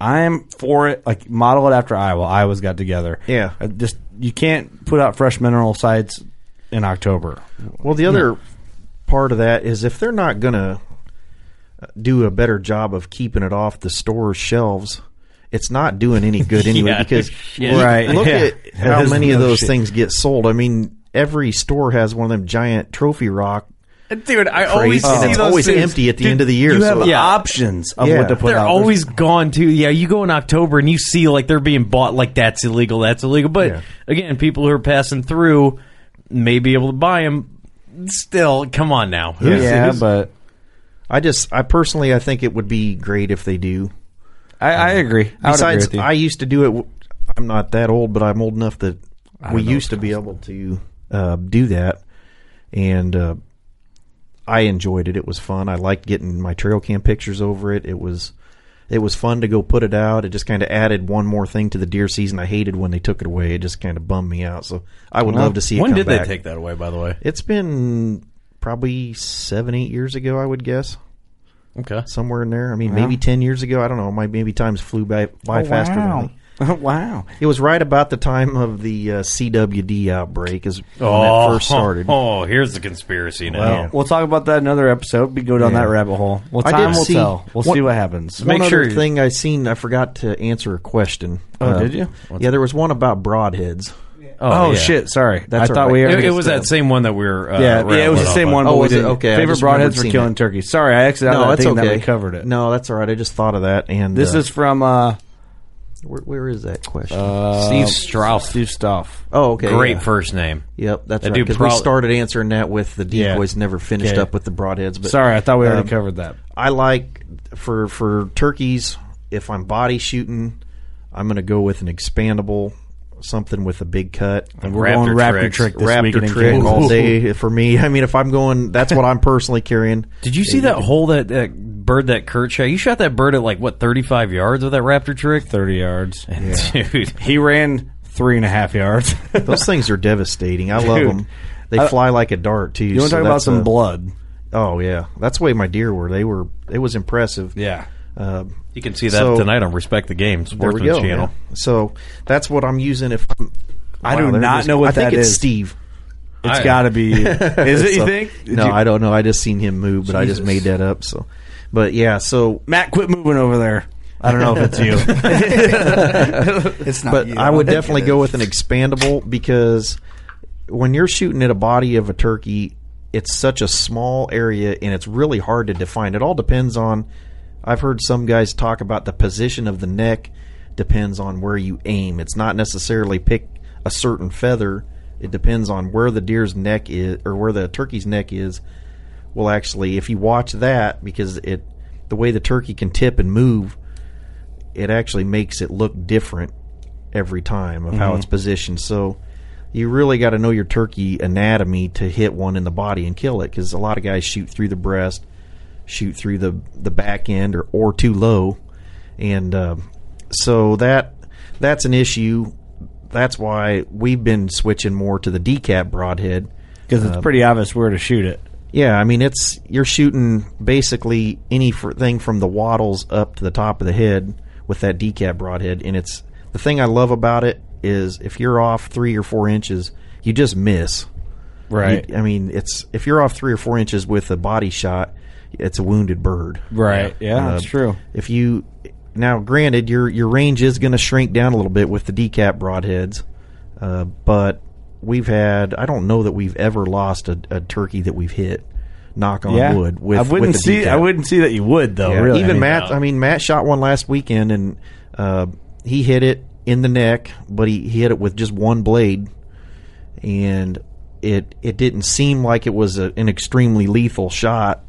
I'm for it. Like model it after Iowa. Iowa's got together. Yeah. Uh, just you can't put out fresh mineral sites in October. Well, the other part of that is if they're not going to do a better job of keeping it off the store shelves, it's not doing any good anyway. Yeah, because shit. look- Right, look yeah. at how That is many of those shit. things get sold. I mean, every store has one of them giant trophy rock. Dude, I always and see it's those always things. empty at the Dude, end of the year. You have so Yeah. options of Yeah. what to put they're out. always gone too. Yeah, you go in October and you see like they're being bought like that's illegal, that's illegal. But Yeah. again, people who are passing through may be able to buy them. Still, come on now. Who's- yeah, who's- but I just, I personally, I think it would be great if they do. I, I agree. I would agree Besides. I used to do it. w- I'm not that old, but I'm old enough that we used to be able to uh, do that, and uh, I enjoyed it. It was fun. I liked getting my trail cam pictures over it. It was it was fun to go put it out. It just kind of added one more thing to the deer season. I hated when they took it away. It just kind of bummed me out. So I would Well, love to see it. When did back. they take that away? By the way, It's been probably seven, eight years ago. I would guess okay. somewhere in there. I mean, Wow. maybe ten years ago. I don't know. Might maybe times flew by by Oh, faster than wow. me. wow. It was right about the time of the uh, CWD outbreak, is when Oh, that first started. Oh, here's the conspiracy now. Well, we'll talk about that in another episode. We go down Yeah. that rabbit hole. Well, I time did will see- tell. We'll one- see what happens. One Make other sure- thing I seen, I forgot to answer a question. Uh, Oh, did you? yeah, there was one about broadheads. Oh, yeah. shit! Sorry, That's I all thought right. we It, already. it was that same one that we were. Uh, yeah, yeah, it was the same one. on. But Oh, we was it? didn't. Okay, I Favorite just remembered broadheads for seeing killing that. turkeys. Sorry, I exited out No, that that's thing okay. that we covered it. No, that's all right. I just thought of that. And This uh, is from uh, where, where is that question? uh, Steve Strauss. Steve Stoff. oh, okay. Great yeah. first name. Yep, that's That right. dude Because we prob- started answering that with the Yeah. decoys. Never finished Okay. up with the broadheads. But Sorry, I thought we already um, covered that. I like for for turkeys. If I'm body shooting, I'm going to go with an expandable, something with a big cut. And we're Raptor going Raptor tricks. trick this Raptor in trick Kansas. all day for me. I mean, if I'm going, that's what I'm personally carrying. Did you see that hole that, that bird that Kurt shot. You shot that bird at like what thirty five yards with that raptor trick. Thirty yards, yeah. dude. He ran three and a half yards. Those things are devastating. I love Dude. them. They I- fly like a dart too. You want to so talk about some a- blood? Oh yeah, that's the way my deer were. They were. It was impressive. Yeah. Uh, You can see that So- tonight on Respect the Game Sportsman's go. channel. So that's what I'm using. If I'm, I do Wow, not know what I think it's is. Steve. It's got to be. Is it? You So- think? Did no, you- I don't know. I just seen him move, but I just made that up. So, but yeah. So Matt, quit moving over there. I don't know if it's you. It's not but you. I would definitely go with an expandable because when you're shooting at a body of a turkey, it's such a small area and it's really hard to define. It all depends on. I've heard some guys talk about the position of the neck depends on where you aim. It's not necessarily pick a certain feather. It depends on where the deer's neck is or where the turkey's neck is. Well, actually, if you watch that because it the way the turkey can tip and move, it actually makes it look different every time of how Mhm. it's positioned. So you really got to know your turkey anatomy to hit one in the body and kill it because a lot of guys shoot through the breast, shoot through the the back end or or too low, and uh, so that that's an issue. That's why we've been switching more to the decap broadhead Because it's Uh, pretty obvious where to shoot it. yeah, I mean it's you're shooting basically anything from the wattles up to the top of the head with that decap broadhead, and it's the thing I love about it is if you're off three or four inches, you just miss. Right. You- I mean, it's if you're off three or four inches with a body shot, it's a wounded bird. Right. Yeah, Uh, that's true. If you now, granted, your your range is going to shrink down a little bit with the decap broadheads, uh, but we've had I don't know that we've ever lost a, a turkey that we've hit. Knock on yeah. wood. With I wouldn't with the see. I wouldn't see that you would though. Yeah, really. Even I mean, Matt. I mean, Matt shot one last weekend, and uh, he hit it in the neck, but he, he hit it with just one blade, and it it didn't seem like it was a, an extremely lethal shot.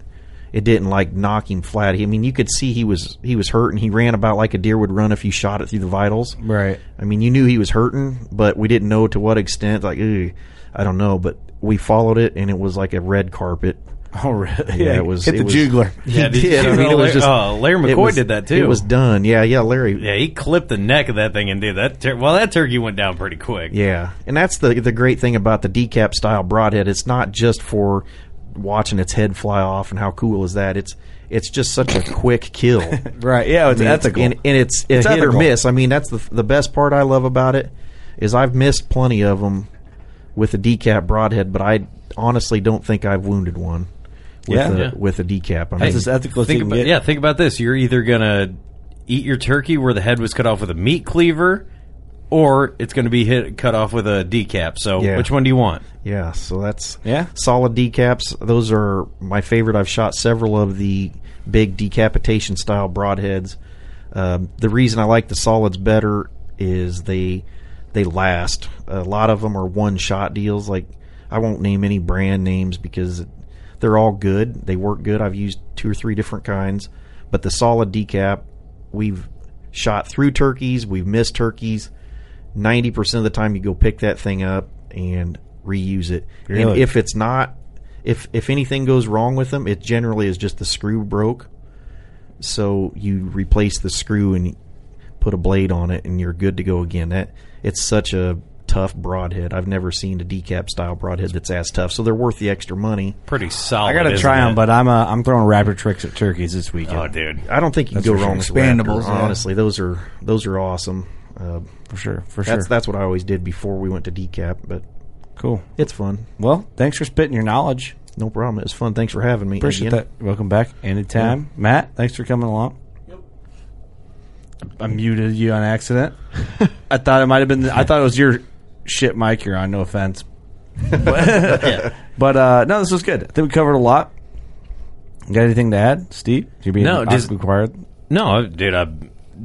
It didn't like knock him flat. I mean, you could see he was he was hurt, and he ran about like a deer would run if you shot it through the vitals. Right. I mean, you knew he was hurting, but we didn't know to what extent. Like, "Ugh, I don't know, but we followed it, and it was like a red carpet. Oh, really? Yeah, it was. Hit it the was, jugular. He Yeah, did you. I mean, it was just. uh, Larry McCoy was- did that, too. It was done. Yeah, yeah, Larry. Yeah, he clipped the neck of that thing and did that. Tur- well, that turkey went down pretty quick. Yeah, and that's the the great thing about the decap style broadhead. It's not just for watching its head fly off and how cool is that. It's it's just such a quick kill. Right. Yeah. It's I mean, ethical. and, and it's, It's a hit or miss. I mean, that's the the best part I love about it is I've missed plenty of them with a decap broadhead, but I honestly don't think I've wounded one with Yeah. a, Yeah. with a decap. I mean, That's as ethical as Think you can about, get. yeah, think about this. You're either gonna eat your turkey where the head was cut off with a meat cleaver, or it's going to be hit cut off with a decap. So, Yeah. which one do you want? Yeah, so that's Yeah. solid decaps. Those are my favorite. I've shot several of the big decapitation style broadheads. Um, the reason I like the solids better is they they last. A lot of them are one shot deals. Like I won't name any brand names because they're all good. They work good. I've used two or three different kinds, but the solid decap we've shot through turkeys. We've missed turkeys. Ninety percent of the time, you go pick that thing up and reuse it. And if it's not, if if anything goes wrong with them, it generally is just the screw broke. So you replace the screw and put a blade on it, and you're good to go again. That it's such a tough broadhead. I've never seen a decap style broadhead that's as tough. So they're worth the extra money. Pretty solid. I gotta try them, it? but I'm uh, I'm throwing rapid tricks at turkeys this weekend. oh, dude, I don't think you can go for sure. wrong with Expandables, Raptor. yeah. Honestly, those are those are awesome. Uh, for sure, for that's sure. that's what I always did before we went to decap, but cool. it's fun. Well, thanks for spitting your knowledge. No problem. It was fun. Thanks for having me. Appreciate again. that. Welcome back anytime, Matt. Thanks for coming along. Yep. I muted you on accident. I thought it might have been. I thought it was your shit mic you're on. No offense, but, but uh, no, this was good. I think we covered a lot. Got anything to add, Steve? You being No, just- required. no, dude. I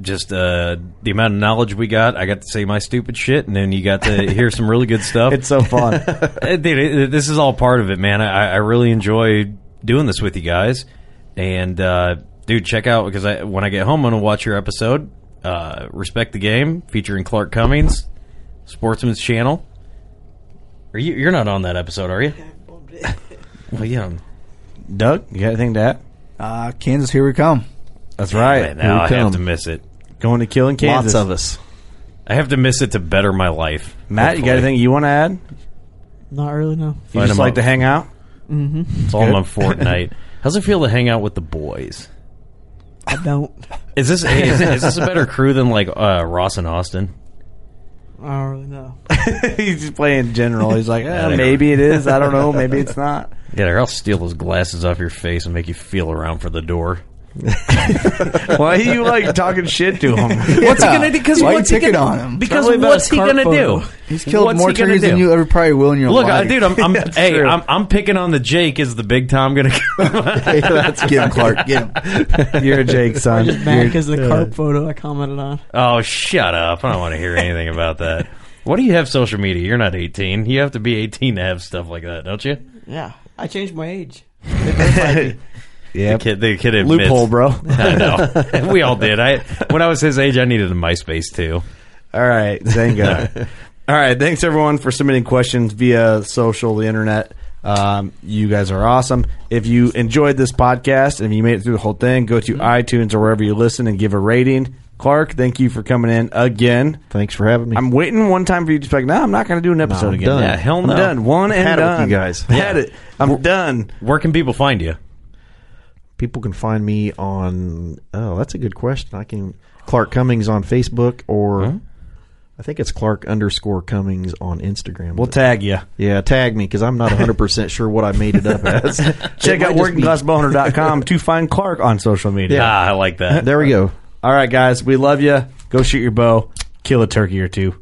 just uh, the amount of knowledge we got. I got to say my stupid shit, and then you got to hear some really good stuff. It's so fun. Uh, dude, it, this is all part of it, man. I, I really enjoy doing this with you guys. And uh, dude, check out because I, when I get home, I'm gonna watch your episode. Uh, Respect the game featuring Clark Cummings, Sportsman's Channel. Are you? You're not on that episode, are you? well, yeah. Doug, you got anything to add? Uh, Kansas, here we come. That's right. Man, now I Here we have to miss it. Going to killing Kansas. Lots of us. I have to miss it to better my life. Matt, you got Hopefully. anything you want to add? Not really, no. You Light just 'em like up. to hang out? Mm-hmm. It's all on Fortnite. How's it feel to hang out with the boys? I don't. Is this is, is this a better crew than like uh, Ross and Austin? I don't really know. He's just playing general. He's like, eh, maybe it is. I don't know. Maybe it's not. Yeah, or I'll steal those glasses off your face and make you feel around for the door. Why are you like talking shit to him? What's he gonna do? Because Why you what's he picking gonna, on him? Because Tell me about what's his he cart gonna photo. do? He's killed What's more he gonna turkeys than do? you ever probably will in your Look, life. I, dude, I'm, I'm That's hey, true. I'm, I'm picking on the Jake. Is the big Tom gonna? Hey, that's get him, Clark. Get him. You're a Jake, son. Just mad because the carp photo I commented on. oh, shut up! I don't want to hear anything about that. What do you have social media? You're not 18. You have to be 18 to have stuff like that, don't you? Yeah, I changed my age. They verified me. Yep. The kid, the kid admits. Loophole, bro. I know. we all did. I when I was his age, I needed a MySpace too. All right, thank God. All right, thanks everyone for submitting questions via social, the internet. Um, you guys are awesome. If you enjoyed this podcast and you made it through the whole thing, go to iTunes or wherever you listen and give a rating. Clark, thank you for coming in again. Thanks for having me. I'm waiting one time for you to be like, no, I'm not going to do an episode I'm again. done. Yeah, hell I'm no. done. One and Had it with done. you guys. Had it. I'm done. Where can people find you? People can find me on. Oh, that's a good question. I can Clark Cummings on Facebook or I think it's Clark underscore Cummings on Instagram. We'll tag you. yeah, tag me because I'm not 100 percent sure what I made it up as. Check out might just be- workingclassboner.com to find Clark on social media. Ah, I like that. There we go. All right, guys, we love you. Go shoot your bow, kill a turkey or two.